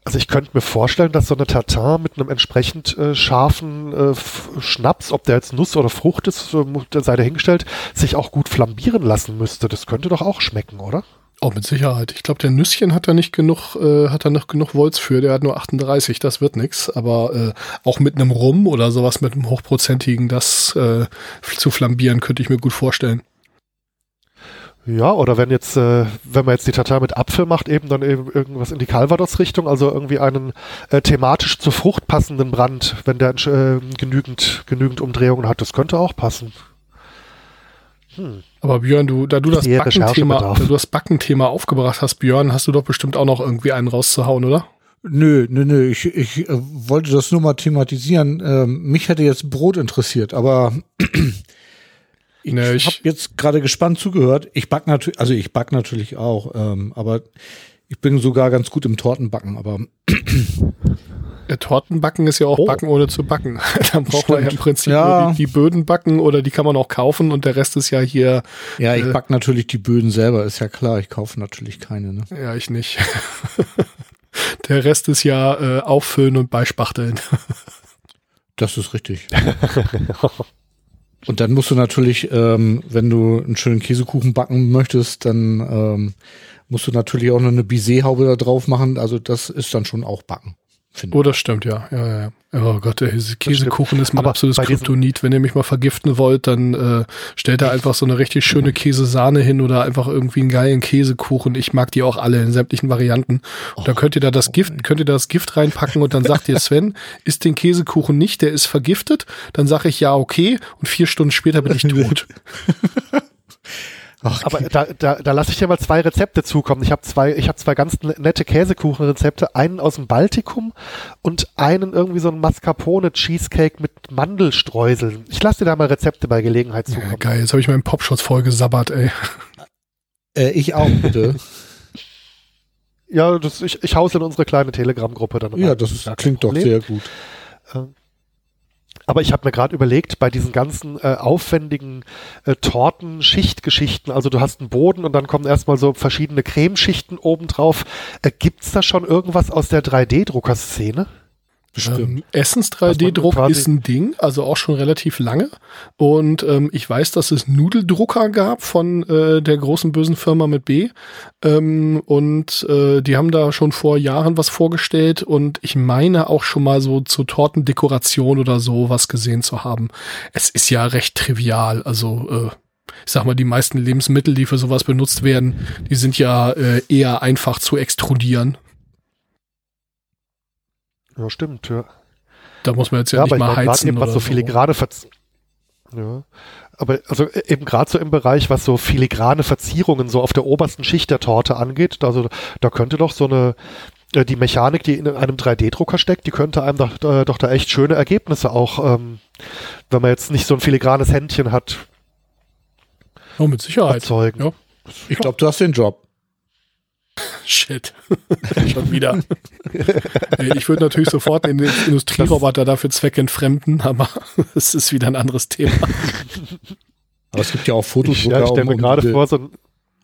Speaker 1: also ich könnte mir vorstellen, dass so eine Tatar mit einem entsprechend äh, scharfen äh, Schnaps, ob der jetzt Nuss oder Frucht ist, äh, sei dahingestellt, sich auch gut flambieren lassen müsste. Das könnte doch auch schmecken, oder?
Speaker 2: Oh, mit Sicherheit. Ich glaube, der Nüsschen hat da nicht genug, äh, hat da noch genug Volts für. Der hat nur 38, das wird nix. Aber äh, auch mit einem Rum oder sowas mit einem hochprozentigen, das äh, zu flambieren, könnte ich mir gut vorstellen.
Speaker 1: Ja, oder wenn jetzt, äh, wenn man jetzt die Tatar mit Apfel macht, eben dann eben irgendwas in die Calvados-Richtung, also irgendwie einen äh, thematisch zur Frucht passenden Brand, wenn der äh, genügend, genügend Umdrehungen hat, das könnte auch passen.
Speaker 2: Hm. Aber Björn, du, da du das Backenthema, da du das Backenthema aufgebracht hast, Björn, hast du doch bestimmt auch noch irgendwie einen rauszuhauen, oder?
Speaker 3: Nö, nö, nö. Ich, ich äh, wollte das nur mal thematisieren. Ähm, mich hätte jetzt Brot interessiert, aber Ich nee, habe jetzt gerade gespannt zugehört. Ich back natürlich, also ich back natürlich auch, ähm, aber ich bin sogar ganz gut im Tortenbacken, aber *clears throat*
Speaker 2: ja, Tortenbacken ist ja auch oh. Backen ohne zu backen. *laughs* Dann braucht man ja im Prinzip ja. die, die, Böden backen oder die kann man auch kaufen und der Rest ist ja hier.
Speaker 3: Ja, ich äh, back natürlich die Böden selber, ist ja klar. Ich kaufe natürlich keine. Ne?
Speaker 2: Ja, ich nicht. *laughs* der Rest ist ja äh, auffüllen und beispachteln. *laughs*
Speaker 3: das ist richtig. Und dann musst du natürlich, ähm, wenn du einen schönen Käsekuchen backen möchtest, dann ähm, musst du natürlich auch noch eine Bisee-Haube da drauf machen. Also das ist dann schon auch backen.
Speaker 2: Finde. Oh, das stimmt, ja. ja, ja. Oh Gott, der Käsekuchen ist mein Aber absolutes Kryptonit. Wenn ihr mich mal vergiften wollt, dann äh, stellt da einfach so eine richtig schöne Käsesahne hin oder einfach irgendwie einen geilen Käsekuchen. Ich mag die auch alle in sämtlichen Varianten. Und dann könnt ihr da das Gift, könnt ihr das Gift reinpacken und dann sagt ihr, Sven, ist den Käsekuchen nicht, der ist vergiftet. Dann sage ich ja, okay. Und vier Stunden später bin ich tot. *laughs*
Speaker 1: Ach, Aber da, da, da lasse ich dir mal zwei Rezepte zukommen. Ich habe zwei, ich habe zwei ganz nette Käsekuchenrezepte, einen aus dem Baltikum und einen irgendwie so ein Mascarpone Cheesecake mit Mandelstreuseln. Ich lasse dir da mal Rezepte bei Gelegenheit zukommen. Ja,
Speaker 2: geil, jetzt habe ich meinen Popschutz voll gesabbert, ey.
Speaker 3: Äh, ich auch, bitte.
Speaker 1: ja, das, ich, ich hau's in unsere kleine Telegram-Gruppe dann.
Speaker 3: Ja, das ist, klingt doch sehr gut.
Speaker 1: Ähm, aber ich habe mir gerade überlegt, bei diesen ganzen äh, aufwendigen äh, Torten-Schichtgeschichten, also du hast einen Boden und dann kommen erstmal so verschiedene Cremeschichten obendrauf. Äh, gibt's da schon irgendwas aus der 3D-Drucker-Szene?
Speaker 2: Bestimmt. Ähm, Essens 3D-Druck ist ein Ding, also auch schon relativ lange. Und ähm, ich weiß, dass es Nudeldrucker gab von äh, der großen bösen Firma mit B. Ähm, und äh, die haben da schon vor Jahren was vorgestellt und ich meine auch schon mal so zur Tortendekoration oder so was gesehen zu haben. Es ist ja recht trivial, also äh, ich sag mal, die meisten Lebensmittel, die für sowas benutzt werden, die sind ja äh, eher einfach zu extrudieren.
Speaker 1: Ja, stimmt, ja.
Speaker 2: Da muss man jetzt ja, ja nicht mal heizen.
Speaker 1: Eben, was so filigrane so. Verz ja. Aber also e-, eben gerade so im Bereich, was so filigrane Verzierungen so auf der obersten Schicht der Torte angeht, also da könnte doch so eine äh, die Mechanik, die in einem 3D-Drucker steckt, die könnte einem doch, äh, doch da echt schöne Ergebnisse auch, ähm, wenn man jetzt nicht so ein filigranes Händchen hat.
Speaker 2: Oh, mit Sicherheit.
Speaker 3: Erzeugen. Ja. Ich glaube, du hast den Job. *laughs*
Speaker 2: Shit. *laughs* Schon wieder. ich würde natürlich sofort den Industrieroboter dafür zweckentfremden, aber *laughs* es ist wieder ein anderes Thema.
Speaker 3: Aber es gibt ja auch Fotos,
Speaker 1: ich, ja, ich stelle mir gerade vor, so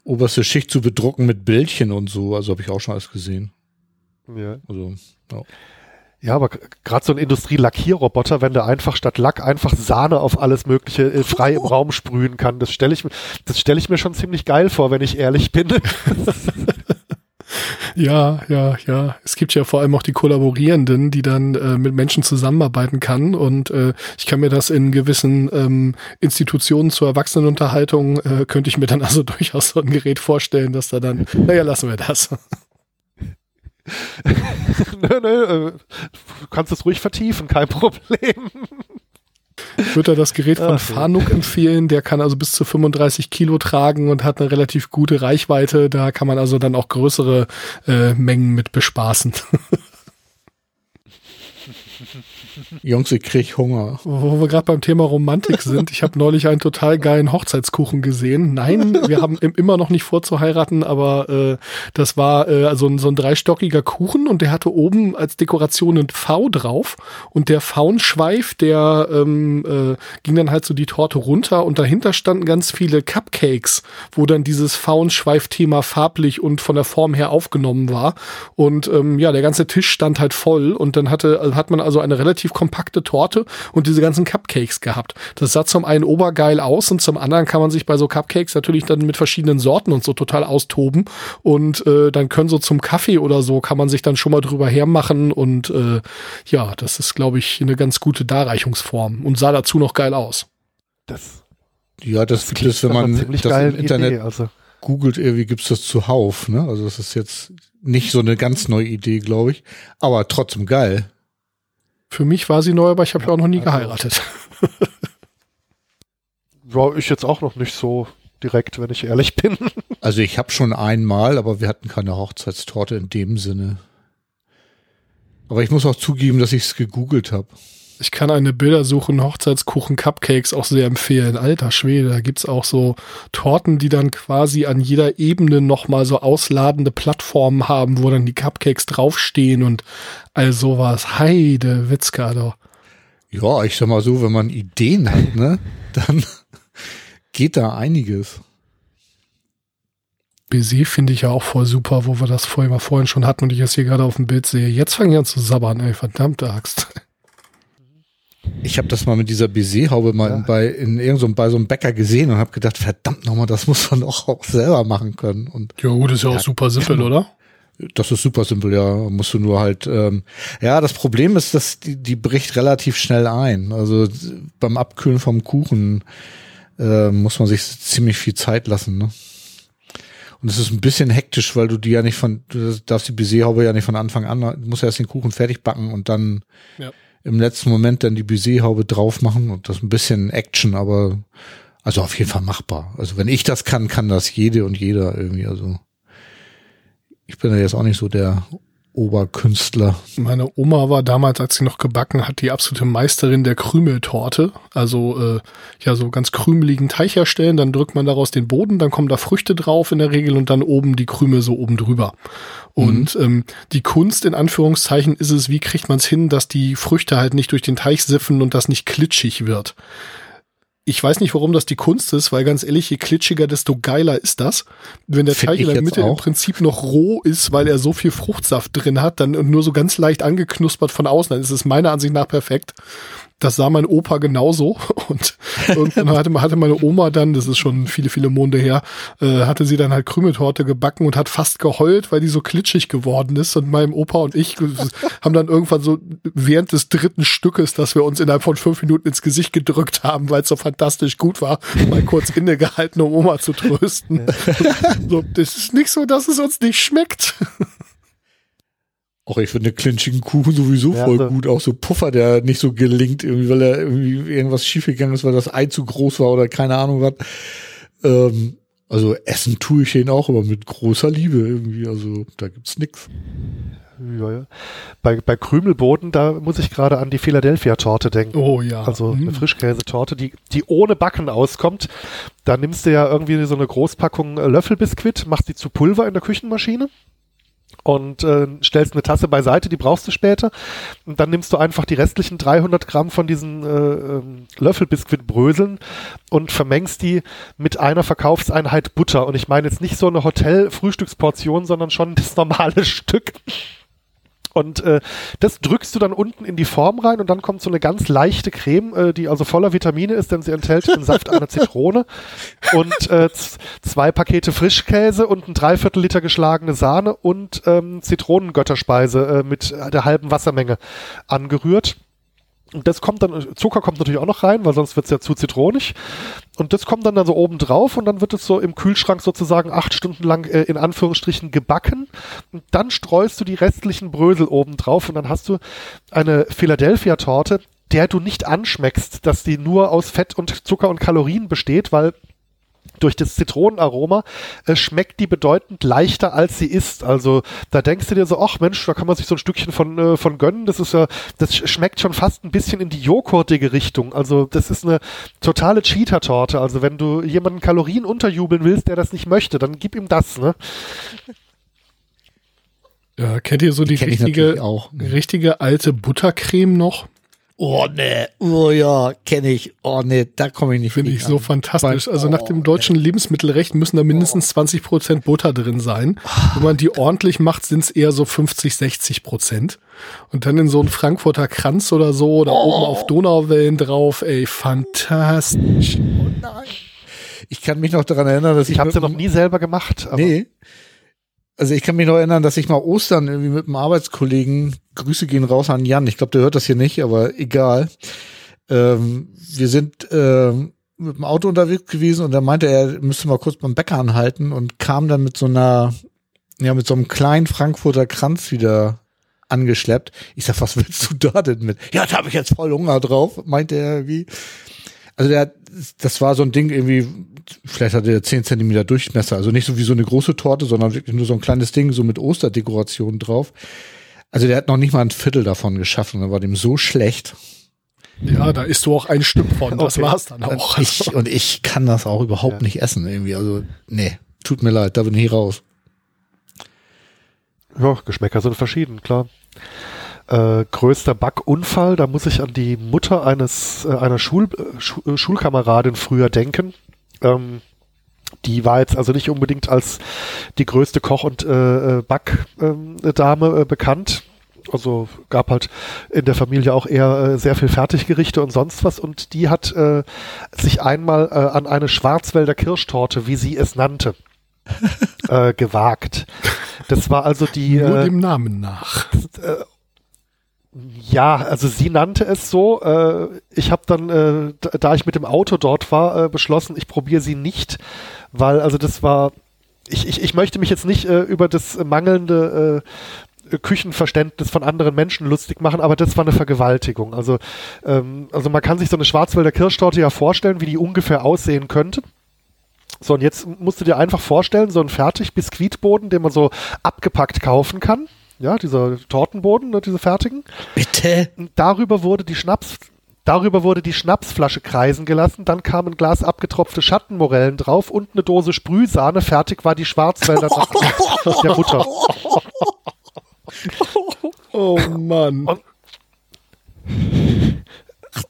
Speaker 3: oberste Schicht zu bedrucken mit Bildchen und so. Also habe ich auch schon alles gesehen.
Speaker 1: Ja. Also, ja. Ja, aber gerade so ein Industrielackierroboter, wenn der einfach statt Lack einfach Sahne auf alles Mögliche äh, frei im Raum sprühen kann, das stelle ich, das stelle ich mir schon ziemlich geil vor, wenn ich ehrlich bin.
Speaker 2: Ja, ja, ja. Es gibt ja vor allem auch die Kollaborierenden, die dann äh, mit Menschen zusammenarbeiten kann. Und äh, ich kann mir das in gewissen ähm, Institutionen zur Erwachsenenunterhaltung, äh, könnte ich mir dann also *laughs* durchaus so ein Gerät vorstellen, dass da dann, naja, lassen wir das. *laughs*
Speaker 1: nö, nö, äh, du kannst es ruhig vertiefen, kein Problem.
Speaker 2: Ich würde da das Gerät von Fanuc empfehlen. Der kann also bis zu 35 Kilo tragen und hat eine relativ gute Reichweite. Da kann man also dann auch größere äh, Mengen mit bespaßen. *laughs*
Speaker 3: Jungs, ich krieg Hunger.
Speaker 2: Wo wir gerade beim Thema Romantik sind, ich habe neulich einen total geilen Hochzeitskuchen gesehen. Nein, wir haben immer noch nicht vor zu heiraten, aber äh, das war äh, so, ein, so ein dreistockiger Kuchen und der hatte oben als Dekoration ein V drauf und der Faunschweif, der ähm, äh, ging dann halt so die Torte runter und dahinter standen ganz viele Cupcakes, wo dann dieses Faunschweif-Thema farblich und von der Form her aufgenommen war. Und ähm, ja, der ganze Tisch stand halt voll und dann hatte, hat man also eine relativ kompakte Torte und diese ganzen Cupcakes gehabt. Das sah zum einen obergeil aus und zum anderen kann man sich bei so Cupcakes natürlich dann mit verschiedenen Sorten und so total austoben und äh, dann können so zum Kaffee oder so kann man sich dann schon mal drüber hermachen und äh, ja, das ist glaube ich eine ganz gute Darreichungsform und sah dazu noch geil aus.
Speaker 1: Das,
Speaker 3: ja, das, das es, wenn man das im Internet Idee, also. googelt, irgendwie gibt es das zuhauf. Ne? Also das ist jetzt nicht so eine ganz neue Idee, glaube ich, aber trotzdem geil.
Speaker 2: Für mich war sie neu, aber ich habe ja auch noch nie also, geheiratet. *laughs*
Speaker 1: War ich jetzt auch noch nicht so direkt, wenn ich ehrlich bin. *laughs*
Speaker 3: Also ich habe schon einmal, aber wir hatten keine Hochzeitstorte in dem Sinne. Aber ich muss auch zugeben, dass ich es gegoogelt habe.
Speaker 2: Ich kann eine Bildersuche Hochzeitskuchen Cupcakes auch sehr empfehlen. Alter Schwede, da gibt's auch so Torten, die dann quasi an jeder Ebene nochmal so ausladende Plattformen haben, wo dann die Cupcakes draufstehen und all sowas. Heide Witzka doch.
Speaker 3: Ja, ich sag mal so, wenn man Ideen hat, ne, *laughs* dann geht da einiges.
Speaker 2: Baiser finde ich ja auch voll super, wo wir das vorhin mal vorhin schon hatten und ich es hier gerade auf dem Bild sehe. Jetzt fange ich an zu sabbern, ey, verdammte Axt. *laughs*
Speaker 3: Ich habe das mal mit dieser Baiser-Haube mal ja. bei in irgendeinem bei so einem Bäcker gesehen und habe gedacht, verdammt nochmal, das muss man doch auch selber machen können. Und
Speaker 2: ja, gut, ist ja, ja auch super simpel, oder?
Speaker 3: Das ist super simpel, ja. Musst du nur halt, ähm, ja, das Problem ist, dass die, die bricht relativ schnell ein. Also beim Abkühlen vom Kuchen äh, muss man sich ziemlich viel Zeit lassen, ne? Und es ist ein bisschen hektisch, weil du die ja nicht von, du darfst die Baiser-Haube ja nicht von Anfang an, du musst erst den Kuchen fertig backen und dann ja im letzten Moment dann die Baiser-Haube drauf machen und das ein bisschen Action, aber also auf jeden Fall machbar. Also wenn ich das kann, kann das jede und jeder irgendwie. Also ich bin ja jetzt auch nicht so der Oberkünstler.
Speaker 2: Meine Oma war damals, als sie noch gebacken hat, die absolute Meisterin der Krümeltorte. Also äh, ja, so ganz krümeligen Teich herstellen, dann drückt man daraus den Boden, dann kommen da Früchte drauf in der Regel und dann oben die Krümel so oben drüber. Und mhm. ähm, die Kunst in Anführungszeichen ist es, wie kriegt man es hin, dass die Früchte halt nicht durch den Teich siffen und das nicht klitschig wird. Ich weiß nicht, warum das die Kunst ist, weil ganz ehrlich, je klitschiger, desto geiler ist das. Wenn der Find Teig in der Mitte im Prinzip noch roh ist, weil er so viel Fruchtsaft drin hat, dann nur so ganz leicht angeknuspert von außen, dann ist es meiner Ansicht nach perfekt. Das sah mein Opa genauso *laughs* und irgendwann hatte, hatte meine Oma dann, das ist schon viele, viele Monde her, äh, hatte sie dann halt Krümeltorte gebacken und hat fast geheult, weil die so klitschig geworden ist und meinem Opa und ich haben dann irgendwann so während des dritten Stückes, dass wir uns innerhalb von fünf Minuten ins Gesicht gedrückt haben, weil es so fantastisch gut war, mal kurz innegehalten, um Oma zu trösten. *laughs* so, das ist nicht so, dass es uns nicht schmeckt.
Speaker 3: Auch ich finde clinchigen Kuchen sowieso ja, voll so. gut. Auch so Puffer, der nicht so gelingt, irgendwie, weil er irgendwie irgendwas schiefgegangen ist, weil das Ei zu groß war oder keine Ahnung was. Ähm, also essen tue ich ihn auch, aber mit großer Liebe irgendwie. Also da gibt's nix.
Speaker 1: Ja, ja. Bei, bei Krümelboden, da muss ich gerade an die Philadelphia-Torte denken.
Speaker 2: Oh ja.
Speaker 1: Also eine mhm. Frischkäsetorte, die, die ohne Backen auskommt. Da nimmst du ja irgendwie so eine Großpackung Löffelbiskuit, machst die zu Pulver in der Küchenmaschine und äh, stellst eine Tasse beiseite, die brauchst du später. Und dann nimmst du einfach die restlichen 300 Gramm von diesen äh, ähm, Löffelbiskuitbröseln und vermengst die mit einer Verkaufseinheit Butter. Und ich meine jetzt nicht so eine Hotel-Frühstücksportion, sondern schon das normale *laughs* Stück. Und äh, das drückst du dann unten in die Form rein und dann kommt so eine ganz leichte Creme, äh, die also voller Vitamine ist, denn sie enthält den Saft einer Zitrone und äh, zwei Pakete Frischkäse und ein Dreiviertel Liter geschlagene Sahne und ähm, Zitronengötterspeise äh, mit der halben Wassermenge angerührt. Und das kommt dann, Zucker kommt natürlich auch noch rein, weil sonst wird's ja zu zitronig. Und das kommt dann da so oben drauf und dann wird es so im Kühlschrank sozusagen acht Stunden lang äh, in Anführungsstrichen gebacken. Und dann streust du die restlichen Brösel oben drauf und dann hast du eine Philadelphia-Torte, der du nicht anschmeckst, dass die nur aus Fett und Zucker und Kalorien besteht, weil durch das Zitronenaroma äh, schmeckt die bedeutend leichter, als sie ist. Also da denkst du dir so, ach Mensch, da kann man sich so ein Stückchen von, äh, von gönnen. Das ist ja, das schmeckt schon fast ein bisschen in die joghurtige Richtung. Also das ist eine totale Cheater-Torte. Also wenn du jemanden Kalorien unterjubeln willst, der das nicht möchte, dann gib ihm das, ne?
Speaker 2: Ja, kennt ihr so die,
Speaker 3: Die
Speaker 2: richtige,
Speaker 3: auch.
Speaker 2: richtige alte Buttercreme noch?
Speaker 3: Oh ne, oh ja, kenne ich. Oh ne, da komme ich nicht
Speaker 2: Finde ich so
Speaker 3: an.
Speaker 2: fantastisch.
Speaker 3: Weil-
Speaker 2: Also nach dem deutschen Lebensmittelrecht müssen da mindestens 20 Prozent Butter drin sein. Wenn man die ordentlich macht, sind es eher so 50, 60 Prozent. Und dann in so einen Frankfurter Kranz oder so oder oben auf Donauwellen drauf. Ey, fantastisch.
Speaker 3: Ich kann mich noch daran erinnern, dass ich,
Speaker 1: Ich habe
Speaker 3: mit
Speaker 1: sie noch nie selber gemacht. Aber
Speaker 3: Nee. Also ich kann mich noch erinnern, dass ich mal Ostern irgendwie mit einem Arbeitskollegen, Grüße gehen raus an Jan, ich glaube, der hört das hier nicht, aber egal. Ähm, wir sind ähm, mit dem Auto unterwegs gewesen und da meinte er, er müsste mal kurz beim Bäcker anhalten und kam dann mit so einer, ja, mit so einem kleinen Frankfurter Kranz wieder angeschleppt. Ich sag, was willst du da denn mit? Ja, da habe ich jetzt voll Hunger drauf, meinte er wie. Also der, das war so ein Ding irgendwie, vielleicht hatte er 10 Zentimeter Durchmesser, also nicht so wie so eine große Torte, sondern wirklich nur so ein kleines Ding, so mit Osterdekoration drauf. Also der hat noch nicht mal ein Viertel davon geschaffen, da war dem so schlecht.
Speaker 2: Ja, da isst du auch ein Stück von. Das
Speaker 1: Okay.
Speaker 2: war's dann auch.
Speaker 3: Ich, und ich kann das auch überhaupt
Speaker 1: Ja.
Speaker 3: nicht essen irgendwie. Also, nee, tut mir leid, da bin ich raus.
Speaker 1: Ja, Geschmäcker sind verschieden, klar. Äh, größter Backunfall, da muss ich an die Mutter eines äh, einer Schul, äh, Schu äh, Schulkameradin früher denken. Ähm, die war jetzt also nicht unbedingt als die größte Koch- und äh, äh, Backdame äh, bekannt. Also gab halt in der Familie auch eher äh, sehr viel Fertiggerichte und sonst was. Und die hat äh, sich einmal äh, an eine Schwarzwälder Kirschtorte, wie sie es nannte, *laughs* äh, gewagt. Das war also die
Speaker 2: nur
Speaker 1: äh,
Speaker 2: dem Namen nach.
Speaker 1: Ja, also sie nannte es so. Äh, ich habe dann, äh, da, ich mit dem Auto dort war, äh, beschlossen, ich probiere sie nicht, weil also das war. Ich, ich, ich möchte mich jetzt nicht äh, über das mangelnde äh, Küchenverständnis von anderen Menschen lustig machen, aber das war eine Vergewaltigung. Also, ähm, also man kann sich so eine Schwarzwälder Kirschtorte ja vorstellen, wie die ungefähr aussehen könnte. So, und jetzt musst du dir einfach vorstellen, so ein fertig Biskuitboden, den man so abgepackt kaufen kann. Ja, dieser Tortenboden, ne, diese fertigen.
Speaker 3: Bitte?
Speaker 1: Darüber wurde die Schnaps, darüber wurde die Schnapsflasche kreisen gelassen. Dann kam ein Glas abgetropfte Schattenmorellen drauf und eine Dose Sprühsahne. Fertig war die Schwarzwälder Nacht *laughs* der Mutter.
Speaker 2: Oh Mann.
Speaker 1: Und-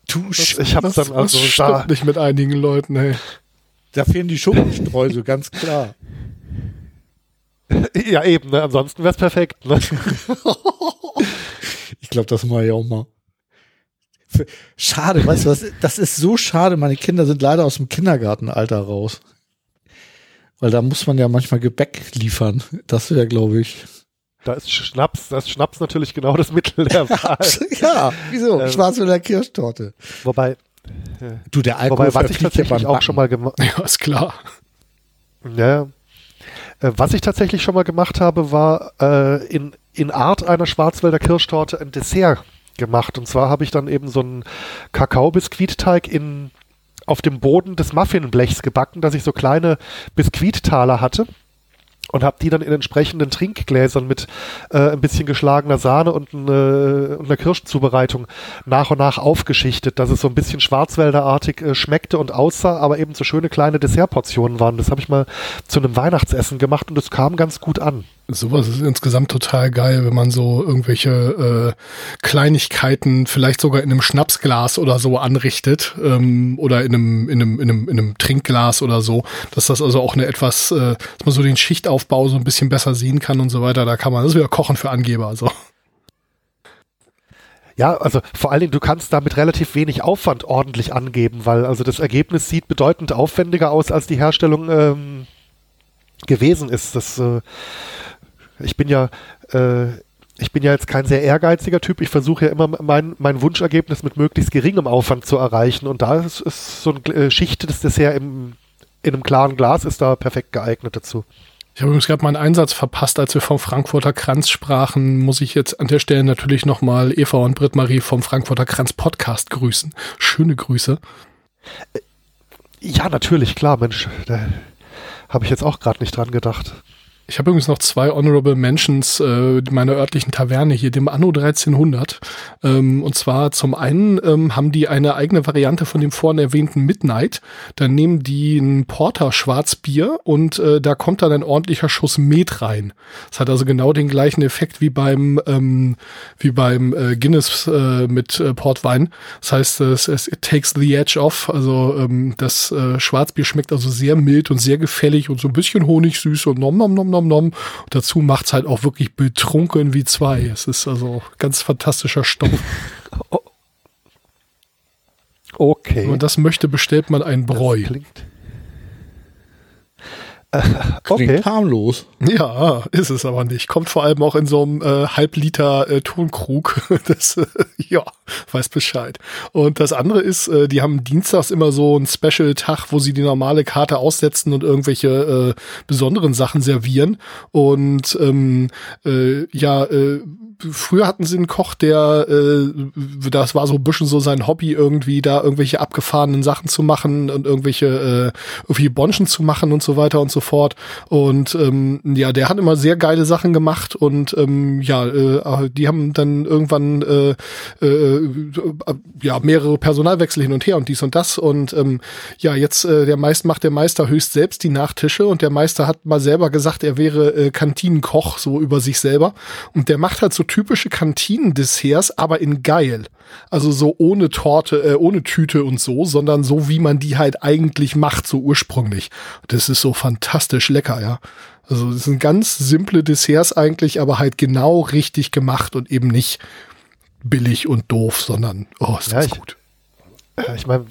Speaker 3: Du Sch
Speaker 1: Ich habe
Speaker 2: Das,
Speaker 1: dann
Speaker 2: das
Speaker 1: also
Speaker 2: stimmt
Speaker 1: da,
Speaker 2: nicht mit einigen Leuten, ey.
Speaker 3: Da fehlen die Schuppenstreusel, ganz klar.
Speaker 1: Ja eben, ne? ansonsten wäre es perfekt. Ne? *laughs*
Speaker 3: Ich glaube, das mache ich auch mal. Schade, weißt du was? Das ist so schade. Meine Kinder sind leider aus dem Kindergartenalter raus. Weil da muss man ja manchmal Gebäck liefern. Das wäre, glaube ich.
Speaker 1: Da ist Schnaps, da ist Schnaps natürlich genau das Mittel der *laughs* Wahl.
Speaker 3: ja, wieso?
Speaker 1: Ähm.
Speaker 3: Schwarzwälder Kirschtorte.
Speaker 1: Wobei,
Speaker 3: Du, der Alkohol
Speaker 1: wobei was ich tatsächlich auch schon mal gemacht *laughs*
Speaker 2: Ja, ist klar.
Speaker 1: Ja. Äh, Was ich tatsächlich schon mal gemacht habe, war äh, in, in Art einer Schwarzwälder Kirschtorte ein Dessert gemacht. Und zwar habe ich dann eben so einen Kakaobiskuitteig in auf dem Boden des Muffinblechs gebacken, dass ich so kleine Biskuittaler hatte und habe die dann in entsprechenden Trinkgläsern mit äh, ein bisschen geschlagener Sahne und, eine, und einer Kirschzubereitung nach und nach aufgeschichtet, dass es so ein bisschen schwarzwälderartig äh, schmeckte und aussah, aber eben so schöne kleine Dessertportionen waren. Das habe ich mal zu einem Weihnachtsessen gemacht und es kam ganz gut an.
Speaker 2: Sowas ist insgesamt total geil, wenn man so irgendwelche äh, Kleinigkeiten vielleicht sogar in einem Schnapsglas oder so anrichtet ähm, oder in einem, in, einem, in, einem, in einem Trinkglas oder so, dass das also auch eine etwas, äh, dass man so den Schichtaufbau so ein bisschen besser sehen kann und so weiter. Da kann man, das ist wieder Kochen für Angeber. Also.
Speaker 1: Ja, also vor allen Dingen, du kannst da mit relativ wenig Aufwand ordentlich angeben, weil also das Ergebnis sieht bedeutend aufwendiger aus, als die Herstellung ähm, gewesen ist. Das, äh, ich bin ja, äh, ich bin ja jetzt kein sehr ehrgeiziger Typ. Ich versuche ja immer mein, mein Wunschergebnis mit möglichst geringem Aufwand zu erreichen. Und da ist, ist so ein äh, schichtetes Dessert im, in einem klaren Glas ist da perfekt geeignet dazu.
Speaker 2: Ich habe übrigens gerade meinen Einsatz verpasst, als wir vom Frankfurter Kranz sprachen. Muss ich jetzt an der Stelle natürlich nochmal Eva und Britt-Marie vom Frankfurter Kranz Podcast grüßen. Schöne Grüße.
Speaker 1: Ja, natürlich, klar, Mensch. Da habe ich jetzt auch gerade nicht dran gedacht.
Speaker 2: Ich habe übrigens noch zwei Honorable Mentions äh, meiner örtlichen Taverne hier, dem Anno 1300. Ähm, und zwar zum einen ähm, haben die eine eigene Variante von dem vorhin erwähnten Midnight. Da nehmen die ein Porter Schwarzbier und äh, da kommt dann ein ordentlicher Schuss Met rein. Das hat also genau den gleichen Effekt wie beim ähm, wie beim äh, Guinness äh, mit äh, Portwein. Das heißt, es, es it takes the edge off. Also ähm, das äh, Schwarzbier schmeckt also sehr mild und sehr gefällig und so ein bisschen honigsüß und nom nom nom nom nom. Und dazu macht's halt auch wirklich betrunken wie zwei. Es ist also ganz fantastischer Stoff. *laughs*
Speaker 1: Okay.
Speaker 2: Wenn man das möchte, bestellt man ein Bräu.
Speaker 1: Das klingt. *laughs*
Speaker 3: Klingt
Speaker 1: okay.
Speaker 3: harmlos.
Speaker 2: Ja, ist es aber nicht. Kommt vor allem auch in so einem äh, Halbliter äh, Tonkrug. *laughs* Das, äh, ja, *laughs* weiß Bescheid. Und das andere ist, äh, die haben dienstags immer so einen Special-Tag, wo sie die normale Karte aussetzen und irgendwelche äh, besonderen Sachen servieren. Und ähm, äh, ja, äh, früher hatten sie einen Koch, der, äh, das war so ein bisschen so sein Hobby, irgendwie da irgendwelche abgefahrenen Sachen zu machen und irgendwelche, äh, irgendwie Bonschen zu machen und so weiter und so fort. Und ähm, ja, der hat immer sehr geile Sachen gemacht und ähm, ja, äh, die haben dann irgendwann äh, äh, ja mehrere Personalwechsel hin und her und dies und das. Und ähm, ja, jetzt äh, der Meister macht der Meister höchst selbst die Nachtische und der Meister hat mal selber gesagt, er wäre äh, Kantinenkoch, so über sich selber. Und der macht halt so typische Kantinendesserts, aber in geil. Also so ohne Torte, äh, ohne Tüte und so, sondern so, wie man die halt eigentlich macht, so ursprünglich. Das ist so fantastisch lecker, ja. Also das sind ganz simple Desserts eigentlich, aber halt genau richtig gemacht und eben nicht billig und doof, sondern oh, ist
Speaker 1: Ja,
Speaker 2: das
Speaker 1: ich-
Speaker 2: gut.
Speaker 1: Äh, Ich meine,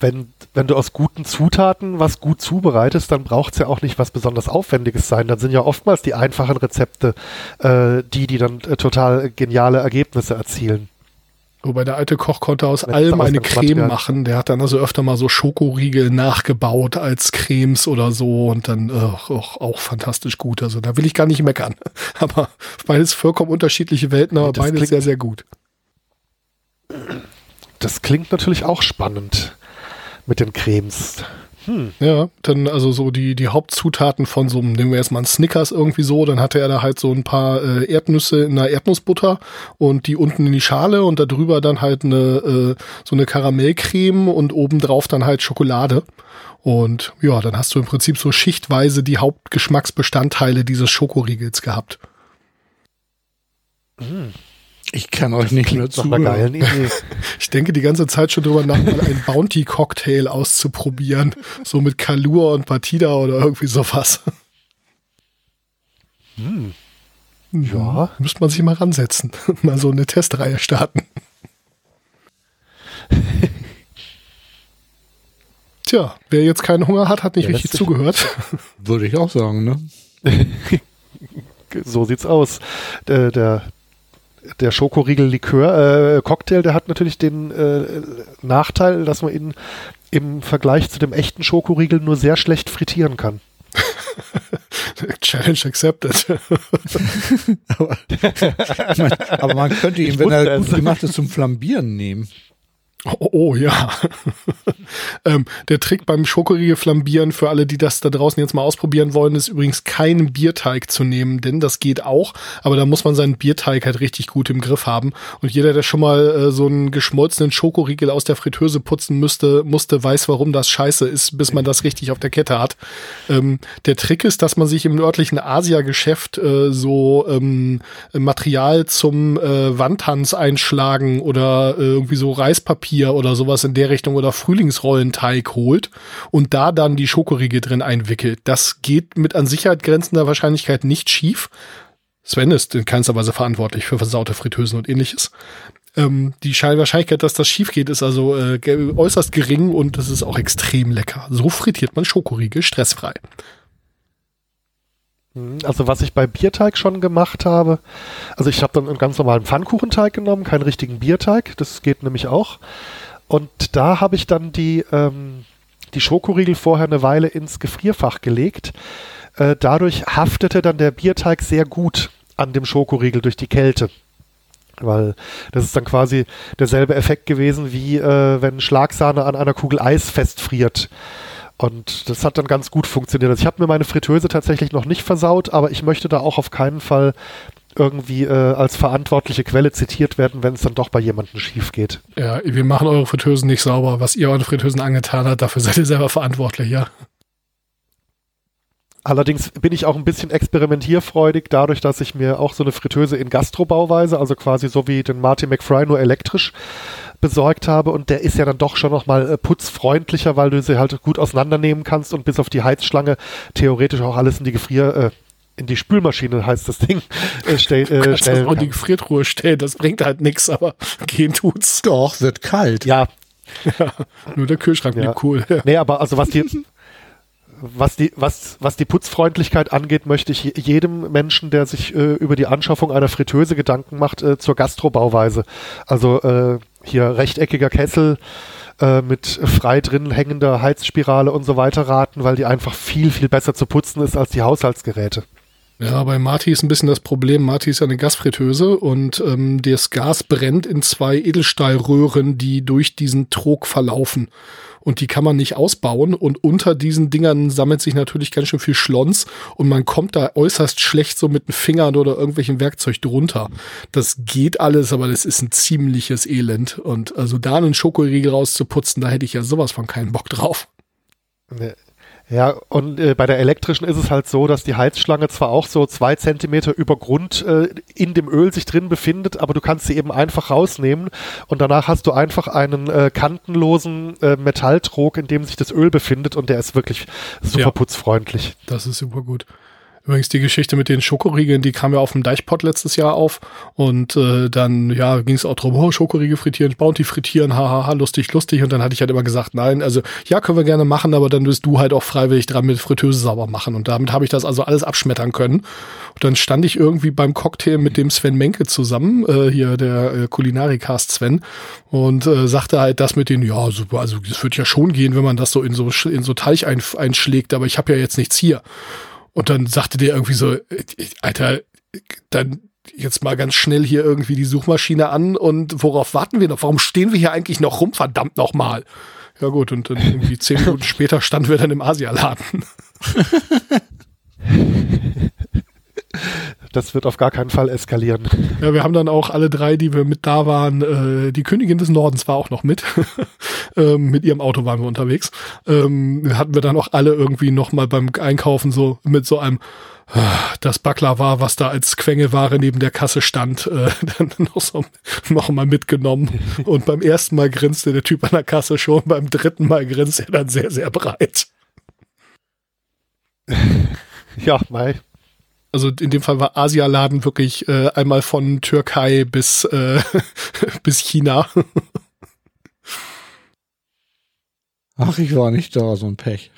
Speaker 1: wenn, wenn du aus guten Zutaten was gut zubereitest, dann braucht es ja auch nicht was besonders Aufwendiges sein. Dann sind ja oftmals die einfachen Rezepte äh, die, die dann äh, total geniale Ergebnisse erzielen.
Speaker 2: Wobei der alte Koch konnte aus
Speaker 1: Mit
Speaker 2: allem eine. Creme machen. Der hat dann also öfter mal so Schokoriegel nachgebaut als Cremes oder so und dann äh, auch, auch fantastisch gut. Also da will ich gar nicht meckern. *laughs* Aber beides vollkommen unterschiedliche Welten, aber
Speaker 1: Das
Speaker 2: beides
Speaker 1: klingt-
Speaker 2: sehr, sehr gut.
Speaker 1: Das klingt natürlich auch spannend mit den Cremes.
Speaker 2: Ja, dann also so die, die Hauptzutaten von so einem, nehmen wir erstmal einen Snickers irgendwie so, dann hatte er da halt so ein paar äh, Erdnüsse in einer Erdnussbutter und die unten in die Schale und da drüber dann halt eine, äh, so eine Karamellcreme und obendrauf dann halt Schokolade. Und ja, dann hast du im Prinzip so schichtweise die Hauptgeschmacksbestandteile dieses Schokoriegels gehabt.
Speaker 3: Ich kann euch nicht mehr zuhören.
Speaker 2: Ich denke die ganze Zeit schon drüber nach, mal einen Bounty-Cocktail auszuprobieren. So mit Kalur und Batida oder irgendwie sowas.
Speaker 1: Ja.
Speaker 2: Müsste man sich mal ransetzen. *laughs* mal so eine Testreihe starten. *laughs* Tja, wer jetzt keinen Hunger hat, hat nicht
Speaker 1: Ja,
Speaker 2: richtig zugehört. *laughs*
Speaker 3: Würde ich auch sagen, ne?
Speaker 1: So sieht's aus. Der, der, der Schokoriegel-Likör, äh, Cocktail, der hat natürlich den äh, Nachteil, dass man ihn im Vergleich zu dem echten Schokoriegel nur sehr schlecht frittieren kann. *laughs*
Speaker 2: Challenge accepted. *laughs*
Speaker 3: Man, aber man könnte ihn,
Speaker 1: Ich
Speaker 3: wenn er gut gemacht ist, zum Flambieren nehmen.
Speaker 2: Oh, oh ja. *laughs* ähm, der Trick beim Schokoriegel flambieren für alle, die das da draußen jetzt mal ausprobieren wollen, ist übrigens keinen Bierteig zu nehmen, denn das geht auch, aber da muss man seinen Bierteig halt richtig gut im Griff haben. Und jeder, der schon mal äh, so einen geschmolzenen Schokoriegel aus der Fritteuse putzen müsste, musste, weiß, warum das scheiße ist, bis man das richtig auf der Kette hat. Ähm, der Trick ist, dass man sich im örtlichen Asia-Geschäft äh, so ähm, Material zum äh, Wandtanz einschlagen oder äh, irgendwie so Reispapier oder sowas in der Richtung oder Frühlingsrollenteig holt und da dann die Schokoriegel drin einwickelt. Das geht mit an Sicherheit grenzender Wahrscheinlichkeit nicht schief. Sven ist in keinster Weise verantwortlich für versaute Fritteusen und ähnliches. Ähm, die Schei- Wahrscheinlichkeit, dass das schief geht, ist also äh, äußerst gering und es ist auch extrem lecker. So frittiert man Schokoriegel stressfrei.
Speaker 1: Also was ich bei Bierteig schon gemacht habe, also ich habe dann einen ganz normalen Pfannkuchenteig genommen, keinen richtigen Bierteig, das geht nämlich auch. Und da habe ich dann die, ähm, die Schokoriegel vorher eine Weile ins Gefrierfach gelegt, äh, dadurch haftete dann der Bierteig sehr gut an dem Schokoriegel durch die Kälte. Weil das ist dann quasi derselbe Effekt gewesen, wie äh, wenn Schlagsahne an einer Kugel Eis festfriert. Und das hat dann ganz gut funktioniert. Also ich habe mir meine Fritteuse tatsächlich noch nicht versaut, aber ich möchte da auch auf keinen Fall irgendwie äh, als verantwortliche Quelle zitiert werden, wenn es dann doch bei jemandem schief geht.
Speaker 2: Ja, wir machen eure Fritteusen nicht sauber. Was ihr euren Fritteusen angetan habt, dafür seid ihr selber verantwortlich, ja.
Speaker 1: Allerdings bin ich auch ein bisschen experimentierfreudig, dadurch, dass ich mir auch so eine Fritteuse in Gastrobauweise, also quasi so wie den Martin McFry nur elektrisch besorgt habe. Und der ist ja dann doch schon nochmal äh, putzfreundlicher, weil du sie halt gut auseinandernehmen kannst und bis auf die Heizschlange theoretisch auch alles in die Gefrier, äh, in die Spülmaschine heißt das Ding äh, stell, äh,
Speaker 2: stellen auch in die Gefriertruhe stellen, das bringt halt nichts, aber *laughs* gehen tut's.
Speaker 3: Doch, wird kalt.
Speaker 1: Ja.
Speaker 2: ja nur der Kühlschrank ja. blieb cool.
Speaker 1: Ja. Nee, aber also was die was die, was, was die Putzfreundlichkeit angeht, möchte ich jedem Menschen, der sich äh, über die Anschaffung einer Fritteuse Gedanken macht, äh, zur Gastrobauweise. Also äh, hier rechteckiger Kessel äh, mit frei drin hängender Heizspirale und so weiter raten, weil die einfach viel, viel besser zu putzen ist als die Haushaltsgeräte.
Speaker 2: Ja, bei Marti ist ein bisschen das Problem. Marti ist eine Gasfritteuse und ähm, das Gas brennt in zwei Edelstahlröhren, die durch diesen Trog verlaufen und die kann man nicht ausbauen und unter diesen Dingern sammelt sich natürlich ganz schön viel Schlons und man kommt da äußerst schlecht so mit den Fingern oder irgendwelchen Werkzeug drunter. Das geht alles, aber das ist ein ziemliches Elend und also da einen Schokoriegel rauszuputzen, da hätte ich ja sowas von keinen Bock drauf.
Speaker 1: Ja, und äh, bei der elektrischen ist es halt so, dass die Heizschlange zwar auch so zwei Zentimeter über Grund äh, in dem Öl sich drin befindet, aber du kannst sie eben einfach rausnehmen und danach hast du einfach einen äh, kantenlosen äh, Metalltrog, in dem sich das Öl befindet und der ist wirklich super ja, putzfreundlich.
Speaker 2: Das ist super gut. Übrigens die Geschichte mit den Schokoriegeln, die kam ja auf dem Deichpot letztes Jahr auf. Und äh, dann ja ging es auch drum, oh, Schokoriegel frittieren, Bounty frittieren, hahaha, lustig, lustig. Und dann hatte ich halt immer gesagt, nein, also ja, können wir gerne machen, aber dann wirst du halt auch freiwillig dran mit Fritteuse sauber machen. Und damit habe ich das also alles abschmettern können. Und dann stand ich irgendwie beim Cocktail mit dem Sven Menke zusammen, äh, hier der äh, Kulinarikast Sven und äh, sagte halt das mit den, ja, super, also das wird ja schon gehen, wenn man das so in so in so Teich ein, einschlägt, aber ich habe ja jetzt nichts hier. Und dann sagte der irgendwie so, Alter, dann jetzt mal ganz schnell hier irgendwie die Suchmaschine an und worauf warten wir noch? Warum stehen wir hier eigentlich noch rum? Verdammt nochmal. Ja gut, und dann irgendwie zehn Minuten *laughs* später standen wir dann im Asialaden. *laughs*
Speaker 1: Das wird auf gar keinen Fall eskalieren.
Speaker 2: Ja, wir haben dann auch alle drei, die wir mit da waren, äh, die Königin des Nordens war auch noch mit. *laughs* ähm, mit ihrem Auto waren wir unterwegs. Ähm, hatten wir dann auch alle irgendwie noch mal beim Einkaufen so mit so einem das Backler war, was da als Quengelware neben der Kasse stand, äh, *laughs* dann noch, so, noch mal mitgenommen. Und beim ersten Mal grinste der Typ an der Kasse schon, beim dritten Mal grinste er dann sehr, sehr breit. *laughs*
Speaker 1: Ja, Mai,
Speaker 2: also in dem Fall war Asialaden wirklich äh, einmal von Türkei bis, äh, *laughs* bis China.
Speaker 3: Ach, ich war nicht da, so ein Pech.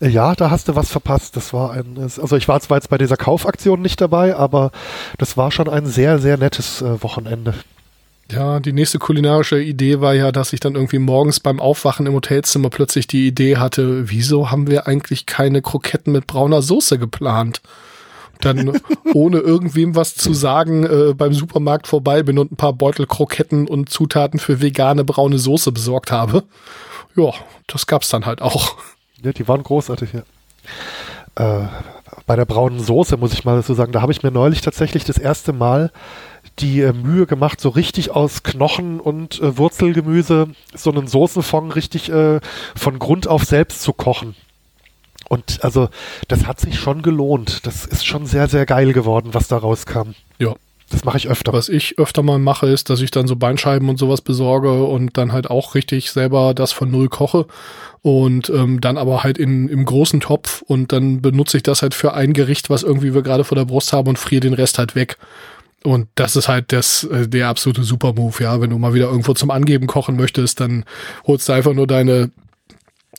Speaker 1: Ja, da hast du was verpasst. Das war ein, also ich war zwar jetzt bei dieser Kaufaktion nicht dabei, aber das war schon ein sehr, sehr nettes äh, Wochenende.
Speaker 2: Ja, die nächste kulinarische Idee war ja, dass ich dann irgendwie morgens beim Aufwachen im Hotelzimmer plötzlich die Idee hatte, wieso haben wir eigentlich keine Kroketten mit brauner Soße geplant? Dann *laughs* ohne irgendwem was zu sagen äh, beim Supermarkt vorbei bin und ein paar Beutel Kroketten und Zutaten für vegane braune Soße besorgt habe. Ja, das gab's dann halt auch.
Speaker 1: Ja, die waren großartig, ja. Äh, bei der braunen Soße muss ich mal so sagen, da habe ich mir neulich tatsächlich das erste Mal die äh, Mühe gemacht, so richtig aus Knochen und äh, Wurzelgemüse so einen Soßenfond richtig äh, von Grund auf selbst zu kochen. Und also, das hat sich schon gelohnt. Das ist schon sehr, sehr geil geworden, was da rauskam.
Speaker 2: Ja.
Speaker 1: Das mache ich öfter.
Speaker 2: Was ich öfter mal mache, ist, dass ich dann so Beinscheiben und sowas besorge und dann halt auch richtig selber das von null koche und ähm, dann aber halt in, im großen Topf und dann benutze ich das halt für ein Gericht, was irgendwie wir gerade vor der Brust haben und friere den Rest halt weg. Und das ist halt das, äh, der absolute Super-Move, ja. Wenn du mal wieder irgendwo zum Angeben kochen möchtest, dann holst du einfach nur deine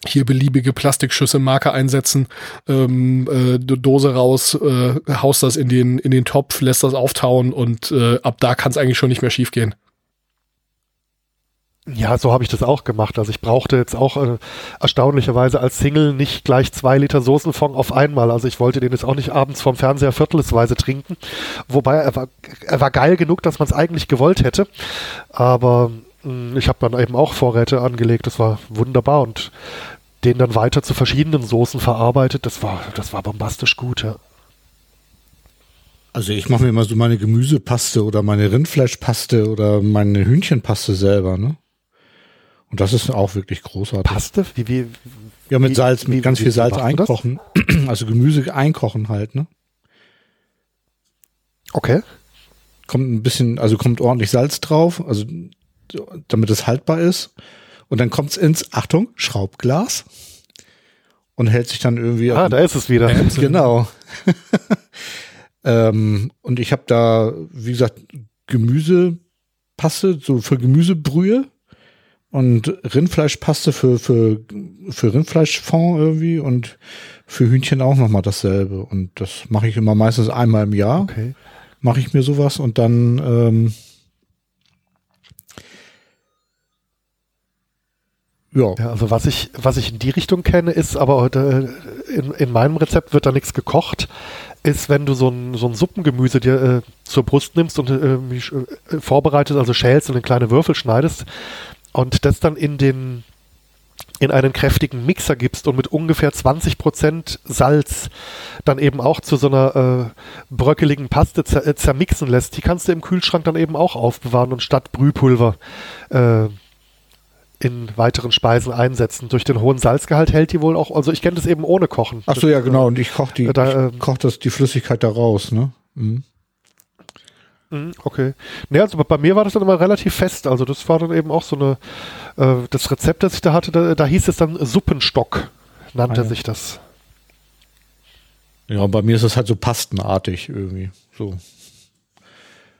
Speaker 2: hier beliebige Plastikschüssel Marke einsetzen, ähm, äh, Dose raus, äh, haust das in den, in den Topf, lässt das auftauen und äh, ab da kann es eigentlich schon nicht mehr schiefgehen.
Speaker 1: Ja, so habe ich das auch gemacht. Also ich brauchte jetzt auch äh, erstaunlicherweise als Single nicht gleich zwei Liter Soßenfond auf einmal. Also ich wollte den jetzt auch nicht abends vom Fernseher viertelsweise trinken. Wobei er war, er war geil genug, dass man es eigentlich gewollt hätte. Aber mh, hm, ich habe dann eben auch Vorräte angelegt. Das war wunderbar und den dann weiter zu verschiedenen Soßen verarbeitet. Das war, das war bombastisch gut. Ja.
Speaker 3: Also ich mache mir immer so meine Gemüsepaste oder meine Rindfleischpaste oder meine Hühnchenpaste selber, ne? Und das ist auch wirklich großartig.
Speaker 1: Paste? Wie, wie,
Speaker 3: ja, mit Salz, mit wie, ganz viel Salz einkochen. *clears throat* Also Gemüse einkochen halt, ne?
Speaker 1: Okay.
Speaker 3: Kommt ein bisschen, also kommt ordentlich Salz drauf, also damit es haltbar ist. Und dann kommt's ins, Achtung, Schraubglas. Und hält sich dann irgendwie.
Speaker 1: Ah, da ist es wieder. *laughs* *laughs*
Speaker 3: genau. *laughs* ähm, und ich habe da, wie gesagt, Gemüsepaste, so für Gemüsebrühe und Rindfleischpaste für, für, für Rindfleischfond irgendwie und für Hühnchen auch nochmal dasselbe. Und das mache ich immer meistens einmal im Jahr.
Speaker 1: Okay.
Speaker 3: Mache ich mir sowas und dann ähm,
Speaker 1: ja. ja. Also was ich, was ich in die Richtung kenne, ist aber heute äh, in, in meinem Rezept wird da nichts gekocht, ist, wenn du so ein, so ein Suppengemüse dir äh, zur Brust nimmst und äh, äh, vorbereitet, also schälst und in kleine Würfel schneidest, und das dann in den in einen kräftigen Mixer gibst und mit ungefähr 20% Salz dann eben auch zu so einer äh, bröckeligen Paste zer äh, zermixen lässt, die kannst du im Kühlschrank dann eben auch aufbewahren und statt Brühpulver äh, in weiteren Speisen einsetzen. Durch den hohen Salzgehalt hält die wohl auch, also ich kenne das eben ohne Kochen.
Speaker 3: Ach so, ja genau, und ich koche die, da, ich koch das, die Flüssigkeit da raus, ne? Mhm.
Speaker 1: Mhm, okay. Ne, also bei mir war das dann immer relativ fest. Also das war dann eben auch so eine, äh, das Rezept, das ich da hatte, da, da hieß es dann Suppenstock, nannte ah, ja. sich das.
Speaker 3: Ja, bei mir ist es halt so pastenartig irgendwie. So.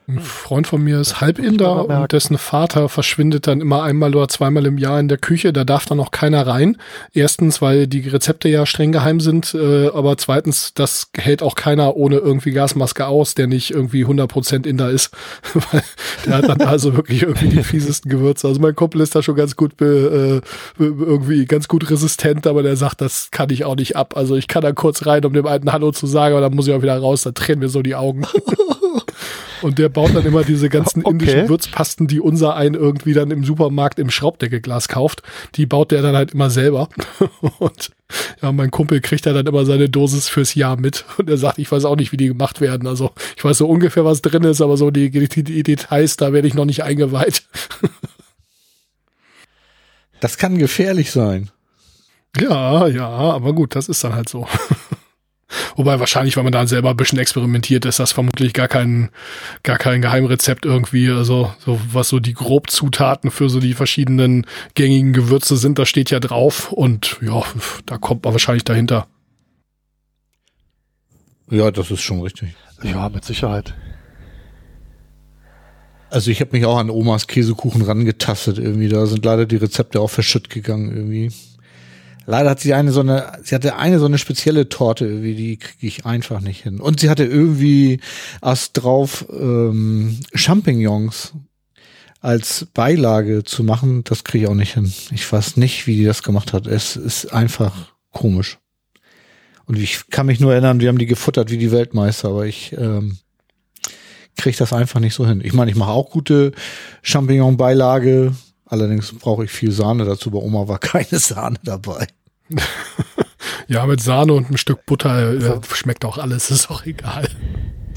Speaker 2: Ein Freund von mir ist Halbinder und dessen Vater verschwindet dann immer einmal oder zweimal im Jahr in der Küche. Da darf dann auch keiner rein. Erstens, weil die Rezepte ja streng geheim sind, äh, aber zweitens, das hält auch keiner ohne irgendwie Gasmaske aus, der nicht irgendwie 100% Inder ist. *laughs* weil der hat dann also wirklich irgendwie die fiesesten Gewürze. Also mein Kumpel ist da schon ganz gut äh, irgendwie ganz gut resistent, aber der sagt, das kann ich auch nicht ab. Also ich kann da kurz rein, um dem alten Hallo zu sagen, aber dann muss ich auch wieder raus, da tränen mir so die Augen. *laughs* Und der baut dann immer diese ganzen *laughs* okay. indischen Würzpasten, die unser ein irgendwie dann im Supermarkt im Schraubdeckelglas kauft. Die baut der dann halt immer selber. *laughs* Und ja, mein Kumpel kriegt da dann immer seine Dosis fürs Jahr mit. Und er sagt, ich weiß auch nicht, wie die gemacht werden. Also ich weiß so ungefähr, was drin ist, aber so die, die, die Details, da werde ich noch nicht eingeweiht.
Speaker 3: Das kann gefährlich sein.
Speaker 2: Ja, ja, aber gut, das ist dann halt so. *laughs* Wobei wahrscheinlich, weil man da selber ein bisschen experimentiert, ist das vermutlich gar kein, gar kein Geheimrezept irgendwie. Also, so, was so die Grobzutaten für so die verschiedenen gängigen Gewürze sind, da steht ja drauf und ja, da kommt man wahrscheinlich dahinter.
Speaker 3: Ja, das ist schon richtig.
Speaker 1: Ja, mit Sicherheit.
Speaker 3: Also ich habe mich auch an Omas Käsekuchen rangetastet irgendwie. Da sind leider die Rezepte auch verschütt gegangen irgendwie. Leider hat sie eine so eine, sie hatte eine so eine spezielle Torte, wie die kriege ich einfach nicht hin. Und sie hatte irgendwie erst drauf ähm, Champignons als Beilage zu machen, das kriege ich auch nicht hin. Ich weiß nicht, wie die das gemacht hat. Es ist einfach komisch. Und ich kann mich nur erinnern, wir haben die gefuttert wie die Weltmeister, aber ich ähm, kriege das einfach nicht so hin. Ich meine, ich mache auch gute Champignon-Beilage, Allerdings brauche ich viel Sahne dazu. Bei Oma war *laughs* keine Sahne dabei. *laughs*
Speaker 2: ja, mit Sahne und ein Stück Butter äh, schmeckt auch alles, *laughs* ist auch egal.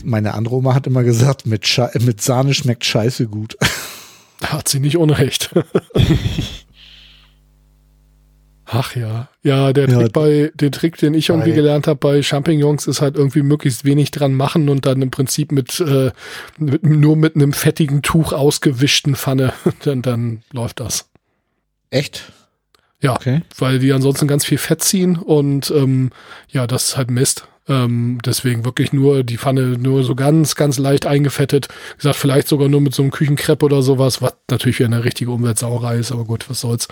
Speaker 3: Meine andere Oma hat immer gesagt, mit, Sche mit Sahne schmeckt Scheiße gut.
Speaker 2: Hat sie nicht unrecht. Ach ja. Ja, der ja, Trick bei, den Trick, den ich irgendwie gelernt habe bei Champignons, ist halt irgendwie möglichst wenig dran machen und dann im Prinzip mit, äh, mit nur mit einem fettigen Tuch ausgewischten Pfanne, *laughs* dann, dann läuft das.
Speaker 3: Echt?
Speaker 2: Ja, okay. weil die ansonsten ganz viel Fett ziehen und ähm, ja, das ist halt Mist. Ähm, deswegen wirklich nur die Pfanne nur so ganz, ganz leicht eingefettet. Wie gesagt, vielleicht sogar nur mit so einem Küchenkrepp oder sowas, was natürlich wieder eine richtige Umweltsauerei ist, aber gut, was soll's.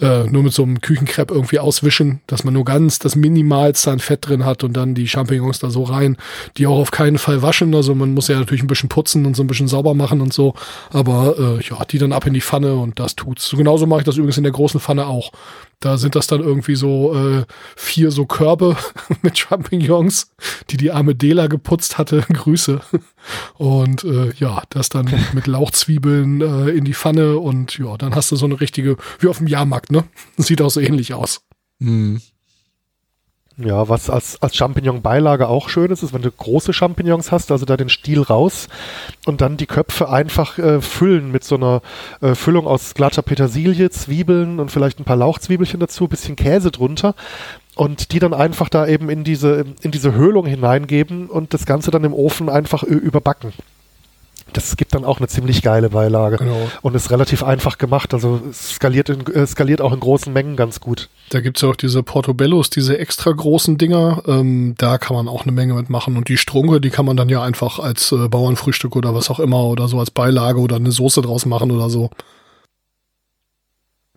Speaker 2: Äh, nur mit so einem Küchenkrepp irgendwie auswischen, dass man nur ganz das Minimalste an Fett drin hat und dann die Champignons da so rein, die auch auf keinen Fall waschen. Also man muss ja natürlich ein bisschen putzen und so ein bisschen sauber machen und so. Aber äh, ja, die dann ab in die Pfanne und das tut's. So genauso mache ich das übrigens in der großen Pfanne auch. Da sind das dann irgendwie so äh, vier so Körbe *laughs* mit Champignons, die die arme Dela geputzt hatte. *laughs* Grüße. Und äh, ja, das dann mit Lauchzwiebeln äh, in die Pfanne und ja, dann hast du so eine richtige, wie auf dem Jahrmarkt, ne? *laughs* Sieht auch so ähnlich aus.
Speaker 3: Hm.
Speaker 1: Ja, was als, als Champignon-Beilage auch schön ist, ist, wenn du große Champignons hast, also da den Stiel raus und dann die Köpfe einfach äh, füllen mit so einer äh, Füllung aus glatter Petersilie, Zwiebeln und vielleicht ein paar Lauchzwiebelchen dazu, bisschen Käse drunter und die dann einfach da eben in diese, in diese Höhlung hineingeben und das Ganze dann im Ofen einfach überbacken. Das gibt dann auch eine ziemlich geile Beilage.
Speaker 2: Genau.
Speaker 1: Und ist relativ einfach gemacht. Also es skaliert, in, äh, skaliert auch in großen Mengen ganz gut.
Speaker 2: Da gibt's ja auch diese Portobellos, diese extra großen Dinger. Ähm, da kann man auch eine Menge mitmachen. Und die Strunke, die kann man dann ja einfach als äh, Bauernfrühstück oder was auch immer oder so als Beilage oder eine Soße draus machen oder so.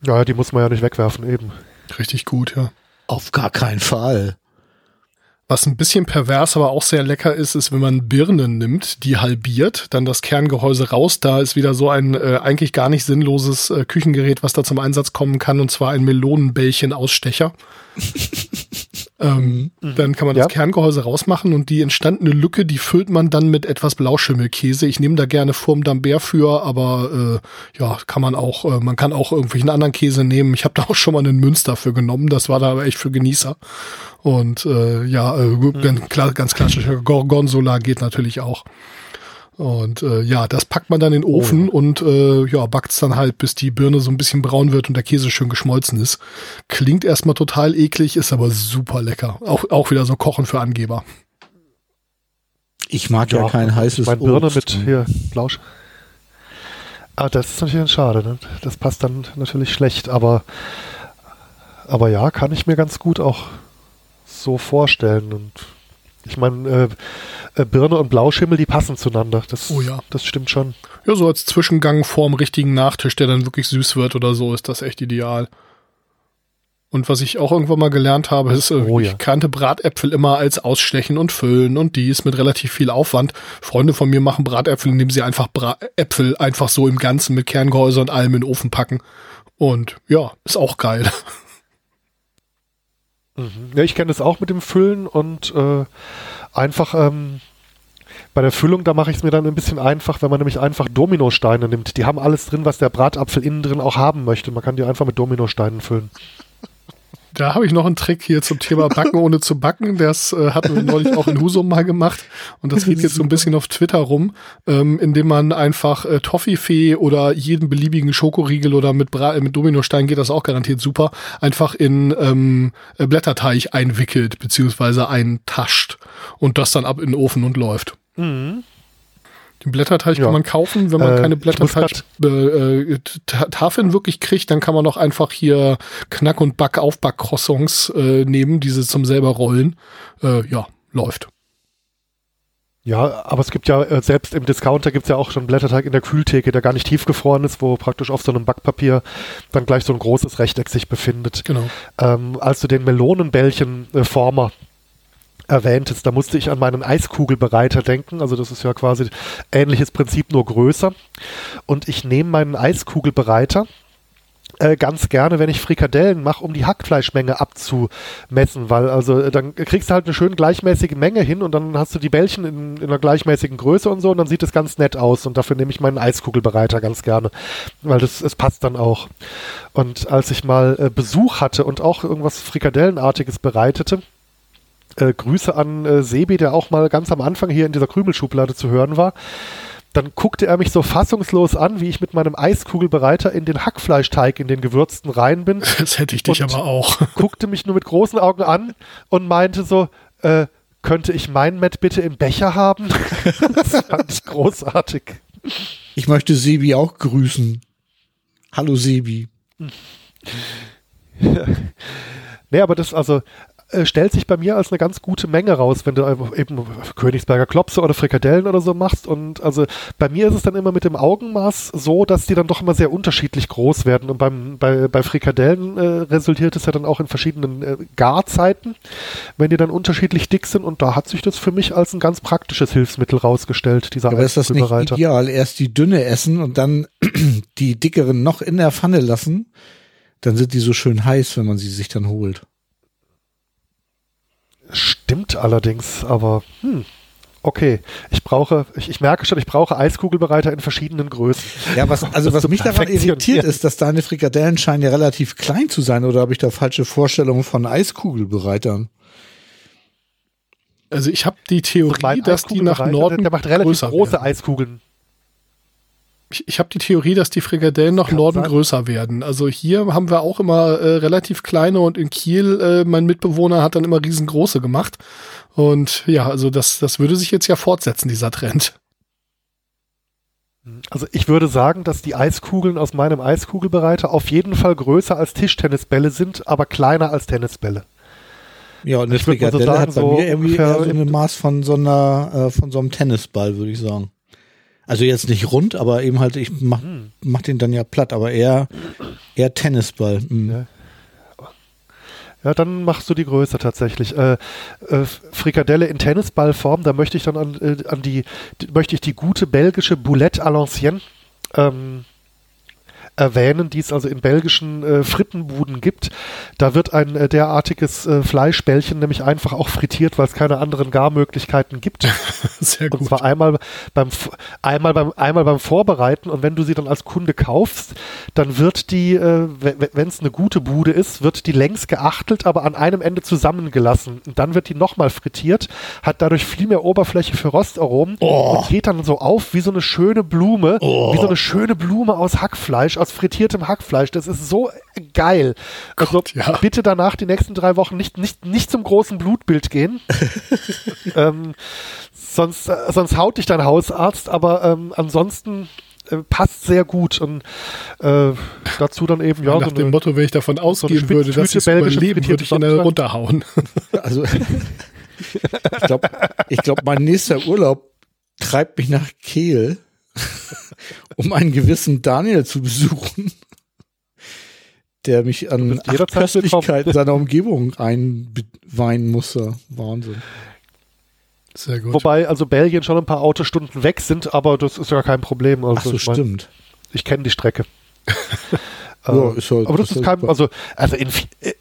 Speaker 1: Ja, die muss man ja nicht wegwerfen, eben.
Speaker 2: Richtig gut, ja.
Speaker 3: Auf gar keinen Fall.
Speaker 2: Was ein bisschen pervers, aber auch sehr lecker ist, ist, wenn man Birnen nimmt, die halbiert, dann das Kerngehäuse raus. Da ist wieder so ein äh, eigentlich gar nicht sinnloses äh, Küchengerät, was da zum Einsatz kommen kann, und zwar ein Melonenbällchen-Ausstecher. *laughs* ähm, mhm. Dann kann man das ja. Kerngehäuse rausmachen und die entstandene Lücke, die füllt man dann mit etwas Blauschimmelkäse. Ich nehme da gerne Fourme d'Ambert für, aber äh, ja, kann man auch, äh, man kann auch irgendwelchen anderen Käse nehmen. Ich habe da auch schon mal einen Münster für genommen, das war da aber echt für Genießer. Und äh, ja, äh, mhm. ganz, ganz klassischer Gorgonzola geht natürlich auch. Und äh, ja, das packt man dann in den Ofen oh. und äh, ja, backt's dann halt, bis die Birne so ein bisschen braun wird und der Käse schön geschmolzen ist. Klingt erstmal total eklig, ist aber super lecker. Auch, auch wieder so Kochen für Angeber.
Speaker 3: Ich mag ja, ja kein heißes
Speaker 1: mein Birne mit hier Blausch. Ah, das ist natürlich schade. Ne? Das passt dann natürlich schlecht, aber aber ja, kann ich mir ganz gut auch so vorstellen. Und ich meine, äh, äh, Birne und Blauschimmel, die passen zueinander. Das,
Speaker 2: oh ja.
Speaker 1: das stimmt schon.
Speaker 2: Ja, so als Zwischengang vorm richtigen Nachtisch, der dann wirklich süß wird oder so, ist das echt ideal. Und was ich auch irgendwann mal gelernt habe, ist, äh, oh, ja. ich kannte Bratäpfel immer als Ausstechen und Füllen und dies mit relativ viel Aufwand. Freunde von mir machen Bratäpfel, indem sie einfach Bra Äpfel einfach so im Ganzen mit Kerngehäuse und allem in den Ofen packen. Und ja, ist auch geil. *laughs*
Speaker 1: Mhm. Ja, ich kenne das auch mit dem Füllen und äh, einfach ähm, bei der Füllung, da mache ich es mir dann ein bisschen einfach, wenn man nämlich einfach Dominosteine nimmt. Die haben alles drin, was der Bratapfel innen drin auch haben möchte. Man kann die einfach mit Dominosteinen füllen.
Speaker 2: Da habe ich noch einen Trick hier zum Thema *laughs* Backen ohne zu backen. Das äh, hatten wir neulich auch in Husum mal gemacht. Und das geht jetzt so ein bisschen auf Twitter rum, ähm, indem man einfach äh, Toffifee oder jeden beliebigen Schokoriegel oder mit, Bra mit Dominostein geht das auch garantiert super, einfach in ähm, äh, Blätterteig einwickelt beziehungsweise eintascht und das dann ab in den Ofen und läuft. Mhm. Den Blätterteig ja. kann man kaufen, wenn man äh, keine Blätterteig-Tafeln äh, wirklich kriegt, dann kann man auch einfach hier Knack- und Back-Aufback-Croissants äh, nehmen, diese zum selber rollen. Äh, ja, läuft.
Speaker 1: Ja, aber es gibt ja, äh, selbst im Discounter gibt es ja auch schon Blätterteig in der Kühltheke, der gar nicht tiefgefroren ist, wo praktisch auf so einem Backpapier dann gleich so ein großes Rechteck sich befindet.
Speaker 2: Genau.
Speaker 1: Ähm, als du den Melonenbällchen-Former erwähntest, da musste ich an meinen Eiskugelbereiter denken. Also das ist ja quasi ähnliches Prinzip, nur größer. Und ich nehme meinen Eiskugelbereiter äh, ganz gerne, wenn ich Frikadellen mache, um die Hackfleischmenge abzumessen, weil also äh, dann kriegst du halt eine schön gleichmäßige Menge hin und dann hast du die Bällchen in, in einer gleichmäßigen Größe und so und dann sieht es ganz nett aus und dafür nehme ich meinen Eiskugelbereiter ganz gerne, weil das es passt dann auch. Und als ich mal äh, Besuch hatte und auch irgendwas Frikadellenartiges bereitete, äh, Grüße an äh, Sebi, der auch mal ganz am Anfang hier in dieser Krümelschublade zu hören war. Dann guckte er mich so fassungslos an, wie ich mit meinem Eiskugelbereiter in den Hackfleischteig, in den gewürzten rein bin. *laughs*
Speaker 2: Das hätte ich dich aber auch. *laughs*
Speaker 1: guckte mich nur mit großen Augen an und meinte so, äh, könnte ich mein Met bitte im Becher haben? *laughs* das fand ich großartig.
Speaker 3: Ich möchte Sebi auch grüßen. Hallo Sebi.
Speaker 1: Ja. Nee, aber das, also, äh, stellt sich bei mir als eine ganz gute Menge raus, wenn du eben Königsberger Klopse oder Frikadellen oder so machst. Und also bei mir ist es dann immer mit dem Augenmaß so, dass die dann doch immer sehr unterschiedlich groß werden. Und beim, bei, bei Frikadellen äh, resultiert es ja dann auch in verschiedenen äh, Garzeiten, wenn die dann unterschiedlich dick sind. Und da hat sich das für mich als ein ganz praktisches Hilfsmittel rausgestellt, dieser
Speaker 3: Aber ist das nicht ideal? Erst die dünne essen und dann *clears throat* die dickeren noch in der Pfanne lassen? Dann sind die so schön heiß, wenn man sie sich dann holt.
Speaker 1: Stimmt allerdings, aber hm, okay, ich brauche, ich, ich, merke schon, ich brauche Eiskugelbereiter in verschiedenen Größen.
Speaker 3: Ja, was, *laughs* also was mich daran irritiert ist, dass deine Frikadellen scheinen ja relativ klein zu sein, oder habe ich da falsche Vorstellungen von Eiskugelbereitern?
Speaker 2: Also ich habe die Theorie, also dass die nach Norden
Speaker 1: der, der macht relativ große werden. Eiskugeln
Speaker 2: ich, ich habe die Theorie, dass die Frikadellen nach Norden sein. größer werden. Also hier haben wir auch immer äh, relativ kleine und in Kiel, äh, mein Mitbewohner hat dann immer riesengroße gemacht. Und ja, also das, das würde sich jetzt ja fortsetzen, dieser Trend.
Speaker 1: Also ich würde sagen, dass die Eiskugeln aus meinem Eiskugelbereiter auf jeden Fall größer als Tischtennisbälle sind, aber kleiner als Tennisbälle.
Speaker 3: Ja, und eine Frikadelle so sagen, hat bei so mir irgendwie eher so ein Maß von so einer, äh, von so einem Tennisball, würde ich sagen. Also jetzt nicht rund, aber eben halt, ich mach, hm. mach den dann ja platt, aber eher, eher Tennisball. Mhm.
Speaker 1: Ja. Ja, dann machst du die Größe tatsächlich. Äh, äh, Frikadelle in Tennisballform, da möchte ich dann an, äh, an die, die, möchte ich die gute belgische Boulette à l'ancienne ähm, erwähnen, die es also in belgischen äh, Frittenbuden gibt. Da wird ein äh, derartiges äh, Fleischbällchen nämlich einfach auch frittiert, weil es keine anderen Garmöglichkeiten gibt. *laughs* Sehr gut. Und zwar einmal beim, einmal beim, einmal beim Vorbereiten und wenn du sie dann als Kunde kaufst, dann wird die, äh, wenn es eine gute Bude ist, wird die längs geachtelt, aber an einem Ende zusammengelassen. Und dann wird die nochmal frittiert, hat dadurch viel mehr Oberfläche für Rostaromen oh. und geht dann so auf wie so eine schöne Blume, oh. wie so eine schöne Blume aus Hackfleisch, aus frittiertem Hackfleisch. Das ist so geil. Also Gott, ja. bitte danach die nächsten drei Wochen nicht, nicht, nicht zum großen Blutbild gehen. *laughs* ähm, sonst, äh, sonst haut dich dein Hausarzt, aber ähm, ansonsten äh, passt sehr gut und äh, dazu dann eben ja
Speaker 2: nach so dem eine, Motto, wenn ich davon ausgehen so würde, dass ich überleben, würde ich ihn dann runterhauen. *laughs*
Speaker 3: Also ich glaube, ich glaub, mein nächster Urlaub treibt mich nach Kehl um einen gewissen Daniel zu besuchen, der mich an Köstlichkeiten seiner Umgebung einweinen musste. Wahnsinn.
Speaker 1: Sehr gut. Wobei also Belgien schon ein paar Autostunden weg sind, aber das ist ja kein Problem. Also,
Speaker 3: Ach so, ich mein, stimmt.
Speaker 1: Ich kenne die Strecke. *laughs* ja, ist halt, aber das ist, ist kein, also, also, in, äh,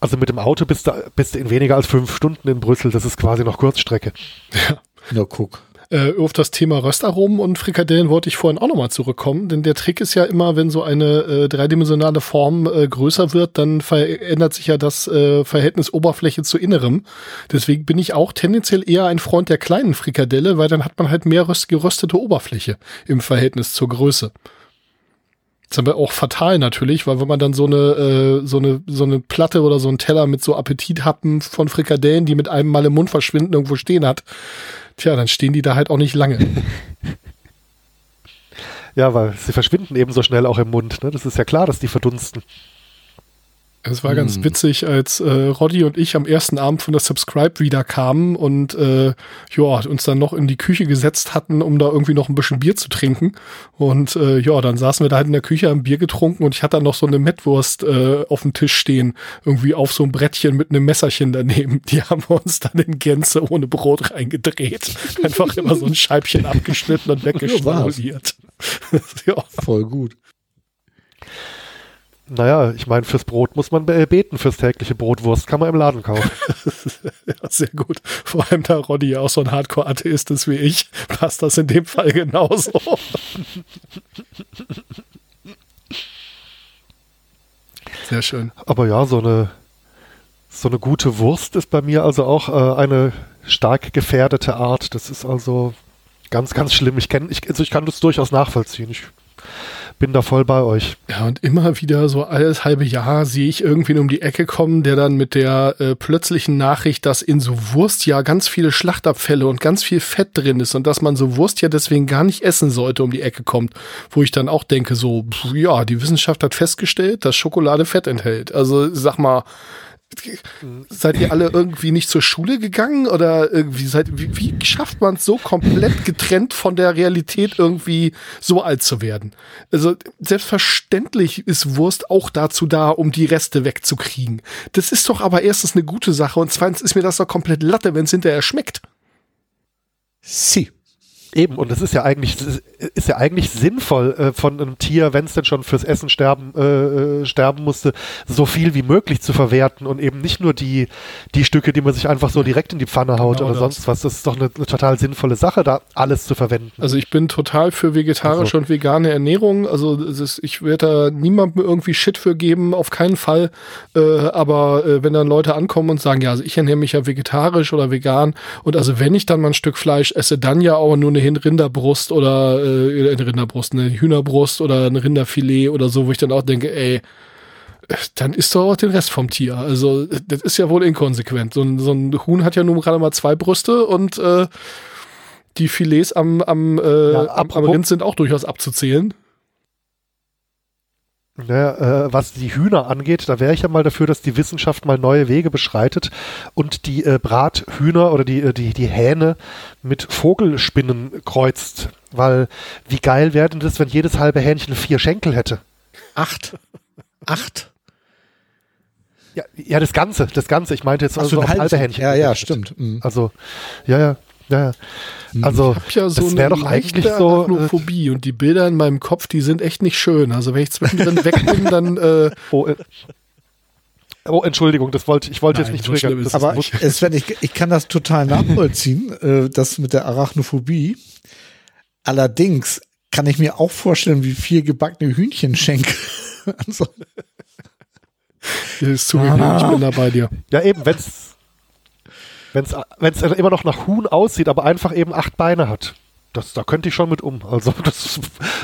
Speaker 1: also mit dem Auto bist du, bist du in weniger als fünf Stunden in Brüssel. Das ist quasi noch Kurzstrecke.
Speaker 3: Ja. Na, guck.
Speaker 2: Äh, auf das Thema Röstaromen und Frikadellen wollte ich vorhin auch nochmal zurückkommen, denn der Trick ist ja immer, wenn so eine äh, dreidimensionale Form äh, größer wird, dann verändert sich ja das äh, Verhältnis Oberfläche zu Innerem. Deswegen bin ich auch tendenziell eher ein Freund der kleinen Frikadelle, weil dann hat man halt mehr geröstete Oberfläche im Verhältnis zur Größe. Das ist aber auch fatal natürlich, weil wenn man dann so eine, äh, so eine, so eine Platte oder so einen Teller mit so Appetithappen von Frikadellen, die mit einem Mal im Mund verschwinden, irgendwo stehen hat, Tja, dann stehen die da halt auch nicht lange. *laughs*
Speaker 1: ja, weil sie verschwinden eben so schnell auch im Mund. Ne? Das ist ja klar, dass die verdunsten.
Speaker 2: Es war ganz hm. witzig, als äh, Roddy und ich am ersten Abend von der Subscribe wieder kamen und äh, ja, uns dann noch in die Küche gesetzt hatten, um da irgendwie noch ein bisschen Bier zu trinken. Und äh, ja, dann saßen wir da halt in der Küche, haben Bier getrunken und ich hatte dann noch so eine Mettwurst äh, auf dem Tisch stehen, irgendwie auf so einem Brettchen mit einem Messerchen daneben. *laughs* Die haben wir uns dann in Gänze ohne Brot reingedreht. *laughs* Einfach immer so ein Scheibchen abgeschnitten und weggeschnabuliert. *laughs*
Speaker 3: ja. Voll gut.
Speaker 1: Naja, ich meine, fürs Brot muss man beten, fürs tägliche Brotwurst kann man im Laden kaufen. *laughs*
Speaker 2: ja, sehr gut. Vor allem da Roddy ja auch so ein Hardcore-Atheist ist wie ich, passt das in dem Fall genauso. sehr schön.
Speaker 1: Aber ja, so eine, so eine gute Wurst ist bei mir also auch äh, eine stark gefährdete Art. Das ist also ganz, ganz schlimm. Ich, kenn, ich, also ich kann das durchaus nachvollziehen. Ich bin da voll bei euch.
Speaker 2: Ja, und immer wieder so alles halbe Jahr sehe ich irgendwen um die Ecke kommen, der dann mit der äh, plötzlichen Nachricht, dass in so Wurst ja ganz viele Schlachtabfälle und ganz viel Fett drin ist und dass man so Wurst ja deswegen gar nicht essen sollte, um die Ecke kommt. Wo ich dann auch denke, so, pff, ja, die Wissenschaft hat festgestellt, dass Schokolade Fett enthält. Also sag mal, Seid ihr alle irgendwie nicht zur Schule gegangen oder irgendwie seid wie, wie schafft man es so komplett getrennt von der Realität irgendwie so alt zu werden? Also selbstverständlich ist Wurst auch dazu da, um die Reste wegzukriegen. Das ist doch aber erstens eine gute Sache und zweitens ist mir das doch komplett Latte, wenn es hinterher schmeckt.
Speaker 1: Sie. Eben, und es ist ja eigentlich, ist ja eigentlich sinnvoll äh, von einem Tier, wenn es denn schon fürs Essen sterben, äh, äh, sterben musste, so viel wie möglich zu verwerten und eben nicht nur die, die Stücke, die man sich einfach so direkt in die Pfanne haut genau oder sonst was. Das ist doch eine, eine, total sinnvolle Sache, da alles zu verwenden.
Speaker 2: Also ich bin total für vegetarische also. und vegane Ernährung. Also ist, ich werde da niemandem irgendwie Shit für geben, auf keinen Fall. Äh, aber äh, wenn dann Leute ankommen und sagen, ja, also ich ernähre mich ja vegetarisch oder vegan und also wenn ich dann mal ein Stück Fleisch esse, dann ja auch nur eine eine Rinderbrust oder äh, eine Rinderbrust, eine Hühnerbrust oder ein Rinderfilet oder so, wo ich dann auch denke, ey, dann isst doch auch den Rest vom Tier. Also das ist ja wohl inkonsequent. So ein, so ein Huhn hat ja nun gerade mal zwei Brüste und äh, die Filets am, am, äh, ja, am, am Rind sind auch durchaus abzuzählen.
Speaker 1: Naja, äh, was die Hühner angeht, da wäre ich ja mal dafür, dass die Wissenschaft mal neue Wege beschreitet und die äh, Brathühner oder die, äh, die, die Hähne mit Vogelspinnen kreuzt. Weil wie geil wäre denn das, wenn jedes halbe Hähnchen vier Schenkel hätte?
Speaker 3: Acht. Acht.
Speaker 1: Ja, ja, das Ganze, das Ganze. Ich meinte jetzt
Speaker 3: also so halbe Hähnchen.
Speaker 1: Ja, ja, stimmt. Mhm. Also, ja, ja. Ja,
Speaker 2: hm. also ich ja so das wäre doch eigentlich so Arachnophobie und die Bilder in meinem Kopf, die sind echt nicht schön. Also wenn ich zwischendrin *laughs* weg bin, dann äh
Speaker 1: oh, äh, oh, Entschuldigung, das wollte ich wollte jetzt nicht triggern.
Speaker 3: Aber ich, Sven, ich, ich kann das total *laughs* nachvollziehen, äh, das mit der Arachnophobie. Allerdings kann ich mir auch vorstellen, wie viel gebackene Hühnchenschenkel. *laughs* also.
Speaker 2: Das ist zugegeben, ah. ich bin da bei dir.
Speaker 1: Ja, eben, wenn's wenn es immer noch nach Huhn aussieht, aber einfach eben acht Beine hat das, da könnte ich schon mit um. Also *laughs* das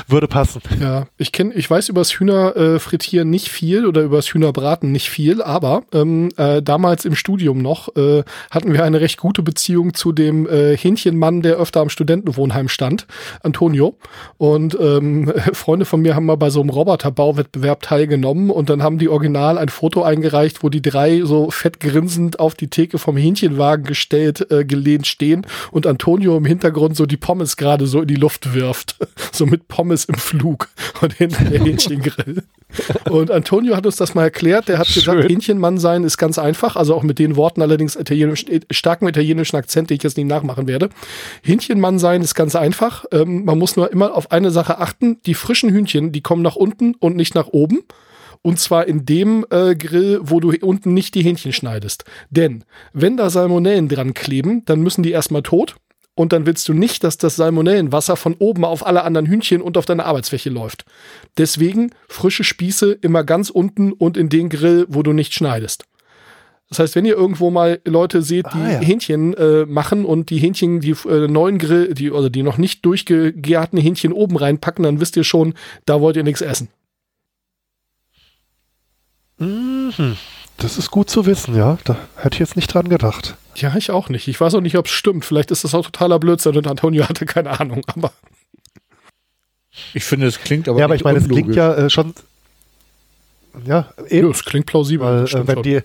Speaker 1: würde passen.
Speaker 2: Ja, ich kenne, ich weiß über das Hühnerfrittieren äh, nicht viel oder über das Hühnerbraten nicht viel, aber ähm, äh, damals im Studium noch äh, hatten wir eine recht gute Beziehung zu dem äh, Hähnchenmann, der öfter am Studentenwohnheim stand, Antonio. Und ähm, *laughs* Freunde von mir haben mal bei so einem Roboterbauwettbewerb teilgenommen und dann haben die original ein Foto eingereicht, wo die drei so fett grinsend auf die Theke vom Hähnchenwagen gestellt, äh, gelehnt stehen und Antonio im Hintergrund so die Pommes gerade so in die Luft wirft. *laughs* So mit Pommes im Flug und hinter der *laughs* Hähnchengrill. Und Antonio hat uns das mal erklärt. Der hat Schön. gesagt, Hähnchenmann sein ist ganz einfach. Also auch mit den Worten allerdings italienisch, starken italienischen Akzent, den ich jetzt nicht nachmachen werde. Hähnchenmann sein ist ganz einfach. Ähm, man muss nur immer auf eine Sache achten. Die frischen Hühnchen, die kommen nach unten und nicht nach oben. Und zwar in dem äh, Grill, wo du unten nicht die Hähnchen schneidest. Denn wenn da Salmonellen dran kleben, dann müssen die erstmal tot und dann willst du nicht, dass das Salmonellenwasser von oben auf alle anderen Hühnchen und auf deine Arbeitsfläche läuft. Deswegen frische Spieße immer ganz unten und in den Grill, wo du nicht schneidest. Das heißt, wenn ihr irgendwo mal Leute seht, die ah, ja. Hähnchen äh, machen und die Hähnchen, die äh, neuen Grill, die oder die noch nicht durchgegärten Hähnchen oben reinpacken, dann wisst ihr schon, da wollt ihr nichts essen.
Speaker 1: Mhm. Das ist gut zu wissen, ja. Da hätte ich jetzt nicht dran gedacht.
Speaker 2: Ja, ich auch nicht. Ich weiß auch nicht, ob es stimmt. Vielleicht ist das auch totaler Blödsinn und Antonio hatte keine Ahnung, aber.
Speaker 3: Ich finde, es klingt aber.
Speaker 1: Ja, aber ich meine, es klingt ja äh, schon. Ja,
Speaker 2: eben. Ja, es klingt plausibel.
Speaker 1: Weil, äh, wenn die,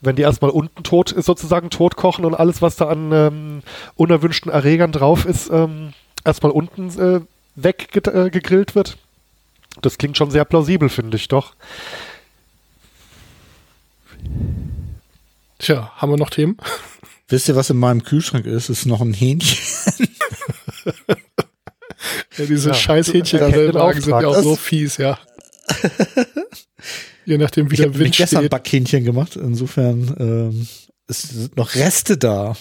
Speaker 1: wenn die erstmal unten tot sozusagen tot kochen und alles, was da an ähm, unerwünschten Erregern drauf ist, ähm, erstmal unten äh, weggegrillt äh, wird. Das klingt schon sehr plausibel, finde ich doch.
Speaker 2: Tja, haben wir noch Themen?
Speaker 3: Wisst ihr, was in meinem Kühlschrank ist? Es ist noch ein Hähnchen. *laughs*
Speaker 2: ja, diese ja, scheiß Hähnchenwagen sind ja auch so fies, ja. *laughs* Je nachdem, wie ich der Wind steht. Ich habe gestern
Speaker 3: Backhähnchen gemacht. Insofern ähm, es sind noch Reste da.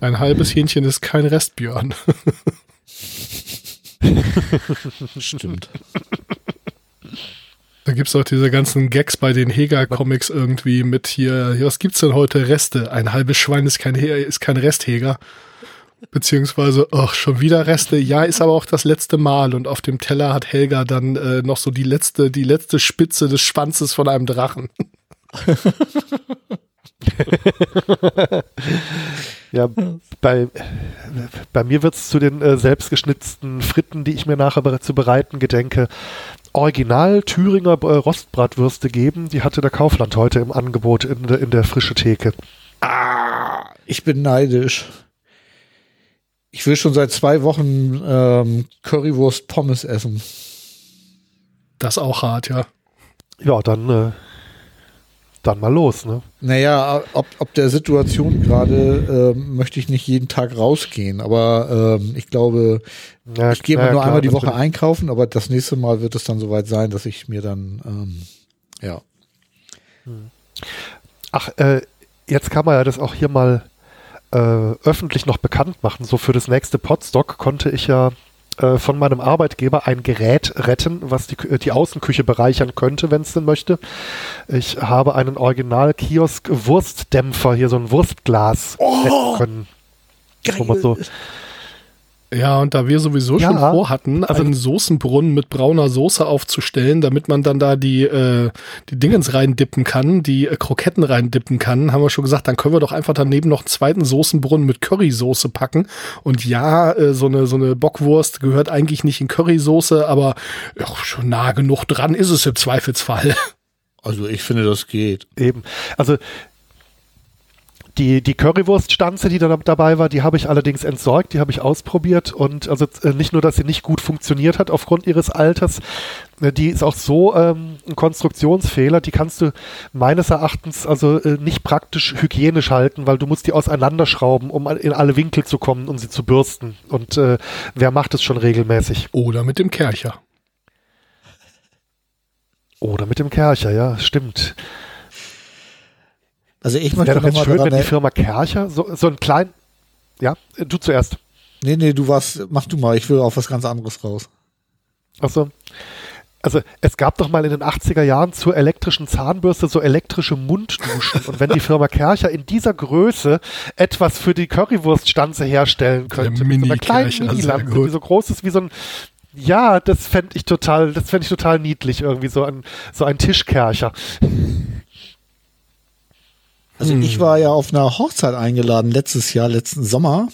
Speaker 2: Ein halbes Hähnchen ist kein Rest, Björn. *laughs*
Speaker 3: Stimmt.
Speaker 2: Da gibt's auch diese ganzen Gags bei den Heger-Comics irgendwie mit hier, was gibt's denn heute? Reste. Ein halbes Schwein ist kein, ist kein Restheger. Beziehungsweise, ach, schon wieder Reste. Ja, ist aber auch das letzte Mal. Und auf dem Teller hat Helga dann äh, noch so die letzte, die letzte Spitze des Schwanzes von einem Drachen. *laughs*
Speaker 1: ja, bei, bei mir wird's zu den äh, selbstgeschnitzten Fritten, die ich mir nachher zu bereiten gedenke, Original Thüringer äh, Rostbratwürste geben. Die hatte der Kaufland heute im Angebot in, in der frische Theke.
Speaker 3: Ah, ich bin neidisch. Ich will schon seit zwei Wochen ähm, Currywurst Pommes essen.
Speaker 2: Das auch hart, ja.
Speaker 1: Ja, dann, äh, dann mal los, ne?
Speaker 3: Naja, ob, ob der Situation gerade äh, möchte ich nicht jeden Tag rausgehen, aber ähm, ich glaube,
Speaker 1: Ja,
Speaker 3: ich gehe mal
Speaker 1: ja,
Speaker 3: nur
Speaker 1: klar,
Speaker 3: einmal die Woche einkaufen, aber das nächste Mal wird es dann soweit sein, dass ich mir dann, ähm, ja.
Speaker 1: Ach, äh, jetzt kann man ja das auch hier mal äh, öffentlich noch bekannt machen. So für das nächste Podstock konnte ich ja äh, von meinem Arbeitgeber ein Gerät retten, was die, Kü- die Außenküche bereichern könnte, wenn es denn möchte. Ich habe einen Original-Kiosk-Wurstdämpfer, hier so ein Wurstglas retten können. Wo man so,
Speaker 2: Ja, und da wir sowieso
Speaker 1: Ja,
Speaker 2: schon vorhatten,
Speaker 1: also-
Speaker 2: einen Soßenbrunnen mit brauner Soße aufzustellen, damit man dann da die, äh, die Dingens reindippen kann, die äh, Kroketten reindippen kann, haben wir schon gesagt, dann können wir doch einfach daneben noch einen zweiten Soßenbrunnen mit Currysoße packen. Und ja, äh, so eine, so eine Bockwurst gehört eigentlich nicht in Currysoße, aber ja, schon nah genug dran ist es im Zweifelsfall.
Speaker 3: Also ich finde, das geht.
Speaker 1: Eben. Also die, die Currywurststanze, die da dabei war, die habe ich allerdings entsorgt, die habe ich ausprobiert und also äh, nicht nur, dass sie nicht gut funktioniert hat aufgrund ihres Alters, äh, die ist auch so ähm, ein Konstruktionsfehler, die kannst du meines Erachtens also äh, nicht praktisch hygienisch halten, weil du musst die auseinanderschrauben, um in alle Winkel zu kommen, um sie zu bürsten. Und äh, wer macht es schon regelmäßig?
Speaker 2: Oder mit dem Kercher.
Speaker 1: Oder mit dem Kercher, ja, stimmt.
Speaker 3: Also ich
Speaker 1: Wäre
Speaker 3: möchte
Speaker 1: doch jetzt schön, wenn die Firma Kercher so, so ein klein... Ja, du zuerst.
Speaker 3: Nee, nee, du warst, mach du mal, ich will auf was ganz anderes raus.
Speaker 1: Also, also es gab doch mal in den 80er Jahren zur elektrischen Zahnbürste so elektrische Mundduschen. Und wenn die Firma Kercher in dieser Größe etwas für die Currywurststanze herstellen könnte, mit so einer kleinen Mini-Lampe, die so groß ist wie so ein ja, das fände ich total, das fände ich total niedlich, irgendwie so ein, so ein Tischkercher.
Speaker 3: Also ich war ja auf einer Hochzeit eingeladen letztes Jahr, letzten Sommer.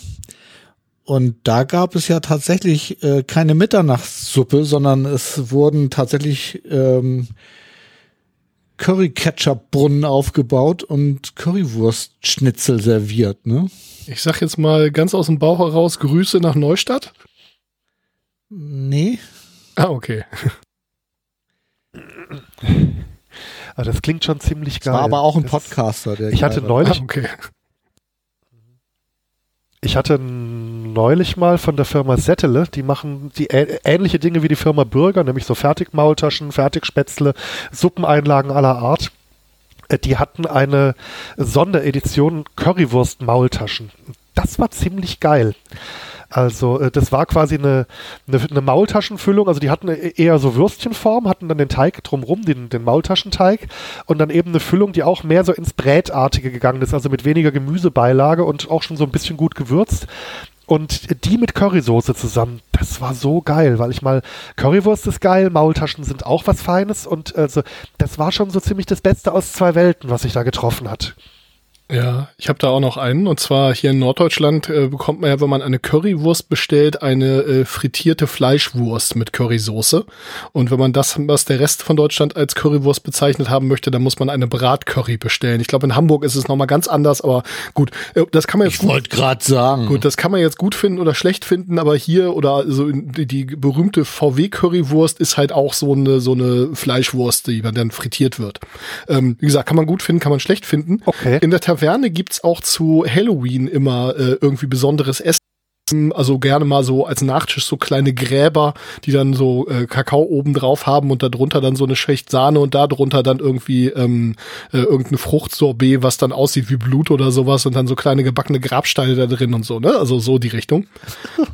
Speaker 3: Und da gab es ja tatsächlich äh, keine Mitternachtssuppe, sondern es wurden tatsächlich ähm, Curry-Ketchup-Brunnen aufgebaut und Currywurstschnitzel serviert, ne?
Speaker 2: Ich sag jetzt mal ganz aus dem Bauch heraus Grüße nach Neustadt.
Speaker 3: Nee.
Speaker 2: Ah, okay. *laughs*
Speaker 1: Also das klingt schon ziemlich geil.
Speaker 3: war aber auch ein
Speaker 1: Das-
Speaker 3: Podcaster, der
Speaker 1: Ich hatte neulich,
Speaker 2: Ah, okay.
Speaker 1: Ich hatte neulich mal von der Firma Settele, die machen die ähnliche Dinge wie die Firma Bürger, nämlich so Fertigmaultaschen, Fertigspätzle, Suppeneinlagen aller Art. Äh, Die hatten eine Sonderedition Currywurst-Maultaschen. Das war ziemlich geil. Also äh, das war quasi eine, eine, eine Maultaschenfüllung, also die hatten e- eher so Würstchenform, hatten dann den Teig drumrum, den, den Maultaschenteig und dann eben eine Füllung, die auch mehr so ins Brätartige gegangen ist, also mit weniger Gemüsebeilage und auch schon so ein bisschen gut gewürzt. Und die mit Currysoße zusammen, das war so geil, weil ich mal, Currywurst ist geil, Maultaschen sind auch was Feines und also das war schon so ziemlich das Beste aus zwei Welten, was sich da getroffen hat.
Speaker 2: Ja, ich habe da auch noch einen. Und zwar hier in Norddeutschland äh, bekommt man ja, wenn man eine Currywurst bestellt, eine äh, frittierte Fleischwurst mit Currysoße. Und wenn man das, was der Rest von Deutschland als Currywurst bezeichnet haben möchte, dann muss man eine Bratcurry bestellen. Ich glaube, in Hamburg ist es nochmal ganz anders, aber gut, äh, das kann man jetzt
Speaker 3: Ich wollte gerade sagen.
Speaker 2: Gut, das kann man jetzt gut finden oder schlecht finden, aber hier oder so die, die berühmte VW Currywurst ist halt auch so eine so eine Fleischwurst, die dann frittiert wird. Ähm, wie gesagt, kann man gut finden, kann man schlecht finden.
Speaker 1: Okay.
Speaker 2: In der Taverne gibt's auch zu Halloween immer äh, irgendwie besonderes Essen. Also gerne mal so als Nachtisch so kleine Gräber, die dann so äh, Kakao oben drauf haben und darunter dann so eine Schicht Sahne und darunter dann irgendwie ähm, äh, irgendein Fruchtsorbet, was dann aussieht wie Blut oder sowas und dann so kleine gebackene Grabsteine da drin und so, ne? Also so die Richtung.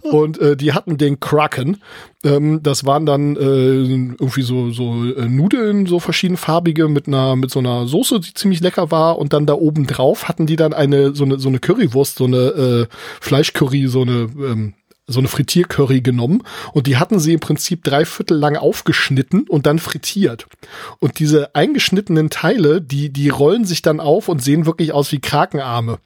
Speaker 2: und äh, die hatten den Kraken. Ähm, das waren dann äh, irgendwie so so äh, Nudeln, so verschiedenfarbige mit einer mit so einer Soße, die ziemlich lecker war. Und dann da oben drauf hatten die dann eine so eine so eine Currywurst, so eine äh, Fleischcurry, so eine ähm, so eine Frittiercurry genommen und die hatten sie im Prinzip drei Viertel lang aufgeschnitten und dann frittiert. Und diese eingeschnittenen Teile, die, die rollen sich dann auf und sehen wirklich aus wie Krakenarme.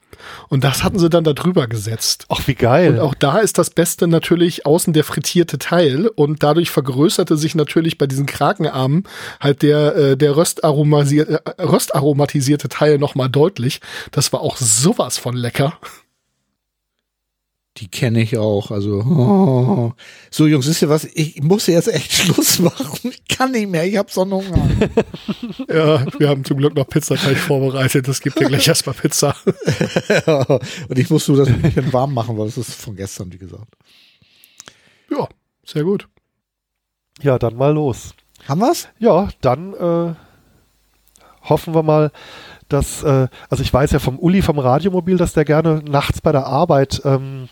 Speaker 2: Und das hatten sie dann da drüber gesetzt.
Speaker 1: Ach, wie geil.
Speaker 2: Und auch da ist das Beste natürlich außen der frittierte Teil und dadurch vergrößerte sich natürlich bei diesen Krakenarmen halt der, äh, der röstaromatisierte, äh, röstaromatisierte Teil nochmal deutlich. Das war auch sowas von lecker.
Speaker 3: Die kenne ich auch. Also oh. so Jungs, wisst ihr was? Ich muss jetzt echt *laughs* Schluss machen. Ich kann nicht mehr. Ich habe so einen Hunger. *laughs*
Speaker 2: ja, wir haben zum Glück noch Pizzateig vorbereitet. Das gibt dir gleich erstmal Pizza. *laughs*
Speaker 3: Und ich musste das ein bisschen warm machen, weil das ist von gestern, wie gesagt.
Speaker 2: Ja, sehr gut.
Speaker 1: Ja, dann mal los.
Speaker 3: Haben wir's?
Speaker 1: Ja, dann äh, hoffen wir mal, dass, äh, also ich weiß ja vom Uli vom Radiomobil, dass der gerne nachts bei der Arbeit ähm,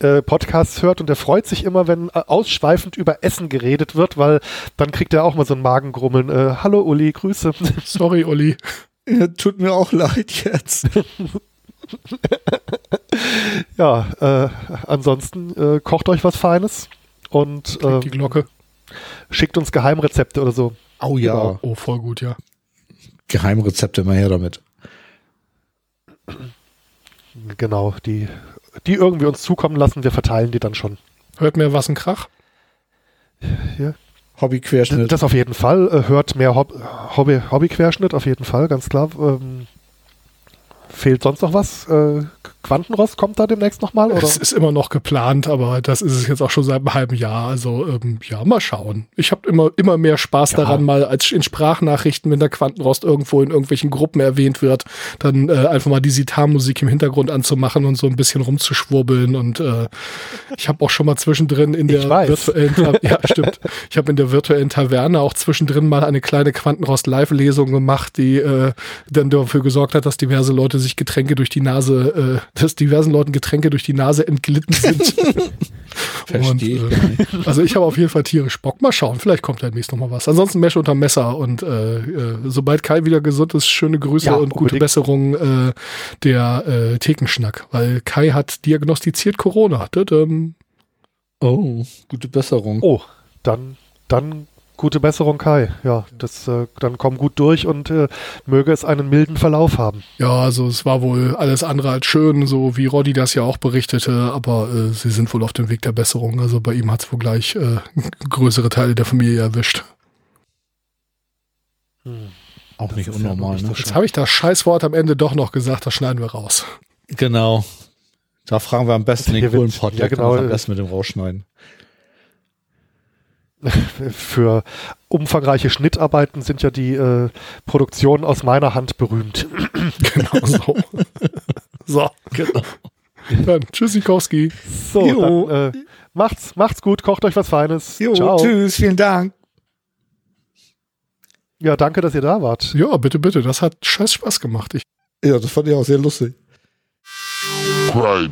Speaker 1: äh, Podcasts hört und der freut sich immer, wenn äh, ausschweifend über Essen geredet wird, weil dann kriegt er auch mal so ein Magengrummeln. Äh, Hallo Uli, Grüße. *laughs*
Speaker 2: Sorry Uli.
Speaker 3: Ja, tut mir auch leid jetzt. *laughs*
Speaker 1: ja, äh, ansonsten äh, kocht euch was Feines und äh,
Speaker 2: die Glocke.
Speaker 1: schickt uns Geheimrezepte oder so.
Speaker 3: Oh ja. Genau.
Speaker 2: Oh, voll gut, ja.
Speaker 3: Geheimrezepte immer her damit.
Speaker 1: Genau, die die irgendwie uns zukommen lassen, wir verteilen die dann schon.
Speaker 2: Hört mehr was ein Krach?
Speaker 1: Ja.
Speaker 3: Hobbyquerschnitt.
Speaker 1: Das auf jeden Fall. Äh, hört mehr Hob Hobby, Hobbyquerschnitt, auf jeden Fall, ganz klar. Ähm, fehlt sonst noch was? Äh, Quantenrost kommt da demnächst nochmal?
Speaker 2: Es ist immer noch geplant, aber das ist es jetzt auch schon seit einem halben Jahr. Also ähm, ja, mal schauen. Ich habe immer, immer mehr Spaß ja. daran, mal als in Sprachnachrichten, wenn der Quantenrost irgendwo in irgendwelchen Gruppen erwähnt wird, dann äh, einfach mal die Sitar-Musik im Hintergrund anzumachen und so ein bisschen rumzuschwurbeln. Und äh, ich habe auch schon mal zwischendrin in der virtuellen ja, stimmt. Ich habe in der virtuellen Taverne auch zwischendrin mal eine kleine Quantenrost-Live-Lesung gemacht, die äh, dann dafür gesorgt hat, dass diverse Leute sich Getränke durch die Nase äh, dass diversen Leuten Getränke durch die Nase entglitten sind. *laughs*
Speaker 3: Verstehe
Speaker 2: und, äh, Also ich habe auf jeden Fall tierisch Bock. Mal schauen, vielleicht kommt demnächst noch mal was. Ansonsten Mesche unter Messer und äh, äh, sobald Kai wieder gesund ist, schöne Grüße ja, und gute Besserung äh, der äh, Thekenschnack, weil Kai hat diagnostiziert Corona.
Speaker 3: Oh, gute Besserung.
Speaker 1: Oh, dann dann Gute Besserung, Kai. Ja, das äh, dann komm gut durch und äh, möge es einen milden Verlauf haben.
Speaker 2: Ja, also es war wohl alles andere als schön, so wie Roddy das ja auch berichtete, aber äh, sie sind wohl auf dem Weg der Besserung. Also bei ihm hat es wohl gleich äh, *laughs* größere Teile der Familie erwischt.
Speaker 3: Hm. Auch nicht unnormal. Ja ne?
Speaker 2: Jetzt habe ich das Scheißwort am Ende doch noch gesagt, das schneiden wir raus.
Speaker 3: Genau. Da fragen wir am besten den coolen Podcast.
Speaker 1: Ja, genau.
Speaker 3: Am besten mit dem rausschneiden. *laughs*
Speaker 1: für umfangreiche Schnittarbeiten sind ja die äh, Produktionen aus meiner Hand berühmt. *laughs*
Speaker 2: genau so. *laughs* so, genau. Dann Tschüssikowski.
Speaker 1: So, dann, äh, macht's, macht's gut, kocht euch was Feines.
Speaker 3: Jo, Ciao. Tschüss, vielen Dank.
Speaker 1: Ja, danke, dass ihr da wart.
Speaker 2: Ja, bitte, bitte. Das hat scheiß Spaß gemacht. Ich
Speaker 3: ja, das fand ich auch sehr lustig. Right.